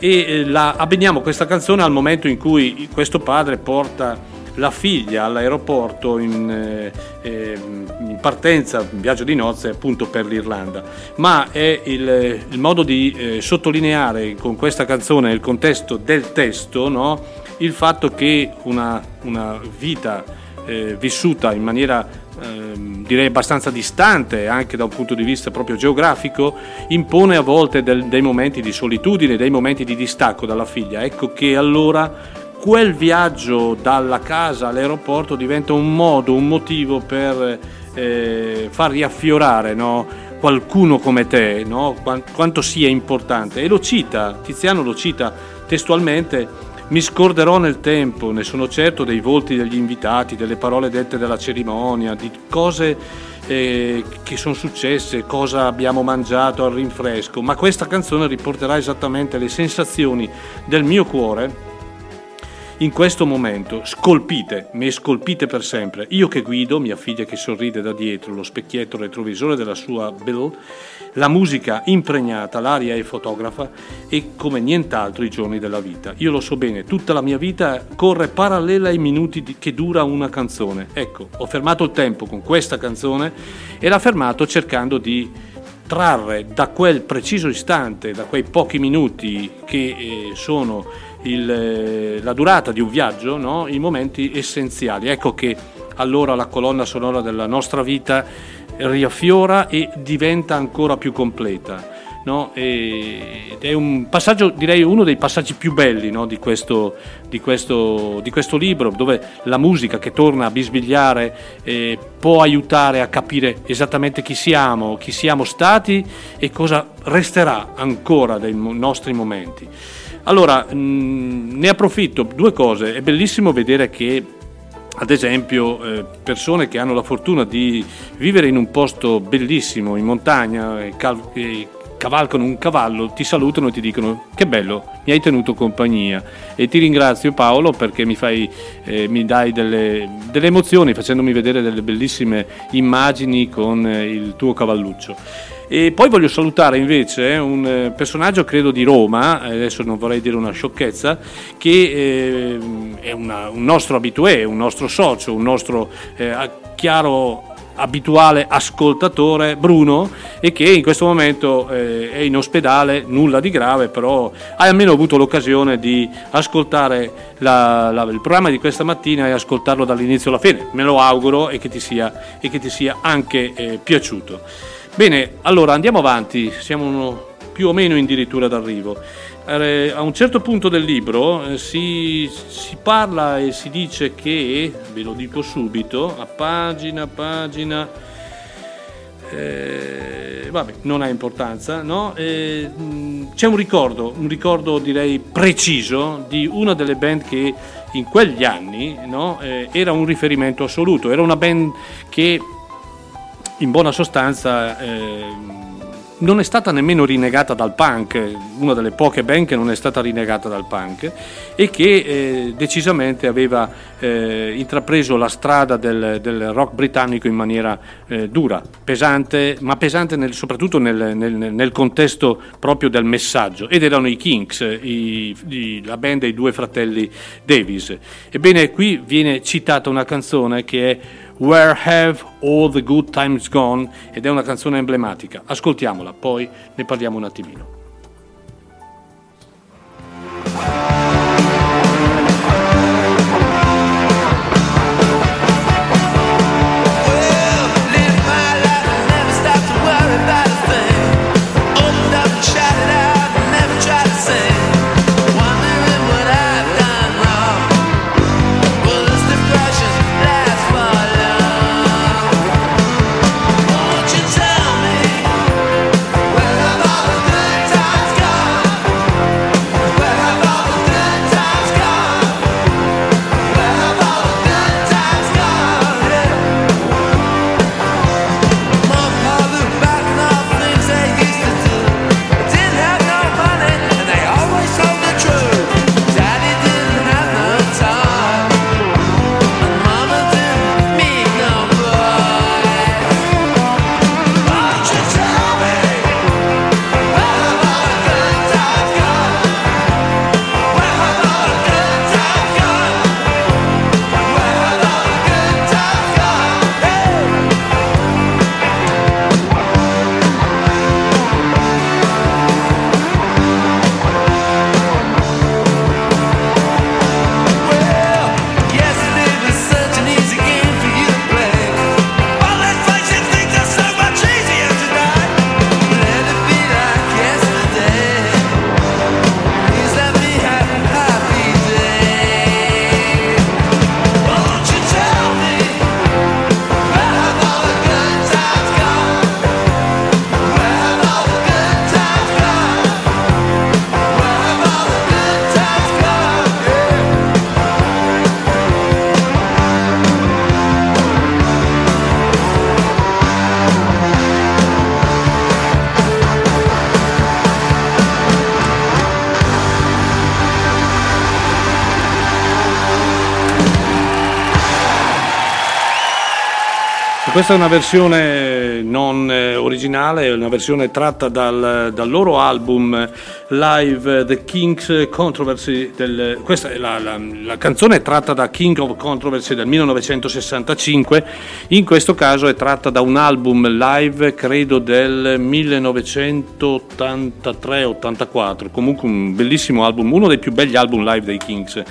E eh, la, abbiniamo questa canzone al momento in cui questo padre porta la figlia all'aeroporto in, eh, eh, in partenza, in viaggio di nozze appunto per l'Irlanda. Ma è il, il modo di eh, sottolineare con questa canzone il contesto del testo, no? il fatto che una, una vita eh, vissuta in maniera ehm, direi abbastanza distante anche da un punto di vista proprio geografico impone a volte del- dei momenti di solitudine, dei momenti di distacco dalla figlia. Ecco che allora quel viaggio dalla casa all'aeroporto diventa un modo, un motivo per eh, far riaffiorare no, qualcuno come te, no, Quan- quanto sia importante. E lo cita, Tiziano lo cita testualmente mi scorderò nel tempo, ne sono certo, dei volti degli invitati, delle parole dette dalla cerimonia, di cose eh, che sono successe, cosa abbiamo mangiato al rinfresco, ma questa canzone riporterà esattamente le sensazioni del mio cuore in questo momento, scolpite, mi scolpite per sempre. Io che guido, mia figlia che sorride da dietro, lo specchietto retrovisore della sua Bill, la musica impregnata, l'aria è fotografa e come nient'altro i giorni della vita. Io lo so bene, tutta la mia vita corre parallela ai minuti che dura una canzone. Ecco, ho fermato il tempo con questa canzone e l'ha fermato cercando di trarre da quel preciso istante, da quei pochi minuti che eh, sono il, eh, la durata di un viaggio, no? i momenti essenziali. Ecco che allora la colonna sonora della nostra vita riaffiora e diventa ancora più completa. No? ed è un passaggio, direi uno dei passaggi più belli no? di, questo, di, questo, di, questo, libro, dove la musica che torna a bisbigliare eh, può aiutare a capire esattamente chi siamo, chi siamo stati e cosa resterà ancora dei nostri momenti. Allora, ne approfitto, due cose, è bellissimo vedere che ad esempio eh, persone che hanno la fortuna di vivere in un posto bellissimo, in montagna, e, cal- e cavalcano un cavallo, ti salutano e ti dicono che bello, mi hai tenuto compagnia e ti ringrazio Paolo perché mi, fai, eh, mi dai delle, delle, emozioni facendomi vedere delle bellissime immagini con eh, il tuo cavalluccio. E poi voglio salutare invece un eh, personaggio, credo di Roma, adesso non vorrei dire una sciocchezza, che eh, è una, un nostro abitué, un nostro socio, un nostro eh, chiaro abituale ascoltatore Bruno e che in questo momento eh, è in ospedale, nulla di grave, però hai almeno avuto l'occasione di ascoltare la, la, il programma di questa mattina e ascoltarlo dall'inizio alla fine. Me lo auguro e che ti sia, che ti sia anche eh, piaciuto. Bene, allora andiamo avanti, siamo uno, più o meno addirittura d'arrivo. Eh, a un certo punto del libro eh, si, si, parla e si dice che, ve lo dico subito, a pagina, pagina, eh, vabbè, non ha importanza, no? eh, c'è un ricordo, un ricordo direi preciso di una delle band che in quegli anni no? Eh, era un riferimento assoluto, era una band che in buona sostanza eh, non è stata nemmeno rinnegata dal punk, una delle poche band che non è stata rinnegata dal punk e che eh, decisamente aveva eh, intrapreso la strada del, del, rock britannico in maniera eh, dura, pesante, ma pesante nel, soprattutto nel, nel, nel, contesto proprio del messaggio ed erano i Kings, i, i, la band dei due fratelli Davis. Ebbene qui viene citata una canzone che è Where Have All the Good Times Gone ed è una canzone emblematica. Ascoltiamola, poi ne parliamo un attimino. Questa è una versione originale, è una versione tratta dal, dal loro album live The King's Controversy. Del, questa è la, la, la, canzone è tratta da King of Controversy del 1965, in questo caso è tratta da un album live credo del 1983-84, comunque un bellissimo album, uno dei più belli album live dei Kings,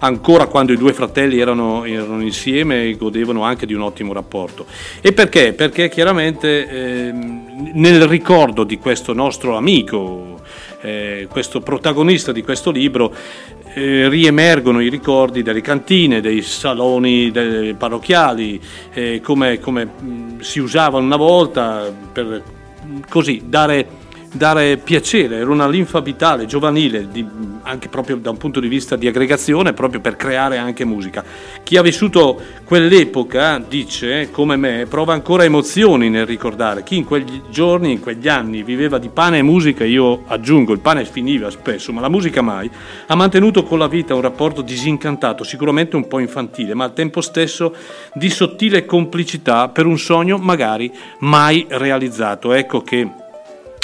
ancora quando i due fratelli erano, erano insieme e godevano anche di un ottimo rapporto. E perché? Perché chiaramente eh, nel ricordo di questo nostro amico, eh, questo protagonista di questo libro, eh, riemergono i ricordi delle cantine, dei saloni dei parrocchiali, eh, come, come mh, si usavano una volta per così dare dare piacere, era una linfa vitale giovanile, di, anche proprio da un punto di vista di aggregazione, proprio per creare anche musica. Chi ha vissuto quell'epoca, dice, come me, prova ancora emozioni nel ricordare. Chi in quegli giorni, in quegli anni, viveva di pane e musica, io aggiungo, il pane finiva spesso, ma la musica mai, ha mantenuto con la vita un rapporto disincantato, sicuramente un po' infantile, ma al tempo stesso di sottile complicità per un sogno magari mai realizzato. Ecco che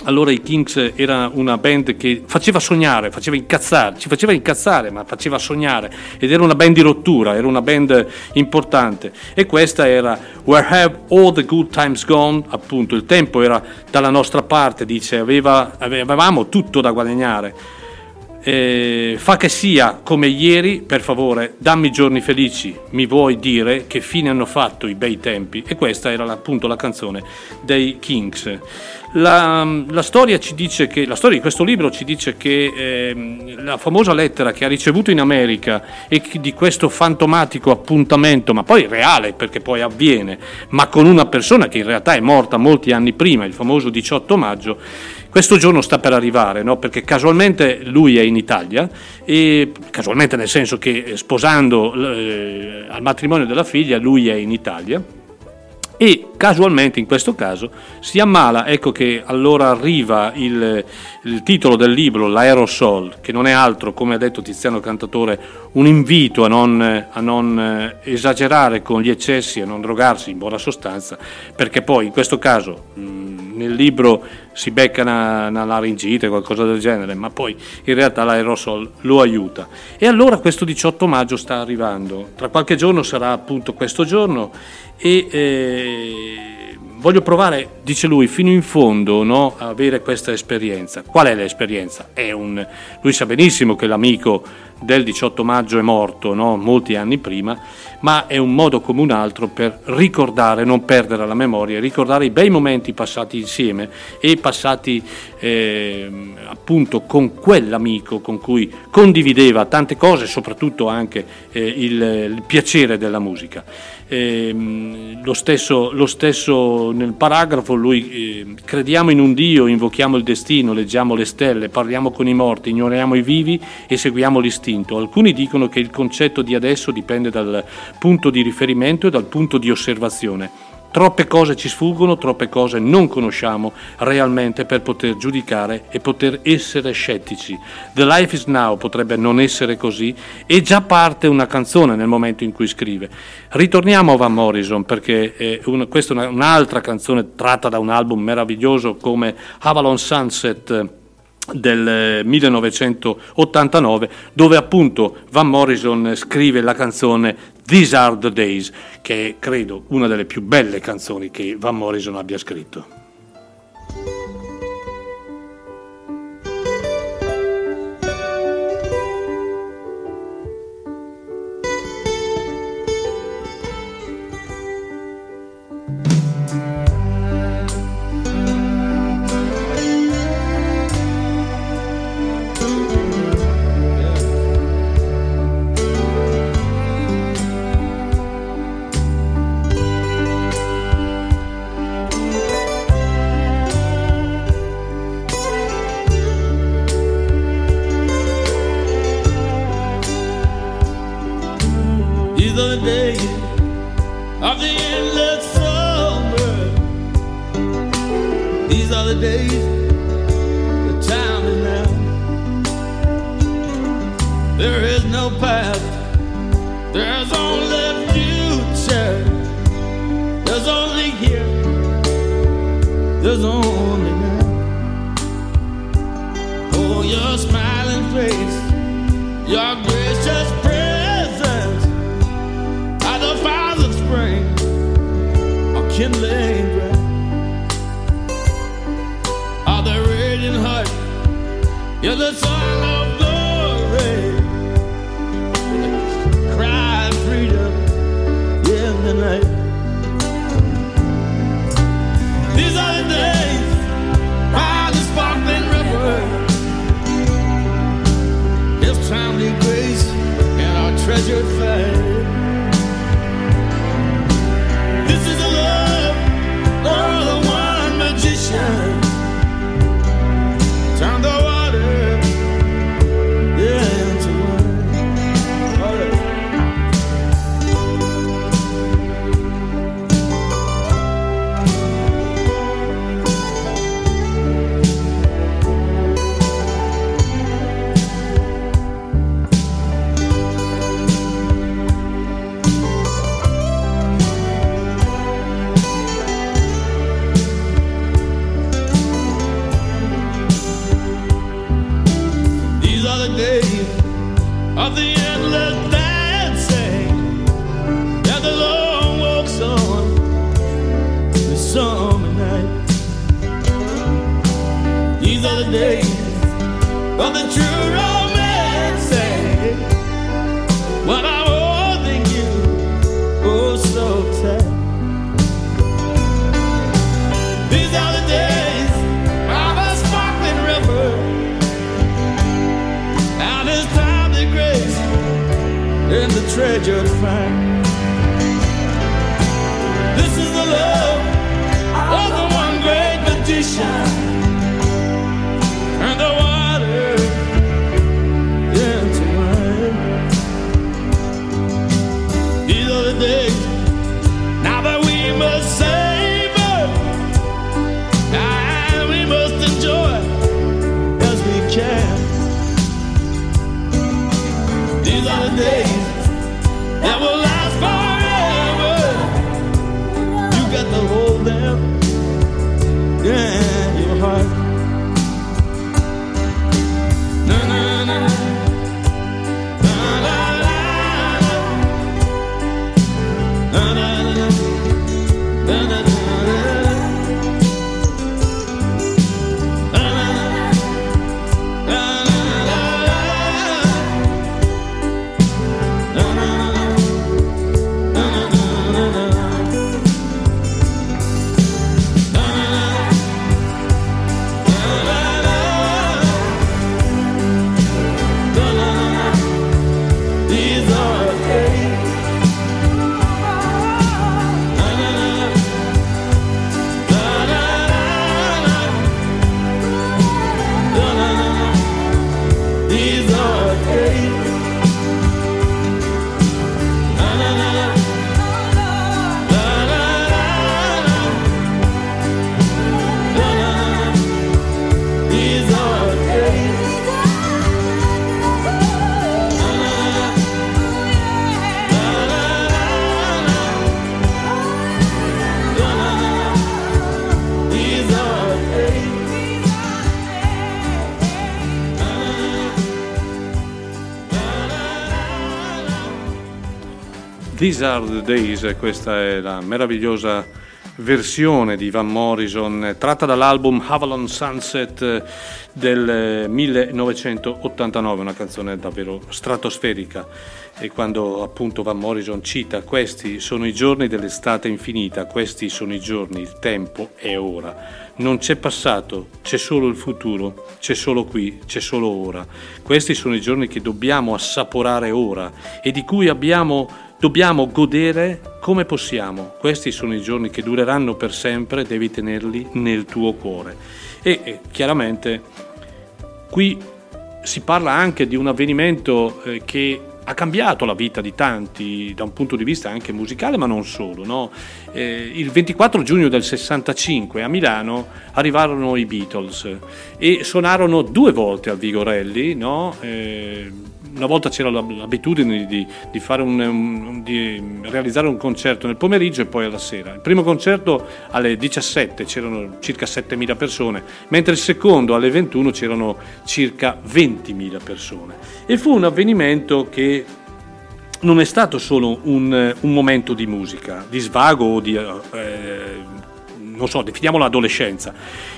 allora i Kings era una band che faceva sognare, faceva incazzare, ci faceva incazzare, ma faceva sognare ed era una band di rottura, era una band importante e questa era Where Have All the Good Times Gone, appunto il tempo era dalla nostra parte, dice, aveva, avevamo tutto da guadagnare. Eh, fa che sia come ieri, per favore, dammi giorni felici, mi vuoi dire che fine hanno fatto i bei tempi? E questa era appunto la canzone dei Kings. La, la, storia che, la, storia di questo libro ci dice che eh, la famosa lettera che ha ricevuto in America e di questo fantomatico appuntamento, ma poi reale perché poi avviene, ma con una persona che in realtà è morta molti anni prima, il famoso 18 maggio, questo giorno sta per arrivare, no? perché casualmente lui è in Italia, e casualmente nel senso che sposando eh, al matrimonio della figlia lui è in Italia e casualmente in questo caso si ammala, ecco che allora arriva il, il, titolo del libro, l'Aerosol, che non è altro, come ha detto Tiziano Cantatore, un invito a non, a non eh, esagerare con gli eccessi, a non drogarsi in buona sostanza, perché poi in questo caso nel libro si becca una, una laringite, qualcosa del genere, ma poi in realtà l'aerosol lo aiuta. E allora questo 18 maggio sta arrivando, tra qualche giorno sarà appunto questo giorno e eh, voglio provare, dice lui, fino in fondo no, a avere questa esperienza. Qual è l'esperienza? È un, lui sa benissimo che l'amico del 18 maggio è morto no, molti anni prima, ma è un modo come un altro per ricordare, non perdere la memoria, ricordare i bei momenti passati insieme e passati eh, appunto con quell'amico con cui condivideva tante cose, soprattutto anche eh, il, il piacere della musica. Eh, lo, stesso, lo, stesso, nel paragrafo lui eh, crediamo in un Dio, invochiamo il destino, leggiamo le stelle, parliamo con i morti, ignoriamo i vivi e seguiamo l'istinto. Alcuni dicono che il concetto di adesso dipende dal punto di riferimento e dal punto di osservazione. Troppe cose ci sfuggono, troppe cose non conosciamo realmente per poter giudicare e poter essere scettici. The Life is Now potrebbe non essere così e già parte una canzone nel momento in cui scrive. Ritorniamo a Van Morrison perché un, questa è un'altra canzone tratta da un album meraviglioso come Avalon Sunset del 1989 dove appunto Van Morrison scrive la canzone These Are the Days che è credo una delle più belle canzoni che Van Morrison abbia scritto. In the treasured find. These Are the Days, questa è la meravigliosa versione di Van Morrison tratta dall'album Avalon Sunset del eh, 1989, una canzone davvero stratosferica e quando appunto Van Morrison cita questi sono i giorni dell'estate infinita, questi sono i giorni, il tempo è ora. Non c'è passato, c'è solo il futuro, c'è solo qui, c'è solo ora. Questi sono i giorni che dobbiamo assaporare ora e di cui abbiamo dobbiamo godere come possiamo. Questi sono i giorni che dureranno per sempre, devi tenerli nel tuo cuore. E, e chiaramente qui si parla anche di un avvenimento eh, che ha cambiato la vita di tanti da un punto di vista anche musicale, ma non solo. No? Eh, il 24 giugno del 65 a Milano arrivarono i Beatles e suonarono due volte al Vigorelli, no? eh, una volta c'era l'abitudine di, di, un, un, di, realizzare un concerto nel pomeriggio e poi alla sera. Il primo concerto alle 17 c'erano circa 7.000 persone, mentre il secondo alle 21 c'erano circa 20.000 persone. E fu un avvenimento che non è stato solo un, un momento di musica, di svago o di... Eh, non so, definiamo l'adolescenza.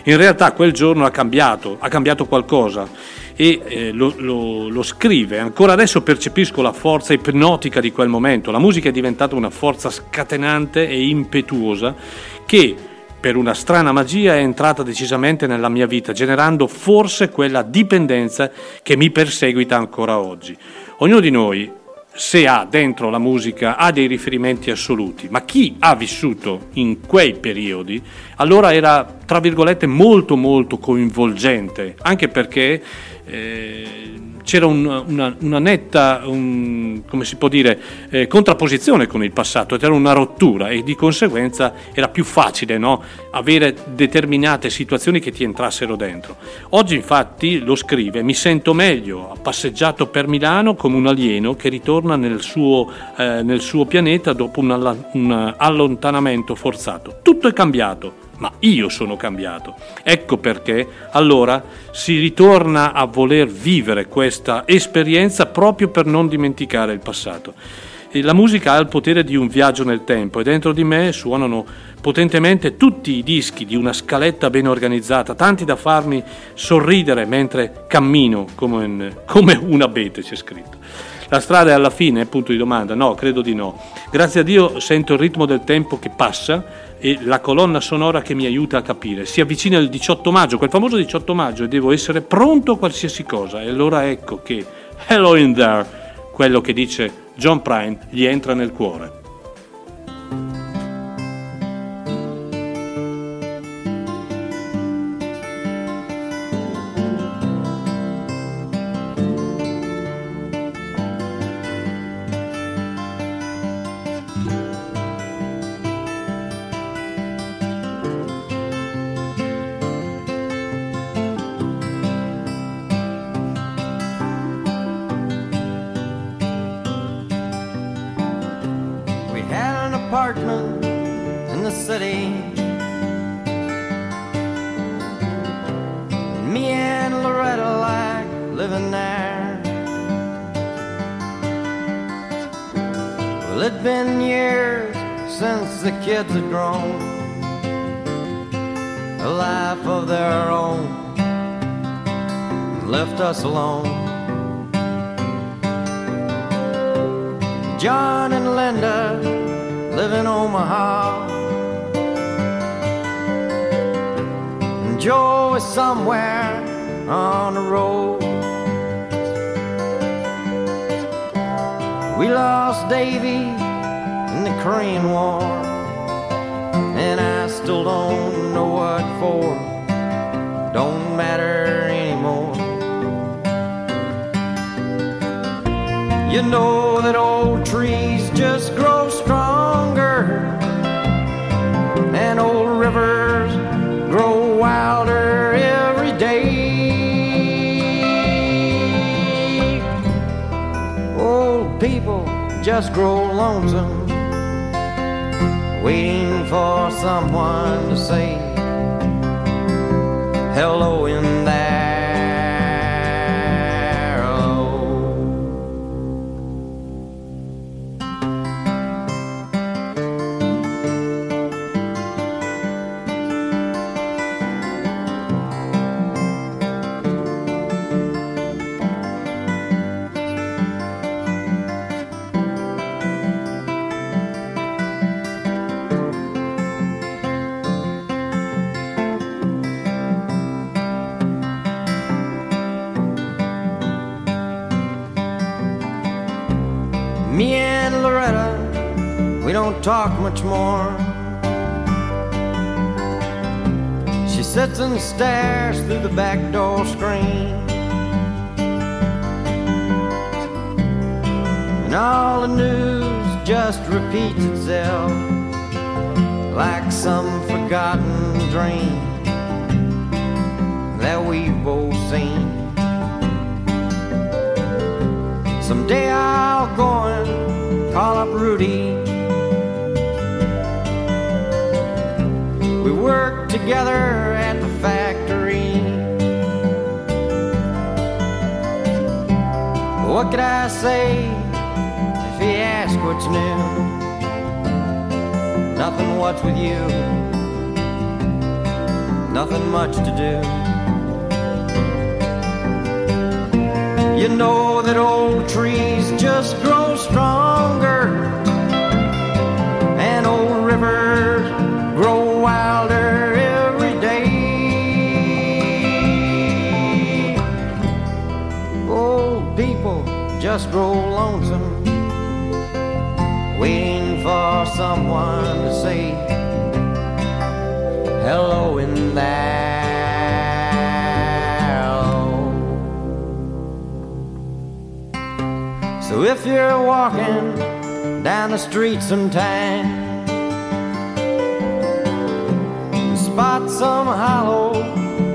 In realtà quel giorno ha cambiato, ha cambiato qualcosa e eh, lo, lo, lo, scrive. Ancora adesso percepisco la forza ipnotica di quel momento. La musica è diventata una forza scatenante e impetuosa che per una strana magia è entrata decisamente nella mia vita, generando forse quella dipendenza che mi perseguita ancora oggi. Ognuno di noi se ha dentro la musica ha dei riferimenti assoluti, ma chi ha vissuto in quei periodi allora era tra virgolette molto molto coinvolgente, anche perché eh, c'era un, una, una, netta, un, come si può dire, eh, contrapposizione con il passato, c'era una rottura e di conseguenza era più facile no? avere determinate situazioni che ti entrassero dentro. Oggi infatti lo scrive, mi sento meglio, ha passeggiato per Milano come un alieno che ritorna nel suo, eh, nel suo pianeta dopo un, un allontanamento forzato. Tutto è cambiato ma io sono cambiato. Ecco perché allora si ritorna a voler vivere questa esperienza proprio per non dimenticare il passato. La musica ha il potere di un viaggio nel tempo e dentro di me suonano potentemente tutti i dischi di una scaletta ben organizzata, tanti da farmi sorridere mentre cammino come un, come un abete, c'è scritto. La strada è alla fine, punto di domanda? No, credo di no. Grazie a Dio sento il ritmo del tempo che passa e la colonna sonora che mi aiuta a capire. Si avvicina il 18 maggio, quel famoso 18 maggio, e devo essere pronto a qualsiasi cosa. E allora ecco che Hello in there, quello che dice John Prine, gli entra nel cuore. Well, it's been years since the kids had grown a life of their own, left us alone. John and Linda live in Omaha. Joe is somewhere on the road. We lost Davy in the Korean War, and I still don't know what for. Don't matter anymore. You know that old trees just grow stronger, and old lonesome, waiting for someone to say hello in talk much more. She sits and stares through the back door screen. And all the news just repeats itself like some forgotten dream that we've both seen. Someday I'll go and call up Rudy. Together at the factory. What could I say if he asked what's new? Nothing, what's with you? Nothing much to do. You know that old trees just grow stronger, and old rivers just grow lonesome, waiting for someone to say hello in there. So if you're walking down the street sometime, spot some hollow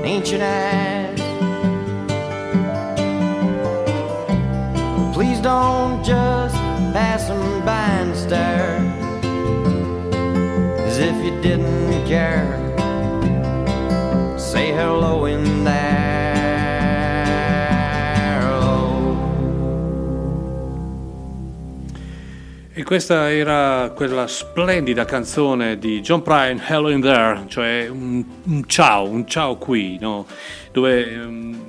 ancient eyes, don't just pass them by and stare as if you didn't care. Say hello in there. Oh. E questa era quella splendida canzone di John Prine, Hello in There, cioè un, un ciao, un ciao qui, no? dove ehm,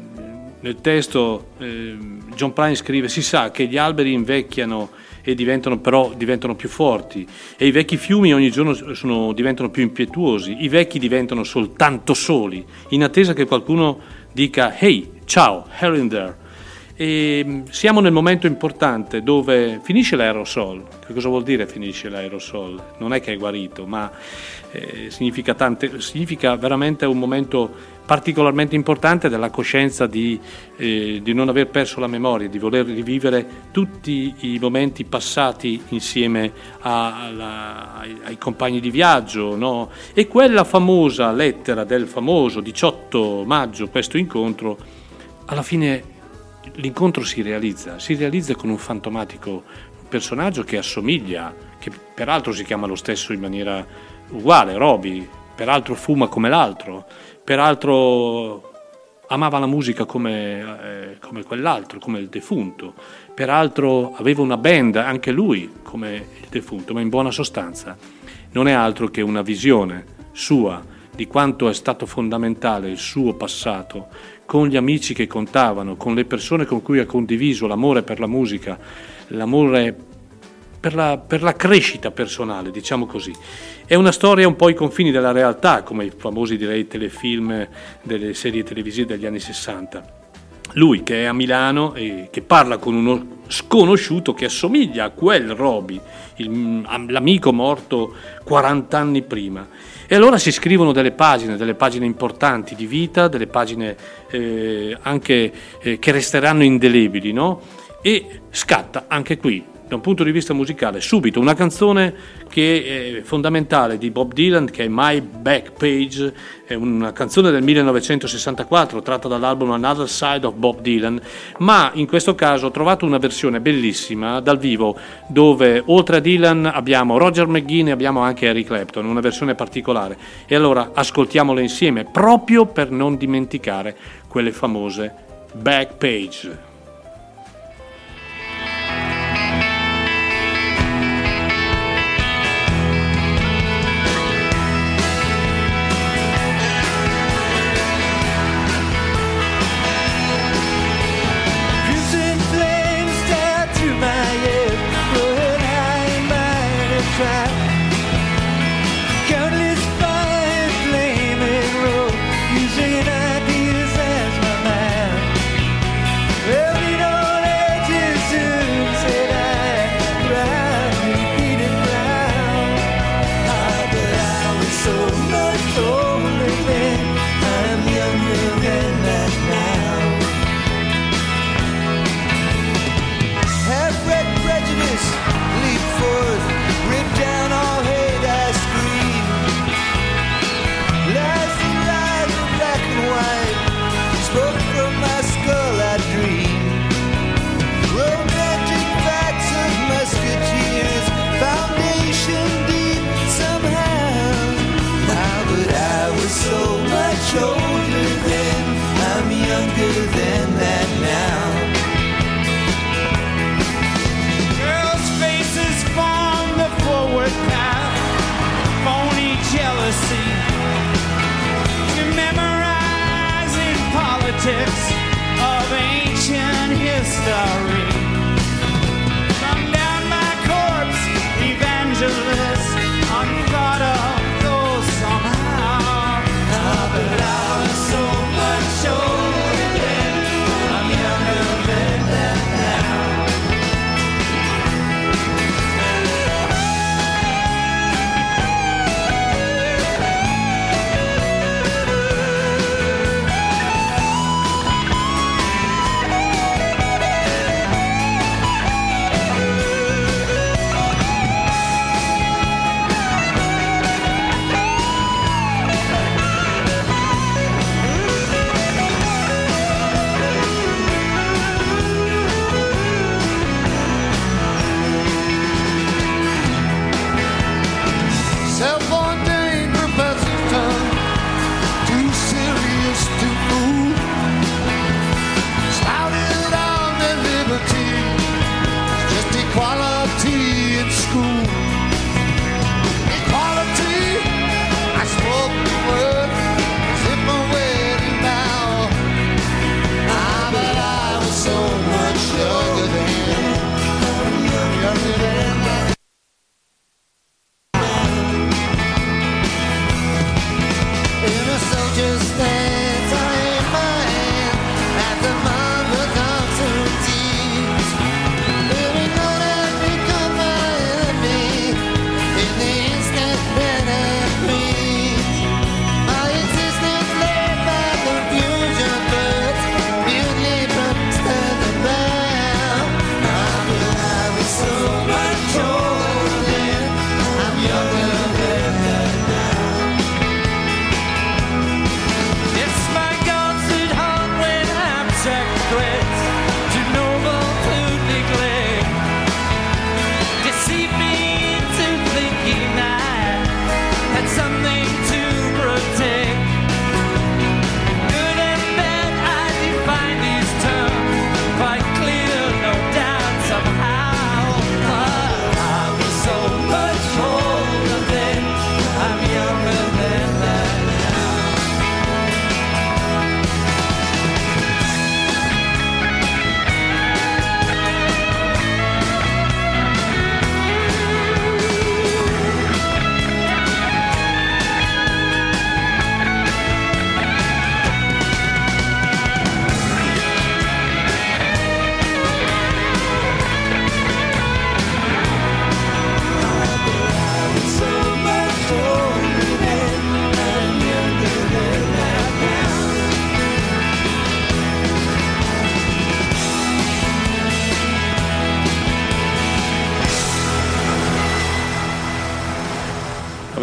nel testo ehm, John Prine scrive si sa che gli alberi invecchiano e diventano però diventano più forti e i vecchi fiumi ogni giorno sono- diventano più impetuosi, i vecchi diventano soltanto soli, in attesa che qualcuno dica hey, ciao, hello in there. E mh, siamo nel momento importante dove finisce l'aerosol. Che cosa vuol dire finisce l'aerosol? Non è che è guarito, ma eh, significa, tante- significa veramente un momento particolarmente importante della coscienza di, eh, di non aver perso la memoria, di voler rivivere tutti i momenti passati insieme a- alla- ai, ai compagni di viaggio. no? E quella famosa lettera del famoso 18 maggio, questo incontro, alla fine l'incontro si realizza, si realizza con un fantomatico personaggio che assomiglia, che peraltro si chiama lo stesso in maniera uguale, Roby, peraltro fuma come l'altro, peraltro amava la musica come, eh, come quell'altro, come il defunto, peraltro aveva una band anche lui come il defunto, ma in buona sostanza. Non è altro che una visione sua di quanto è stato fondamentale il suo passato, con gli amici che contavano, con le persone con cui ha condiviso l'amore per la musica, l'amore per la, per la crescita personale, diciamo così. È una storia un po' ai confini della realtà, come i famosi direi telefilm delle serie televisive degli anni 60. Lui che è a Milano e che parla con uno sconosciuto che assomiglia a quel Roby, l'amico morto 40 anni prima. E allora si scrivono delle pagine, delle pagine importanti di vita, delle pagine eh, anche eh, che resteranno indelebili, no? E scatta anche qui, da un punto di vista musicale, subito una canzone che è fondamentale di Bob Dylan, che è My Back Page, è una canzone del 1964 tratta dall'album Another Side of Bob Dylan, ma in questo caso ho trovato una versione bellissima dal vivo dove oltre a Dylan abbiamo Roger McGuinn e abbiamo anche Eric Clapton, una versione particolare. E allora ascoltiamole insieme proprio per non dimenticare quelle famose Back Page.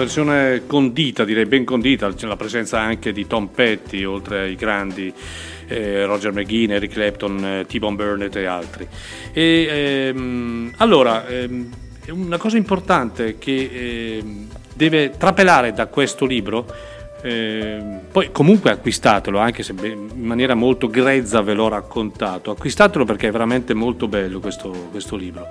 Versione condita, direi ben condita, c'è la presenza anche di Tom Petty, oltre ai grandi eh, Roger McGuinn, Eric Clapton, eh, T-Bone Burnett e altri. E, ehm, allora, ehm, una cosa importante che ehm, deve trapelare da questo libro, ehm, poi comunque acquistatelo, anche se in maniera molto grezza ve l'ho raccontato, acquistatelo perché è veramente molto bello questo, questo libro.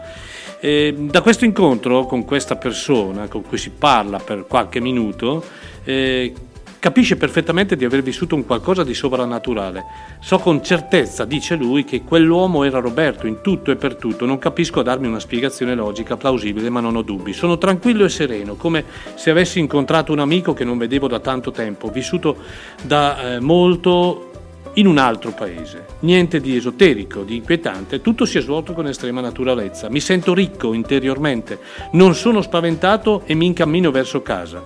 E da questo incontro con questa persona con cui si parla per qualche minuto, eh, capisce perfettamente di aver vissuto un qualcosa di sovrannaturale. So con certezza, dice lui, che quell'uomo era Roberto in tutto e per tutto. Non capisco a darmi una spiegazione logica, plausibile, ma non ho dubbi. Sono tranquillo e sereno, come se avessi incontrato un amico che non vedevo da tanto tempo, vissuto da eh, molto in un altro paese. Niente di esoterico, di inquietante, tutto si è svolto con estrema naturalezza. Mi sento ricco interiormente, non sono spaventato e mi incammino verso casa.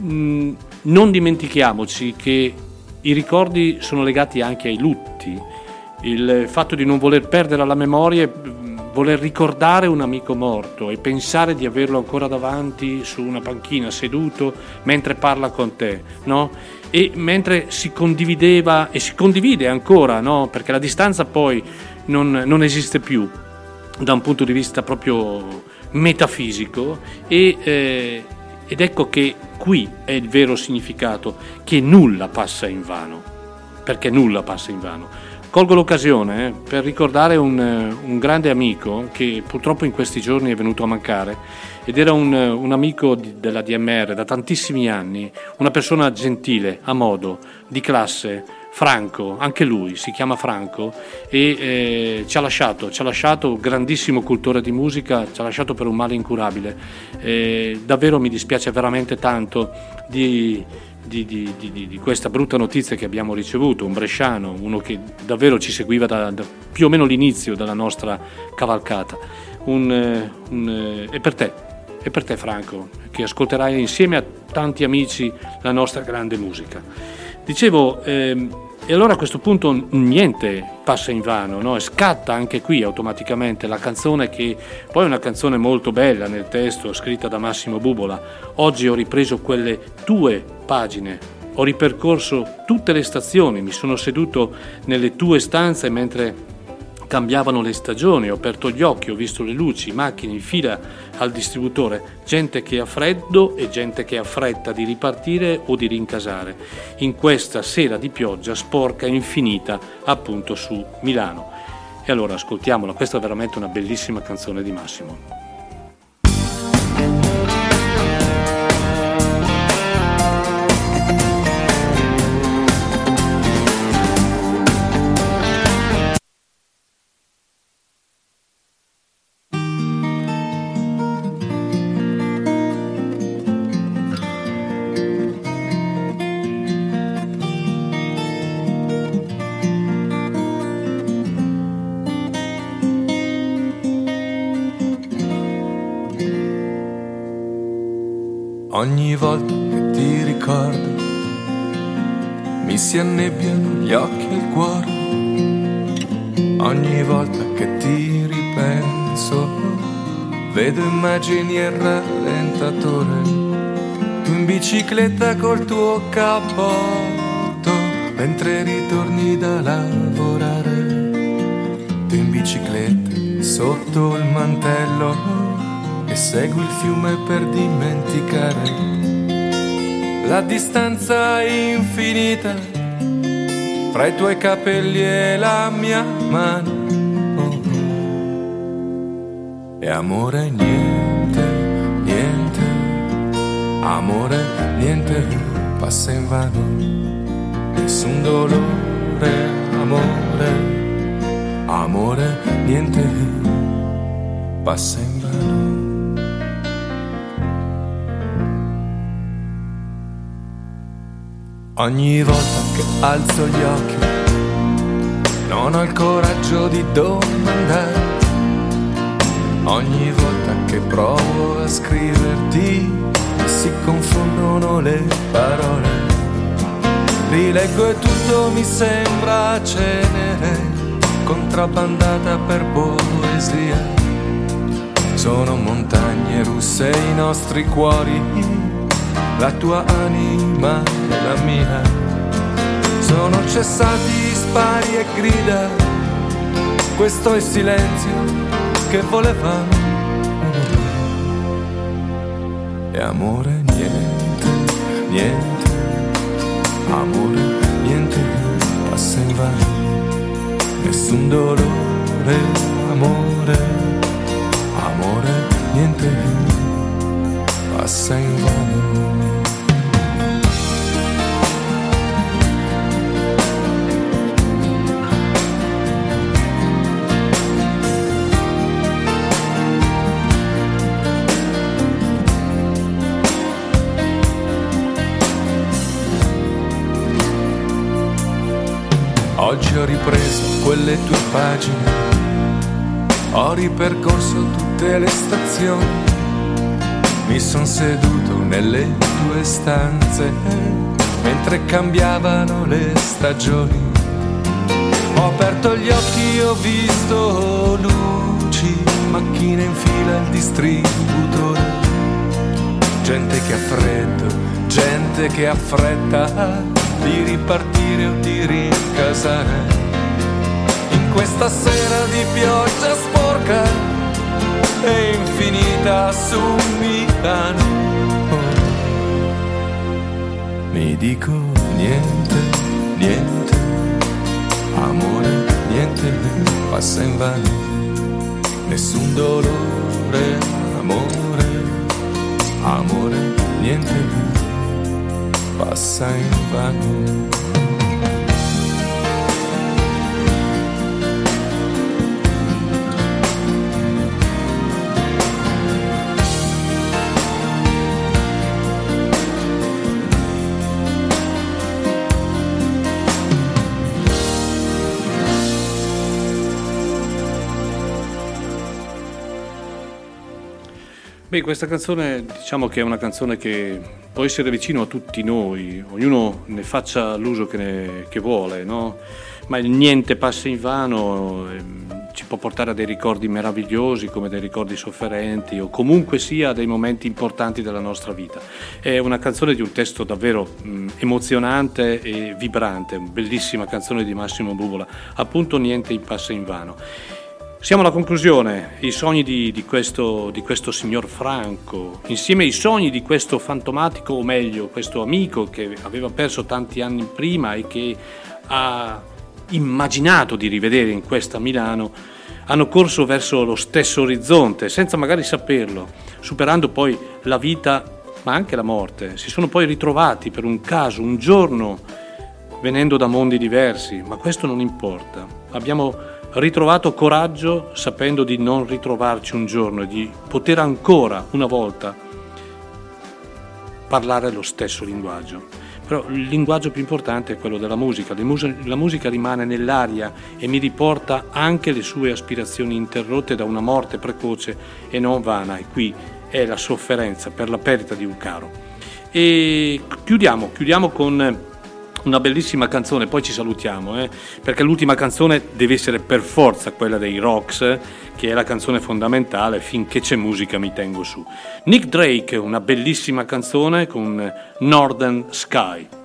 Mm, non dimentichiamoci che i ricordi sono legati anche ai lutti, il fatto di non voler perdere la memoria voler ricordare un amico morto e pensare di averlo ancora davanti su una panchina seduto mentre parla con te, no? E mentre si condivideva e si condivide ancora, no? Perché la distanza poi non, non esiste più da un punto di vista proprio metafisico e, eh, ed ecco che qui è il vero significato, che nulla passa in vano, perché nulla passa in vano. Colgo l'occasione eh, per ricordare un, eh, un, grande amico che purtroppo in questi giorni è venuto a mancare ed era un, eh, un amico di, della DMR da tantissimi anni, una persona gentile, a modo, di classe, Franco, anche lui si chiama Franco e eh, ci ha lasciato, ci ha lasciato grandissimo cultore di musica, ci ha lasciato per un male incurabile. Eh, davvero mi dispiace veramente tanto di, di, di, di, questa brutta notizia che abbiamo ricevuto, un bresciano, uno che davvero ci seguiva da, da più o meno l'inizio della nostra cavalcata. Un, eh, un, eh, e per te, e per te Franco, che ascolterai insieme a tanti amici la nostra grande musica. Dicevo, ehm, e allora a questo punto niente passa in vano, no? scatta anche qui automaticamente la canzone che poi è una canzone molto bella nel testo, scritta da Massimo Bubola. Oggi ho ripreso quelle tue pagine, ho ripercorso tutte le stazioni, mi sono seduto nelle tue stanze mentre cambiavano le stagioni, ho aperto gli occhi, ho visto le luci, macchine in fila al distributore, gente che ha freddo e gente che ha fretta di ripartire o di rincasare, in questa sera di pioggia sporca infinita appunto su Milano. E allora ascoltiamola, questa è veramente una bellissima canzone di Massimo. Annebbiano gli occhi e il cuore. Ogni volta che ti ripenso vedo immagini e rallentatore. Tu in bicicletta col tuo cappotto mentre ritorni da lavorare. Tu in bicicletta sotto il mantello e segui il fiume per dimenticare la distanza infinita fra i tuoi capelli e la mia mano. Oh. E amore niente, niente, amore niente passa in vano, nessun dolore, amore, amore niente passa in vano. Ogni volta che alzo gli occhi non ho il coraggio di domandare. Ogni volta che provo a scriverti si confondono le parole. Rileggo e tutto mi sembra cenere, contrabbandata per poesia. Sono montagne russe i nostri cuori la tua anima e la mia. Sono cessati spari e grida, questo è il silenzio che volevamo. E amore niente, niente, amore niente, passa in vano, nessun dolore, amore, amore niente, passa in vano. Ho ripreso quelle tue pagine, ho ripercorso tutte le stazioni, mi son seduto nelle tue stanze mentre cambiavano le stagioni. Ho aperto gli occhi, ho visto luci, macchine in fila al distributore, gente che ha freddo, gente che ha fretta di ripartire o di rincasare. In questa sera di pioggia sporca e infinita su Milano. mi dico niente, niente, amore, niente passa in vano, nessun dolore, amore, amore, niente passa in vano. Beh, questa canzone diciamo che è una canzone che può essere vicino a tutti noi, ognuno ne faccia l'uso che, ne, che vuole, no? ma niente passa in vano, ehm, ci può portare a dei ricordi meravigliosi come dei ricordi sofferenti o comunque sia a dei momenti importanti della nostra vita. È una canzone di un testo davvero mh, emozionante e vibrante, bellissima canzone di Massimo Bubola, appunto niente passa in vano. Siamo alla conclusione, i sogni di, di, questo, di, questo, signor Franco, insieme ai sogni di questo fantomatico, o meglio, questo amico che aveva perso tanti anni prima e che ha immaginato di rivedere in questa Milano, hanno corso verso lo stesso orizzonte, senza magari saperlo, superando poi la vita, ma anche la morte. Si sono poi ritrovati per un caso, un giorno, venendo da mondi diversi, ma questo non importa. Abbiamo ritrovato coraggio sapendo di non ritrovarci un giorno e di poter ancora una volta parlare lo stesso linguaggio. Però il linguaggio più importante è quello della musica. La musica rimane nell'aria e mi riporta anche le sue aspirazioni interrotte da una morte precoce e non vana. E qui è la sofferenza per la perdita di un caro. E chiudiamo, chiudiamo con una bellissima canzone, poi ci salutiamo, eh, perché l'ultima canzone deve essere per forza quella dei Rocks, che è la canzone fondamentale, finché c'è musica mi tengo su. Nick Drake, una bellissima canzone con Northern Sky.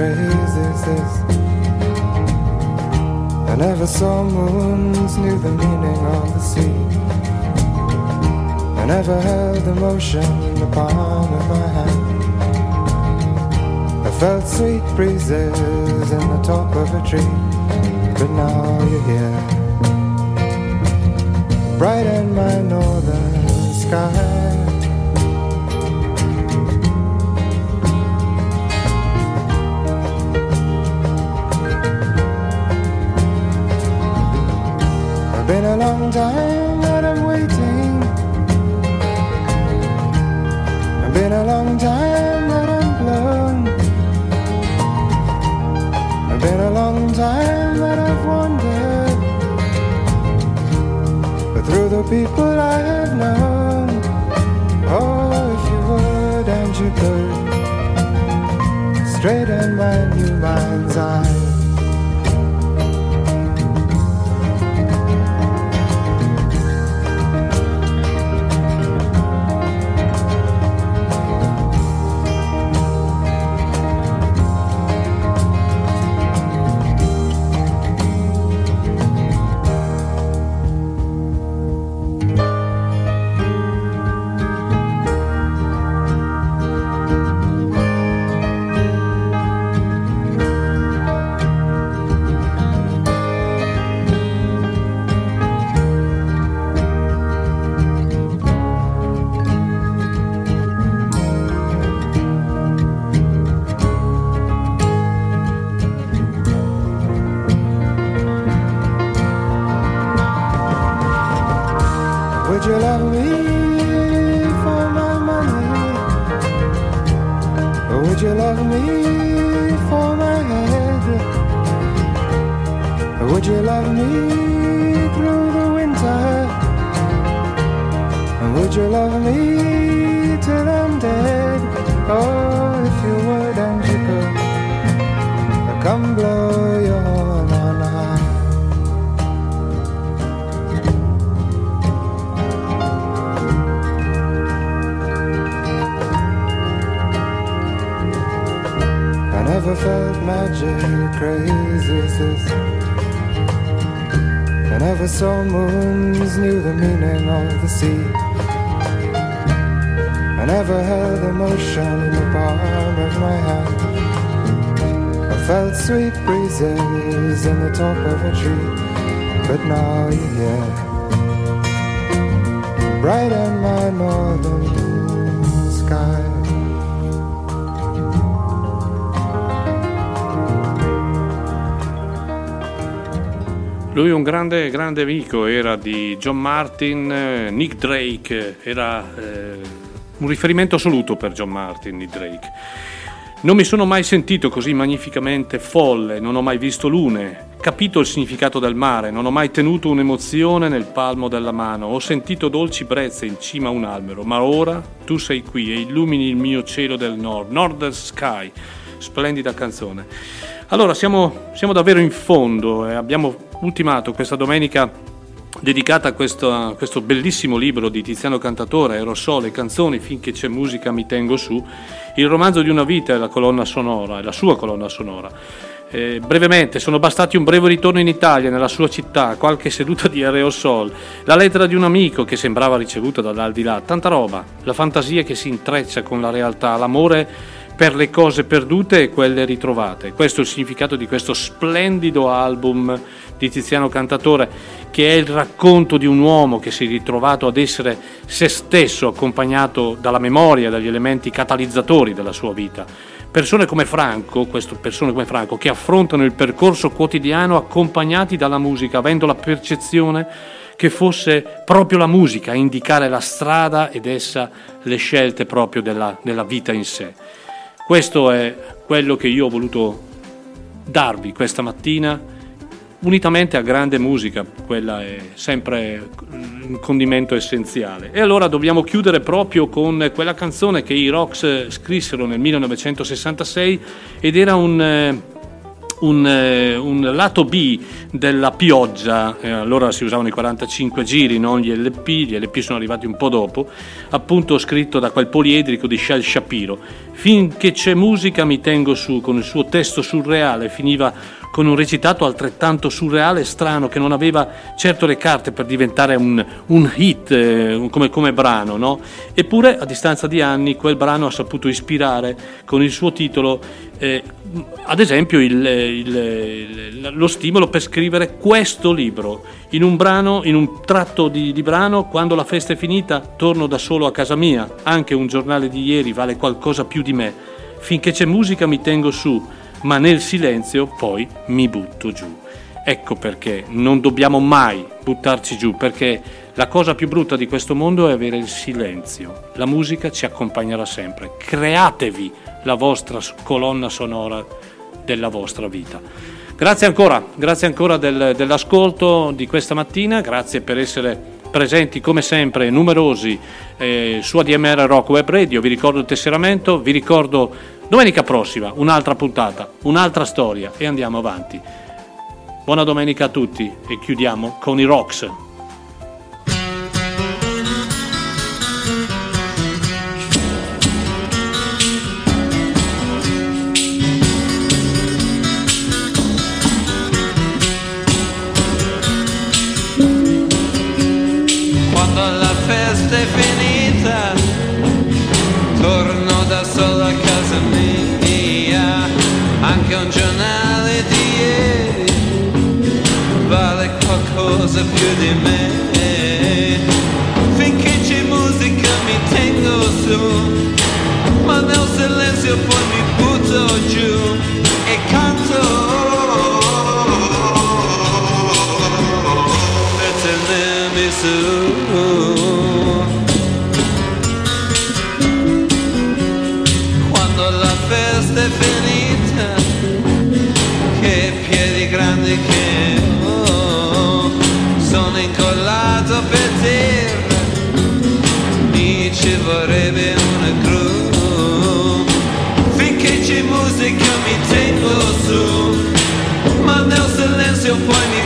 This. I never saw moons, knew the meaning of the sea. I never held emotion in the palm of my hand. I felt sweet breezes in the top of a tree, but now you're here. Bright in my northern sky. Long time that I'm waiting. It's been a long time that I'm blown. It's been a long time that I've wandered. But through the people I have known, oh, if you would and you could, straighten my new mind's eye. Saw moons, knew the meaning of the sea. I never held emotion in the palm of my hand. I felt sweet breezes in the top of a tree, but now you're here, bright in my northern sky. Lui un grande, grande amico era di John Martin, eh, Nick Drake, era eh, un riferimento assoluto per John Martin, Nick Drake. Non mi sono mai sentito così magnificamente folle, non ho mai visto lune, capito il significato del mare, non ho mai tenuto un'emozione nel palmo della mano, ho sentito dolci brezze in cima a un albero, ma ora tu sei qui e illumini il mio cielo del nord, Northern Sky, splendida canzone. Allora, siamo, siamo davvero in fondo e abbiamo ultimato questa domenica dedicata a questo, a questo, bellissimo libro di Tiziano Cantatore, Aerosole, canzoni, finché c'è musica mi tengo su, il romanzo di una vita e la colonna sonora, la sua colonna sonora. Eh, brevemente, sono bastati un breve ritorno in Italia, nella sua città, qualche seduta di aerosol, la lettera di un amico che sembrava ricevuta dall'aldilà, tanta roba, la fantasia che si intreccia con la realtà, l'amore per le cose perdute e quelle ritrovate. Questo è il significato di questo splendido album di Tiziano Cantatore, che è il racconto di un uomo che si è ritrovato ad essere se stesso, accompagnato dalla memoria, dagli elementi catalizzatori della sua vita. Persone come Franco, persone come Franco, che affrontano il percorso quotidiano accompagnati dalla musica, avendo la percezione che fosse proprio la musica a indicare la strada ed essa le scelte proprio della, della vita in sé. Questo è quello che io ho voluto darvi questa mattina, unitamente a grande musica, quella è sempre un condimento essenziale. E allora dobbiamo chiudere proprio con quella canzone che i Rocks scrissero nel 1966 ed era un eh, un, eh, un, lato B della pioggia, eh, allora si usavano i 45 giri, non gli LP, gli LP sono arrivati un po' dopo, appunto scritto da quel poliedrico di Shel Shapiro. Finché c'è musica mi tengo su, con il suo testo surreale, finiva con un recitato altrettanto surreale e strano che non aveva certo le carte per diventare un, un hit eh, come, come, brano, no? eppure a distanza di anni quel brano ha saputo ispirare con il suo titolo eh, ad esempio il, il, lo stimolo per scrivere questo libro. In un brano, in un tratto di, di, brano, quando la festa è finita, torno da solo a casa mia. Anche un giornale di ieri vale qualcosa più di me. Finché c'è musica mi tengo su, ma nel silenzio poi mi butto giù. Ecco perché non dobbiamo mai buttarci giù, perché la cosa più brutta di questo mondo è avere il silenzio. La musica ci accompagnerà sempre. Createvi la vostra colonna sonora della vostra vita. Grazie ancora, grazie ancora del, dell'ascolto di questa mattina, grazie per essere presenti come sempre numerosi eh, su ADMR Rock Web Radio, vi ricordo il tesseramento, vi ricordo domenica prossima un'altra puntata, un'altra storia e andiamo avanti. Buona domenica a tutti e chiudiamo con i Rocks. Cosa più di me silenzio poi mi